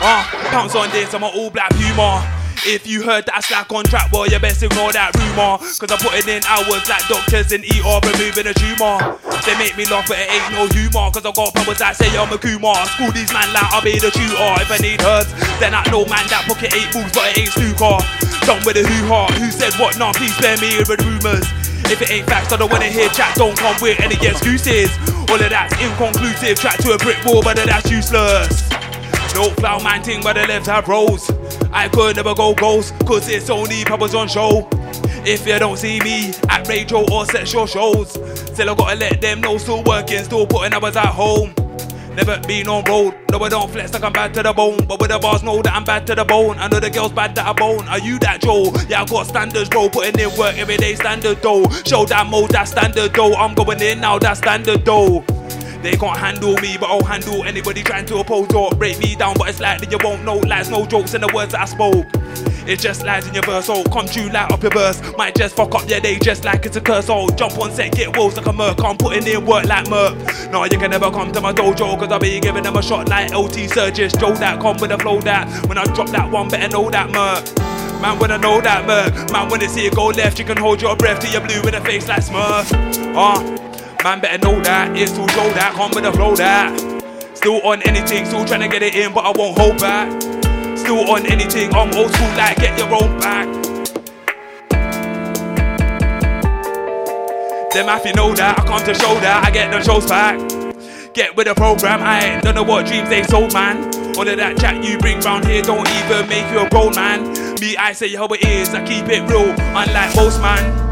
R: Ah, pounce on this, I'm a all black puma. If you heard that slack on track, boy, you best ignore that rumor. Cause I put it in hours like doctors in ER removing a tumor. They make me laugh, but it ain't no humor. Cause I got powers that say I'm a Kumar. School these man like I'll be the tutor. If I need hers, then I know man that pocket eight balls, but it ain't snooker. Done with the hoo ha. Who said what? Nah, please spare me with rumors. If it ain't facts, I don't wanna hear chat. Don't come with any excuses. All of that's inconclusive. Track to a brick wall, but that's useless. No flower man ting, but the left have rows. I could never go ghost, cause it's only puppets on show. If you don't see me at radio or sexual shows, still I gotta let them know still working, still putting hours at home. Never been on road, no I don't flex like I'm bad to the bone, but with the bars know that I'm bad to the bone. I know the girls bad that I bone. Are you that Joe? Yeah, I got standards, bro. Putting in work every day, standard though. Show that mode, that standard though. I'm going in now, that standard though. They can't handle me, but I'll handle anybody trying to oppose or break me down. But it's like that you won't know lies, no jokes in the words that I spoke. It's just lies in your verse, so come true, light up your verse. Might just fuck up your day just like it's a curse. Oh, jump on set, get wolves like a merc. I'm putting in work like Merc. No, you can never come to my dojo, cause I'll be giving them a shot like LT Surges. Joe that come with a flow that. When I drop that one, better know that Merc. Man, when I know that Merc. Man, when they see go left, you can hold your breath till you're blue in the face like Smurf. Ah. Man better know that, it's too Joe that, come with the flow that. Still on anything, still trying to get it in, but I won't hold back. Still on anything, I'm old school, like get your own back. Them if you know that, I come to show that, I get the shows back. Get with the program, I ain't don't know what dreams they sold, man. All of that chat you bring round here don't even make you a grown man. Me, I say how it is, I keep it real, unlike most man.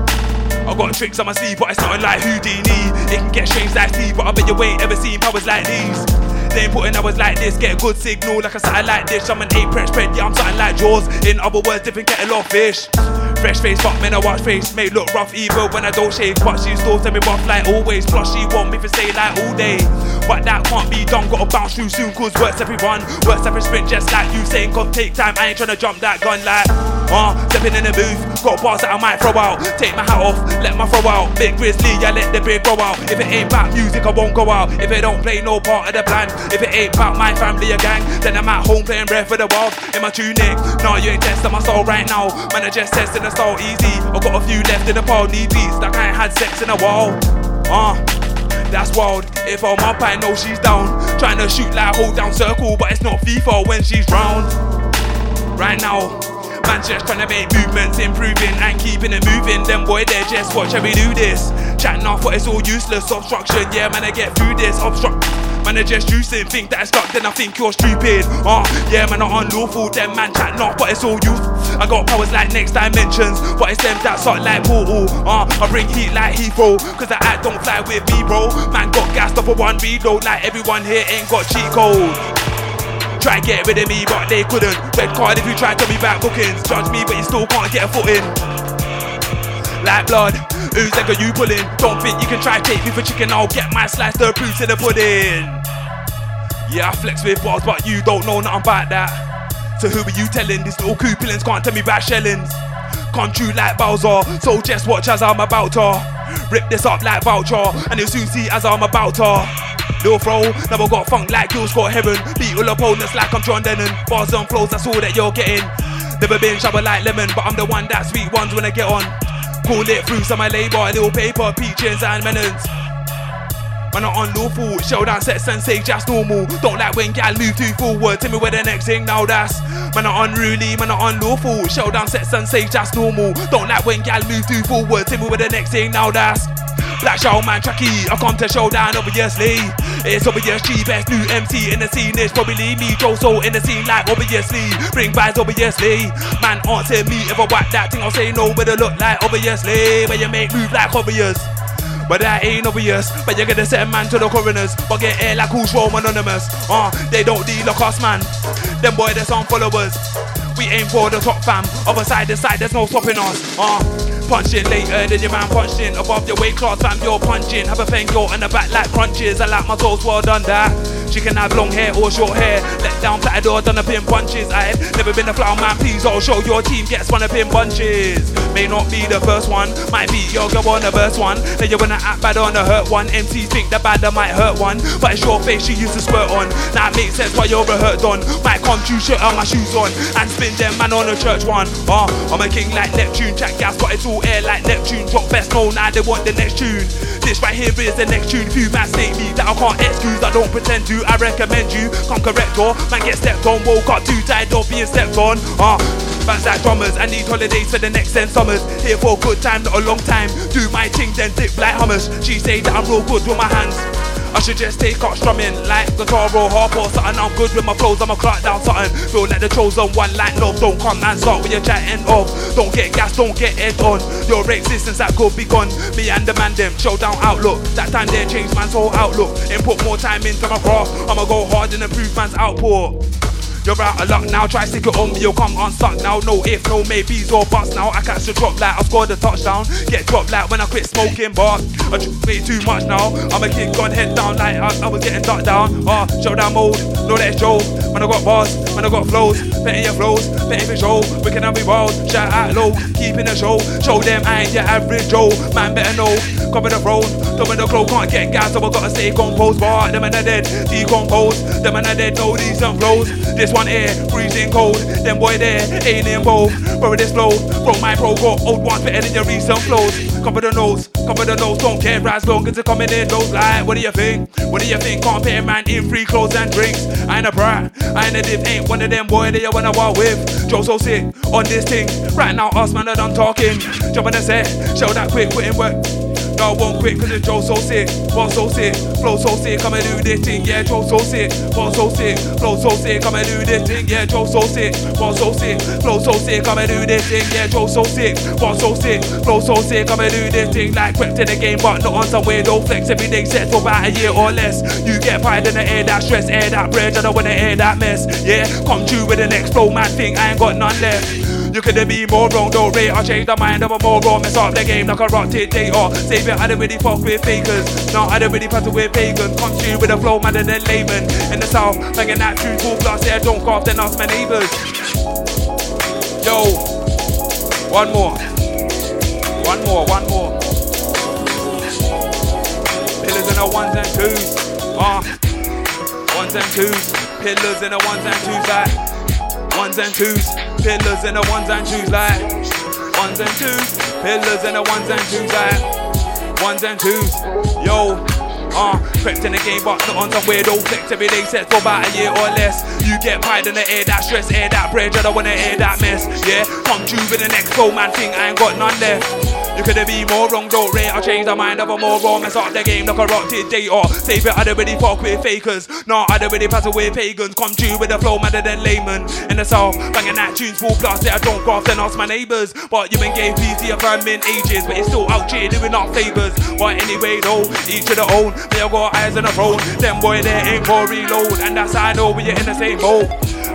R: I got tricks on my sleeve, but it's nothing like Houdini. It can get strange like Steve, but I bet you ain't ever seen powers like these. They ain't putting hours like this, get a good signal like a satellite dish. I'm an eight French bread, yeah, I'm something like Jaws. In other words, different kettle of fish. Fresh face, fuck men, I watch face. May look rough even when I don't shave. But she still tell me rough like always. Plus, she want me to stay like all day. But that can't be done, gotta bounce through soon, cause works everyone. Works every sprint just like you saying, come take time. I ain't tryna jump that gun like. Uh, stepping in the booth, got bars that I might throw out. Take my hat off, let my throw out. Big grizzly, I let the beard grow out. If it ain't about music, I won't go out. If it don't play no part of the plan, if it ain't about my family or gang, then I'm at home playing Breath of the Wild in my tunic. Nah, you ain't testing my soul right now. Man, I just testing the soul easy. I got a few left in the pile, need beats like I ain't had sex in a while. Uh, that's wild. If I'm up, I know she's down. Trying to shoot like hold down circle, but it's not FIFA when she's round. Right now, man just trying to make movements, improving and keeping it moving. Them boy, they just watch how we do this. Chatting off, but it's all useless. Obstruction, yeah, man, I get through this. Obstruct. Man, I just juicing, think that it's stuck, then I think you're stupid. Ah, yeah, man, I'm unlawful, them man chatting off, but it's all you. I got powers like next dimensions, but it's them that suck like portal. Ah, I bring heat like Heathrow, cause the act don't fly with me, bro. Man got gassed up for one reload, like everyone here ain't got cheat code. Try get rid of me, but they couldn't. Red card if you try to me back bookings. Judge me, but you still can't get a foot in. Like blood, who's are you pulling? Don't think you can try take me for chicken. I'll get my slice the proof to the pudding. Yeah, I flex with bars, but you don't know nothing about that. So who are you telling? These little coupons can't tell me about shellings. Come true like Bowser, so just watch as I'm about to rip this up like voucher, and you'll soon see as I'm about to. Little throw, never got funk like Gil Scott Heron. Beat all opponents like I'm John Lennon. Bars and flows, that's all that you're getting. Never been shabba like lemon, but I'm the one that sweet ones when I get on. Call it through some of my labor, little paper, peaches and melons. Man, I'm unlawful. Showdown and sage, that's normal. Don't like when gal move too forward. Tell me where the next thing now that's. Man, I'm unruly, man, I'm unlawful. Showdown and sage, that's normal. Don't like when gal move too forward. Tell me where the next thing now that's. Black Show Man Tracky, I come to showdown obviously. It's obvious G best new MC in the scene. It's probably me, Joe so in the scene like obviously. Bring vibes obviously. Man answer me if I whack that thing, I'll say no, but it look like obviously. But you make move like obvious. But that ain't obvious. But you're gonna send man to the coroners. But get air like who's Rome anonymous. Uh, they don't deal like us, man. Them boy, there's some followers. We aim for the top fam. Other side to side, there's no stopping us. Uh, punching later than your man punching. Above your weight class, fam, you're punching. Have a fango and the back like crunches. I like my toes well done that. She can have long hair or short hair. Let down flat door, done a pin punches. I've never been a flower man, please. I'll show your team gets one of pin bunches. May not be the first one, might be your girl on the first one. Then you're gonna act bad on a hurt one. MCs think the bad that might hurt one. But it's your face she used to spurt on. Now it makes sense why you're a hurt on. Might come true, shirt on my shoes on. And spin them man on a church one. Uh, I'm a king like Neptune. Jack gas, but it's all air like Neptune. Drop best known, now they want the next tune. This right here is the next tune. Few man say me that I can't excuse. I don't pretend to. I recommend you come correct or man get stepped on. Woke up too tired of being stepped on. Uh, Fans like drummers, I need holidays for the next 10 summers. Here for a good time, not a long time. Do my thing, then dip like hummus. She say that I'm real good with my hands. I should just take up strumming like guitar or harp or something. I'm good with my flows, I'ma clock down something. Feel like the chosen one, like love. Don't come and start with your chatting off. Don't get gas, don't get head on. Your existence that could be gone. Me and the man, them showdown outlook. That time they changed man's whole outlook. And put more time into my craft. I'ma go hard and improve man's output. You're out of luck now, try stick it on me, you'll come unstuck now. No if, no maybes or buts now. I catch the drop like I scored a touchdown. Get dropped like when I quit smoking, but I drink way too much now. I'm a kid, gone head down like I, I was getting ducked down. Ah, uh, showdown mode, no that's Joe. When I got bars, when I got flows, betting your flows, betting for show. We can have be wild, shout out low, keeping the show. Show them I ain't your average Joe. Man better know, cover the. Them in the clothes can't get gas, so I gotta stay composed. But them and the dead, decompose. Them and the dead, these some flows. This one air, freezing cold. Them boy there, ain't involved. Bro, this flow, bro, my pro got old ones better than your recent flows. Cover the nose, cover the nose, don't care as long as it coming in those like. What do you think? What do you think? Can't pay man in free clothes and drinks. I ain't a brat, I ain't a div, ain't one of them boy that you wanna war with. Joe so sick on this thing. Right now, us man are done talking. Jump on the set, show that quick, quitting work. No, I won't quit cause it's Joe so sick, ball so sick, flow so sick, come and do this thing, yeah, Joe so sick, ball so sick, flow so sick, come and do this thing, yeah, Joe so sick, ball so sick, flow so sick, come and do this thing, yeah, Joe so sick, ball so sick, flow so sick, come and do this thing, like crept in the game, but not on some weirdo flex, every day set for about a year or less, you get pride in the air, that stress, air that bread, I don't wanna air that mess, yeah, come true with the next flow, man, think I ain't got none left. You could be more wrong, don't rate or change the mind of a more wrong. Mess up the game like a rotted data. Save it, I don't really fuck with fakers. No, I don't really pass with pagans. Come to with a flow, madder than layman. In the south, banging that true full blast, yeah, don't cough, then ask my neighbors. Yo, one more. One more, one more. Pillars in the ones and twos. Ah, ones and twos. Pillars in the ones and twos, like ones and twos. Pillars in the ones and twos like ones and twos. Pillars in the ones and twos like ones and twos. Yo, uh, crept in the game, but not on some weirdo flex every day sets for about a year or less. You get pride in the air, that stress, air that bread, I don't wanna air that mess. Yeah, come true with the next flow, man, think I ain't got none left. You couldn't be more wrong, don't rate. I change the mind of a more wrong. Mess up the game like a rotted data. Save it, I don't really fuck with fakers. Nah, I don't really pass away pagans. Come true with the flow, madder than layman. In the south, banging that tunes full blast. I don't graft and ask my neighbours. But you been to your firm in ages. But it's still out here doing our favours. But anyway, though, each to their own. They all got eyes on the road. Them boy, they ain't for reload. And that's how I know we're in the same boat.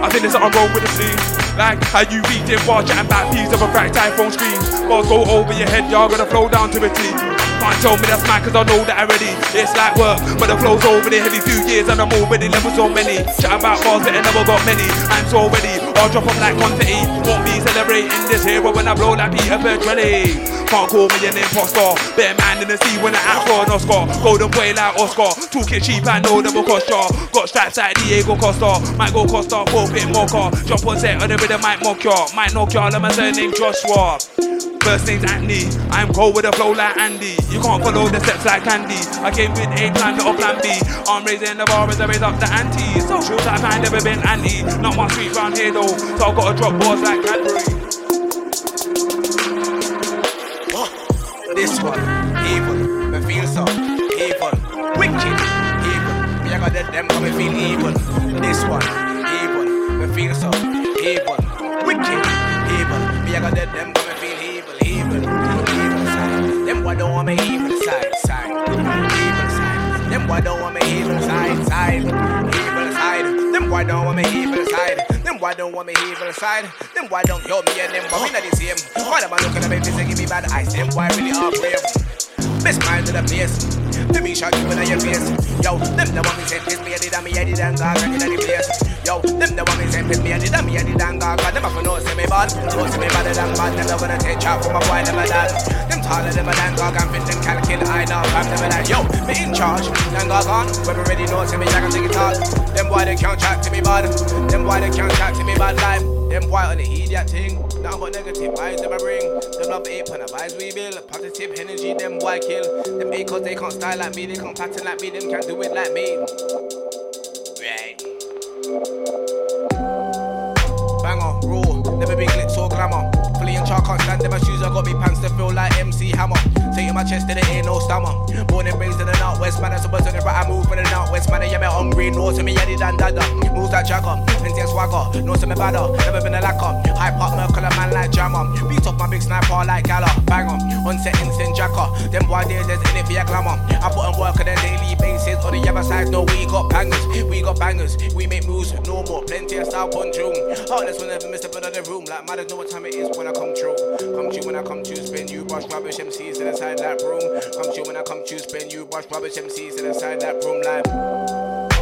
R: I think there's something wrong with the scene. Like how you reading bar chatting back piece of a cracked iPhone screen. Bars go over your head, y'all gonna flow down to the a T. Can't tell me that's mine cause I know that already. It's like work, but the flow's over the heavy few years and I'm already level so many. Chat about bars that I never got many. I'm so ready, I'll drop them like confetti. Won't be celebrating this hero when I blow like Peter Petrelli. Can't call me an imposter. Better man in the sea when I act for an Oscar. Golden boy like Oscar. Talking cheap, I know them will cost ya. Got straps like Diego Costa. Might go Costa, four pit mocha. Jump on set on the rhythm, might mock ya. Might knock ya, let my surname Joshua. First name's Anthony. I'm cold with a flow like Andy. You can't follow the steps like Candy. I came with A plan, little plan B. I'm raising the bar as I raise up the ante. Social type, I ain't never been anti. Not my street round here though. So I gotta drop bars like Cadbury.
S: This one, evil. Me feel so evil. Wicked, evil. Me I got them, come me feel evil. This one, evil. Me feel so evil. Wicked, evil. Me I got that them, come me feel evil, evil. Them boy don't want me evil side, side. Evil side. Them boy don't want me evil side, side. Evil side. Them boy don't want me evil side. Them boy don't want me evil side. Them boy don't hear me and them boy we not the same. Why them a looking at me face and give me bad eyes? Them boy really are brave. Best mind in the place. Let me shot you in your face. Yo, them the one me say piss me, I did me, I did and gaga in the place. Yo, them the one me say piss me, I did me, I did and gaga. Them have to know say me bad, know say me better than bad. Them not gonna take chat from my boy, never dad. Them taller than my dan gaga, and fit them can kill. I know, I'm never that. Yo, me in charge, dan gaga. When me ready, know say me, I can take it hard. Them boy they can't chat to me bad. Them boy they can't chat to me bad life. Them boy on the idiot thing. Now but negative vibes them I bring. Them love ape on the vibes we build. Positive energy, them boy kill. Them ape cause they can't style like me, they can't pattern like me, them can't do it like me. Right. Banger, raw, never been glitz or glamour. Fully in can't stand them my shoes. I got me pants to feel like MC Hammer. Taking my chest, there ain't no stammer. Born and raised in the northwest, man. I suppose the right, I move in the northwest, man. Yeah, me hungry, no to me, Eddie Dan Dada. Moves like Jagger, plenty of swagger, no to me badder. Never been a lacquer. Hype up, Merkel, a man like Jammer. Beat up my big sniper like Gala. Banger, on set, instant jacker. Them boy days, there's in it for your glamour. I put on work on a daily basis. On the other side, no, we got bangers. We got bangers. We make moves, no more. Plenty of style, one. Heartless whenever miss up in the room. Like, man, know what time it is when I come true. Come true when I come true. Spin you, brush rubbish MCs inside that room. Come true when I come true. Spin you, brush rubbish MCs inside that room. Like,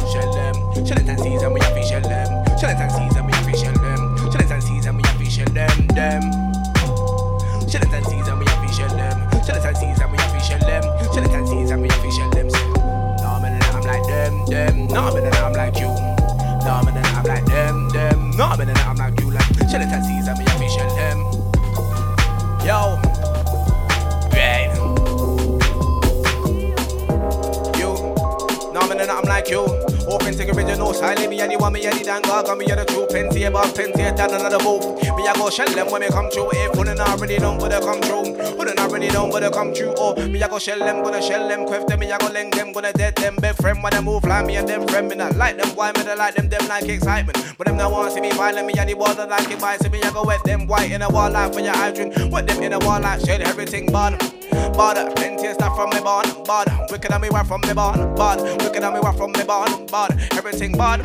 S: shell them. Shell and season, we have to shell them. Shell and season, we have to shell them. Shell and season, we have to shell them. Them. Shell and season, we have to shell them. Shell and season, we have to shell them. Shell and season, we have to shell them. No, man, I'm like them, them. No, man, I'm like you. No, man, I'm like them, them. No, man, I'm like you. Like, shell and season, we have to shell them. Yo. Right. You. No, man, and I'm like you. Open to the original silent me and you want me any dang gaga me the true plenty above plenty down another move. Me I go shell them when me come true. If wouldn't already know but they come true. Wouldn't already know but they come true. Oh, me I go shell them, gonna shell them, quiff them, me I go leng them, gonna dead them, best friend when they move like me and them friend me not like them. Why me they like them, them like excitement. But them now want see me violent me and the water like it by see me I go wet them white in a wall like for your hydrant. Wet them in a wall like shed everything burn. Bad, plenty of stuff from me born. Bad, wicked on me where from me born. Bad, wicked on me where from me born. Bad, everything bad.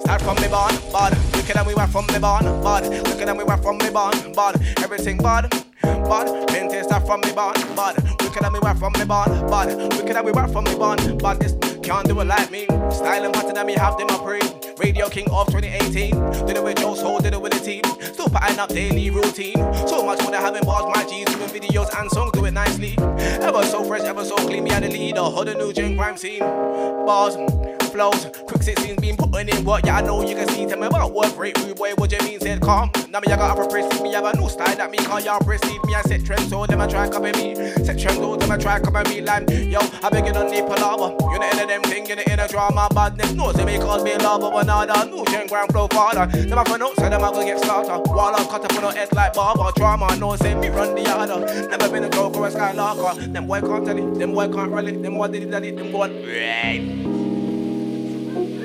S: Start from me born, bad. Wicked on me where from me born. Bad, wicked on me where from me born. Bad, everything bad. Bad, plenty stuff from me born. Bad, wicked on me where from me born. Bad, wicked on me where from me born. Bad, this can't do it like me. Style and pattern that me have them a pre. Radio King of 2018. Did it with Joe Soul, did it with the team. Still pattern up daily routine. So much when I having bars, my G's doing videos and songs, do it nicely. Ever so fresh, ever so clean, me and the leader. Hold a new gen crime scene. Bars, flows. Quick 16 been putting in work, yeah, I know you can see. Tell me about work rate, rude boy, what you mean? Said calm. Now me, I got a proceed me, have a new style that me can't y'all proceed me. I set trends, so them I try copy me. Set trends, so them I try copy me. Like, yo, I begin on the palaver. You know, of them thing, you know, in a drama, badness. No, say me call me lover, but nada. New gen ground flow father. Them I notes, so them I go get starter. While I cut up on no head like barber. Drama, no, say me run the yard. Never been a joke or a skylarker. Them boy can't tell it, them boy can't it, them boy did it, them boy. Right. Me,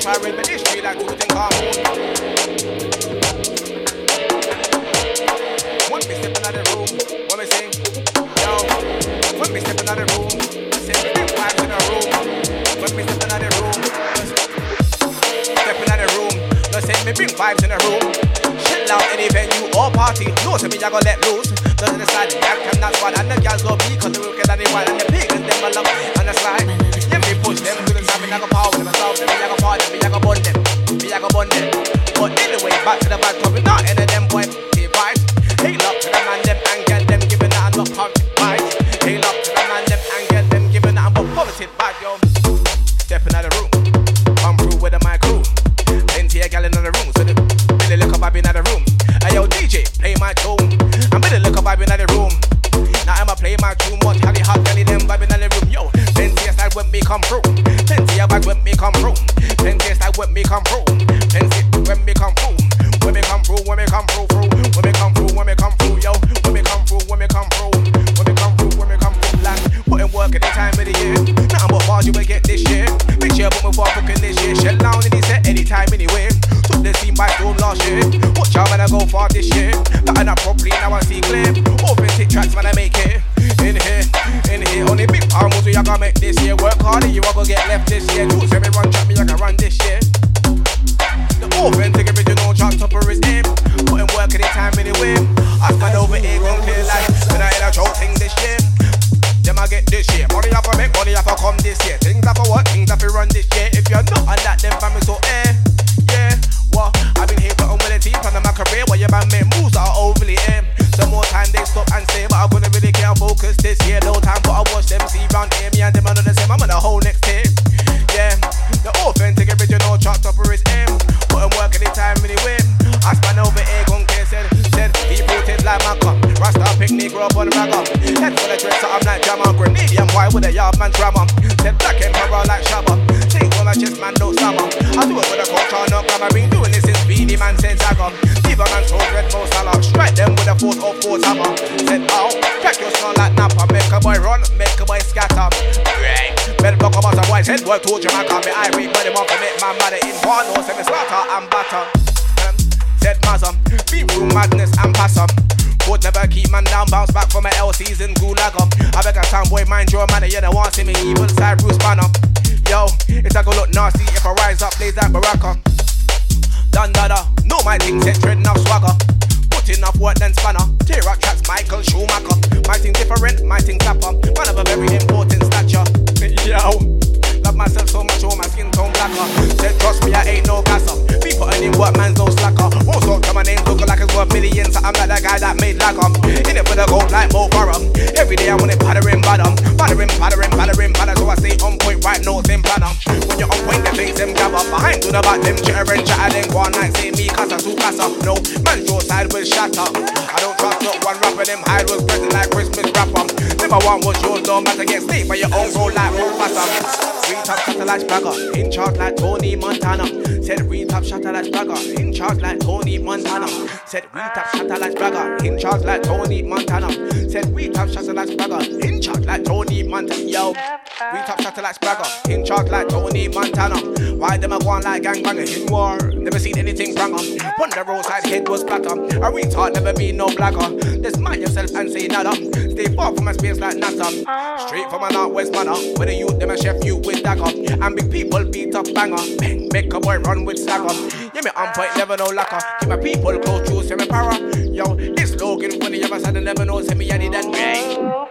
S: try read the room, I say big in the room. When me step in the room, me bring vibes in the room. Chill out any venue or party, no to me I go let loose. Does the side, the gal cannot spot, and the gals go be cause the and the wild and the pig and them a love on the slide. Yeah, me push them to the side, me like a power, them a solve them, me like a part them, me like a bun them, me like a bun them. But anyway, back to the bad topic, not any of them boy, hey vibes. Hey, love to the man them and get them giving that enough positive vibes. Hey, love to the man them and get them giving that but positive vibes, yo. Stepping out the Of gal in the room, so the really look up, I've been in the room. Hey, yo, DJ, play my tune. I'm really look up, I've been in the room. Now I'ma play my tune, watch how the hot belly them vibing in the room, yo. Plenty of style when me come through. Plenty of vibes when me come through. Plenty of style when me come through. Plenty when me come through. When me come through, when me come through, through. When me come through, when me come through, yo. When me come through, when me come through. When me come through, when me come through, like putting work at the time of the year. Nothing but bars you will get this year. Make sure put me for booking this year. Shell down in the set anytime, anywhere. By storm last year. Watch out when I go far this year. Pattern up properly, now I see clear. Authentic tracks when I make it. In here, in here. Only big arms we are gonna make this year. Work harder, you are gonna get left this year. Juice every run track, me I can run this year. The authentic original track topper is aim. Putting work the time anyway. I stand over here, gon' clear like when I hit a choke thing this year. Them I get this year. Money have to make, money have to come this year. Things have to work, things have to run this year. If you're not on that, then family so eh. Your man make moves are overly aim. Some more time they stop and say, but I'm gonna really get focus this year. No time for I watch them see round here. Me and them under the same. I'm on the whole next tip. Yeah, the authentic original chart topper is aim. Putting work anytime anyway. I span over here, gon' care said, said he rooted like my cup. Rasta picnic, grow up on the rag up. Head for the dreads, so I'm like Jammer. Grenadian white with a yard man drama. Said black emperor like Shabba. On my chest, man, no summer. I do it with a culture, no grammar. Been doing this since Beenie Man said Zagger. Leave a man so red, most salad. Strike them with a force of force hammer. Said, ow, crack your skull like Napa. Make a boy run, make a boy scatter. Right. Better block about a boy's head, boy, told you, man, can't be irate. But him off and make my mother in one, no, semi slaughter and batter. Um, said Mazam, beat through madness and pass 'em. Would never keep man down, bounce back from my LCs in Gulag 'em. I beg a sound boy, mind your manner, you don't want to see me evil side Bruce Banner. Yo, it's like a look nasty if I rise up, blaze like Baraka. Dun dada, know my thing set trend enough swagger. Put enough work then spanner. Tear up tracks, Michael Schumacher. My thing different, my thing clapper. Man of a very important stature. Yo, love myself so much, all my skin tone blacker. Said trust me, I ain't no gasser. Be putting in work, man's no slacker. Also, to my name look like it's worth millions. I'm like that guy that made lacquer. In it for the gold like Mo Farah. Every day I want it pattering, bottom. Pattering, pattering, pattering, patter. So I stay on point, right notes in planner. When you're on point, the things them up. Behind the back, them chittering, chattering. One night, say me, casa, two casa. No, man, your side will shatter. I don't trust not one rapper, them hide was present like Christmas rapper. Never one was yours, no matter get snake, but your own roll like Mufasa. Three top shatter like in charge like Tony Montana. Said we top shatter like Spragga, in charge like Tony Montana. Said we top shatter like Spragga, in charge like Tony Montana. Said we top shatter like Spragga, in charge like Tony Montana. Yo, we top shatter like Spragger, in charge like Tony Montana. Why them a go on like gangbanger in war? Never seen anything wrong. On the roadside head was splatter. A retard never be no blacker. Just mind yourself and say nada. Stay far from my space like NASA. Straight from a northwest. Where the youth them a chef you with dagger. And big people beat up banger. Bang, make a boy run with slagger. Yeah, me on point, never no lacquer. Keep my people close to semi para. Yo, this slogan funny, ever said I never know, semi me did that. Bang.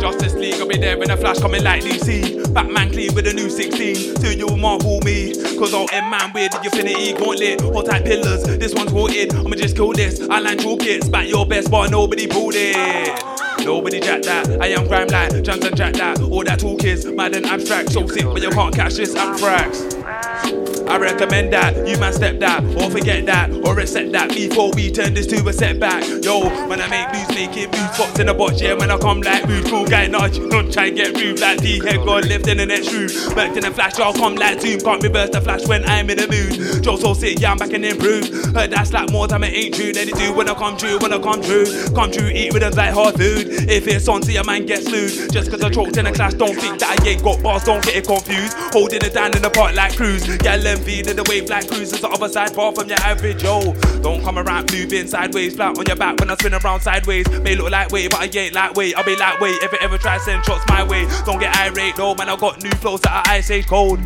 R: Justice League, I'll be there in a flash coming like DC. Batman clean with a new 16. Till you'll marvel me. Cause all M man with the infinity gauntlet. Hot type pillars, this one's haunted. I'ma just kill this. I line toolkits, back your best, but nobody pulled it. Nobody jack that. I am grime like Johnson jack that. All that talk is mad and abstract. So sick, but you can't catch this anthrax. I recommend that you man step that or forget that or accept that before we turn this to a setback. Yo, when I make moves, making moves, spots in the box, yeah. When I come like rude, cool guy, you don't try and get rude like D head God left in the next room. Back in the flash, I'll come like zoom, can't reverse the flash when I'm in the mood. Joe so sick, yeah, I'm back and improved. Heard that's like more time, it ain't true. Then it do when I come true, when I come true, come true, eat with us like hard food. If it's on, see a man get slewed. Just cause I choked in the class, don't think that I ain't got bars, don't get it confused. Holding it down in the park like cruise, yeah, them feeding the wave like cruisers the other side, far from your average, yo. Don't come around moving sideways, flat on your back when I spin around sideways. May look lightweight, but I ain't lightweight. I'll be lightweight if it ever try send shots my way. Don't get irate, no man, I got new flows that are ice age cold.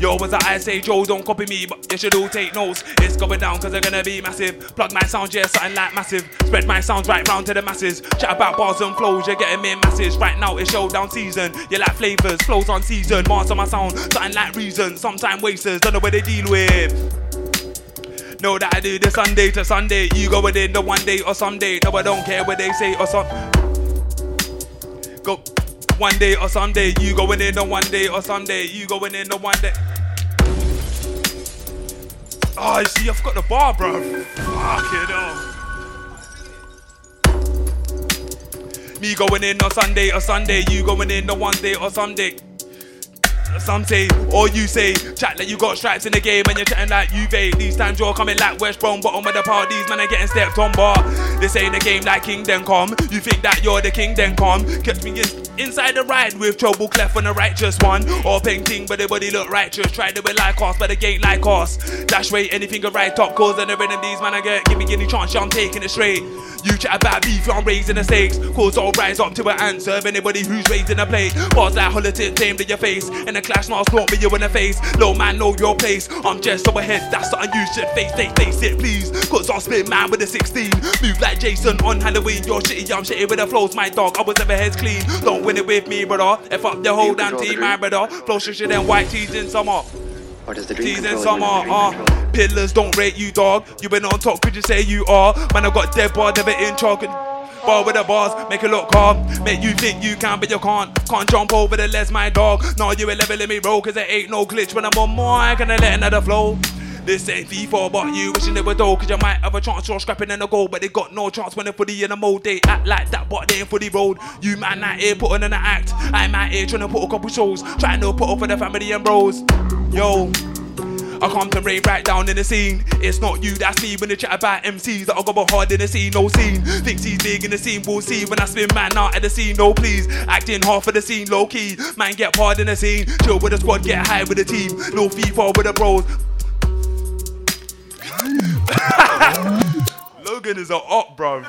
R: Yo, was that I say Joe, don't copy me, but you should all take notes. It's going down cause they're gonna be massive. Plug my sound, yeah, something like massive. Spread my sounds right round to the masses. Chat about bars and flows, you're getting me masses. Right now it's showdown season. You like flavors, flows on season. Master my sound, something like reason. Sometime wasters, don't know what they deal with. Know that I do the Sunday to Sunday. You go within the one day or someday. No, I don't care what they say or some. Go one day or someday. You going in the one day or someday. You going in the one day. Oh, see, I've got the bar, bro. Fuck it up. Me going in on Sunday or Sunday. You going in the one day or someday. Some say, or you say, chat like you got stripes in the game and you're chatting like Juve. These times you're coming like West Brom, bottom of the parties, man, are getting stepped on bar. This ain't a game like King, then come. You think that you're the king, then come. Catch me in, inside the ride with trouble cleft on the righteous one. Or painting, but the body look righteous. Try to be like us, but the ain't like us. Dash way, anything go right top, cause and the rhythm these man I get. Give me any chance, yeah, I'm taking it straight. You chat about beef, I'm raising the stakes. Cause I'll rise up to an answer of anybody who's raising a plate. Bars like holiday tamed in your face. And the clash now slaught me you in the face. Low man, know your place. I'm just so ahead, that's something you should face. Face, face it, please. Cause I'll spin man with a 16. Move like Jason on Halloween. You're shitty, I'm shitty with the flows, my dog. I was never heads clean. Don't win it with me, brother. F up the whole damn team, my brother. Flow shit than white tees in summer.
U: Or does the dream
R: Teas in
U: control
R: summer,
U: when the dream
R: uh. Pillars don't rate you, dog. You been on top, could you say you are? Man, I got dead bar, never in chalk. With the bars, make it look calm. Make you think you can, but you can't. Can't jump over the les, my dog. No, you ain't level, let me roll, cause there ain't no glitch when I'm on mic and I let another flow. This ain't FIFA, but you wishing it were though, cause you might have a chance, you're scrapping in the goal, but they got no chance when they're fully in the mode. They act like that, but they ain't fully rolled. You man out here putting in an act. I'm out here trying to put a couple shows, trying to put up for the family and bros. Yo. I come to rave right down in the scene. It's not you, that's me when they chat about MCs that I go hard in the scene, no scene. Thinks he's big in the scene, we'll see when I spin man out at the scene, no please. Acting half of the scene, low key. Man get hard in the scene. Chill with the squad, get high with the team. No FIFA with the bros. Logan is a op, bro.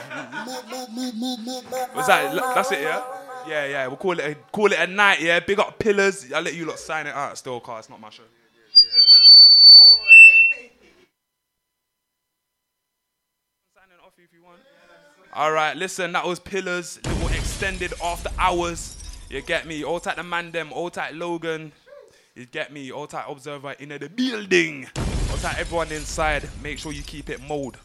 R: What's that? That's it, yeah? Yeah, yeah. We'll call it a, call it a night, yeah? Big up pillars. I'll let you lot sign it out still, cause it's not my show. All right, listen, that was Pillars, little extended after hours. You get me? All tight the man them, all tight Logan. You get me? All tight Observer in the building. All tight everyone inside. Make sure you keep it mode.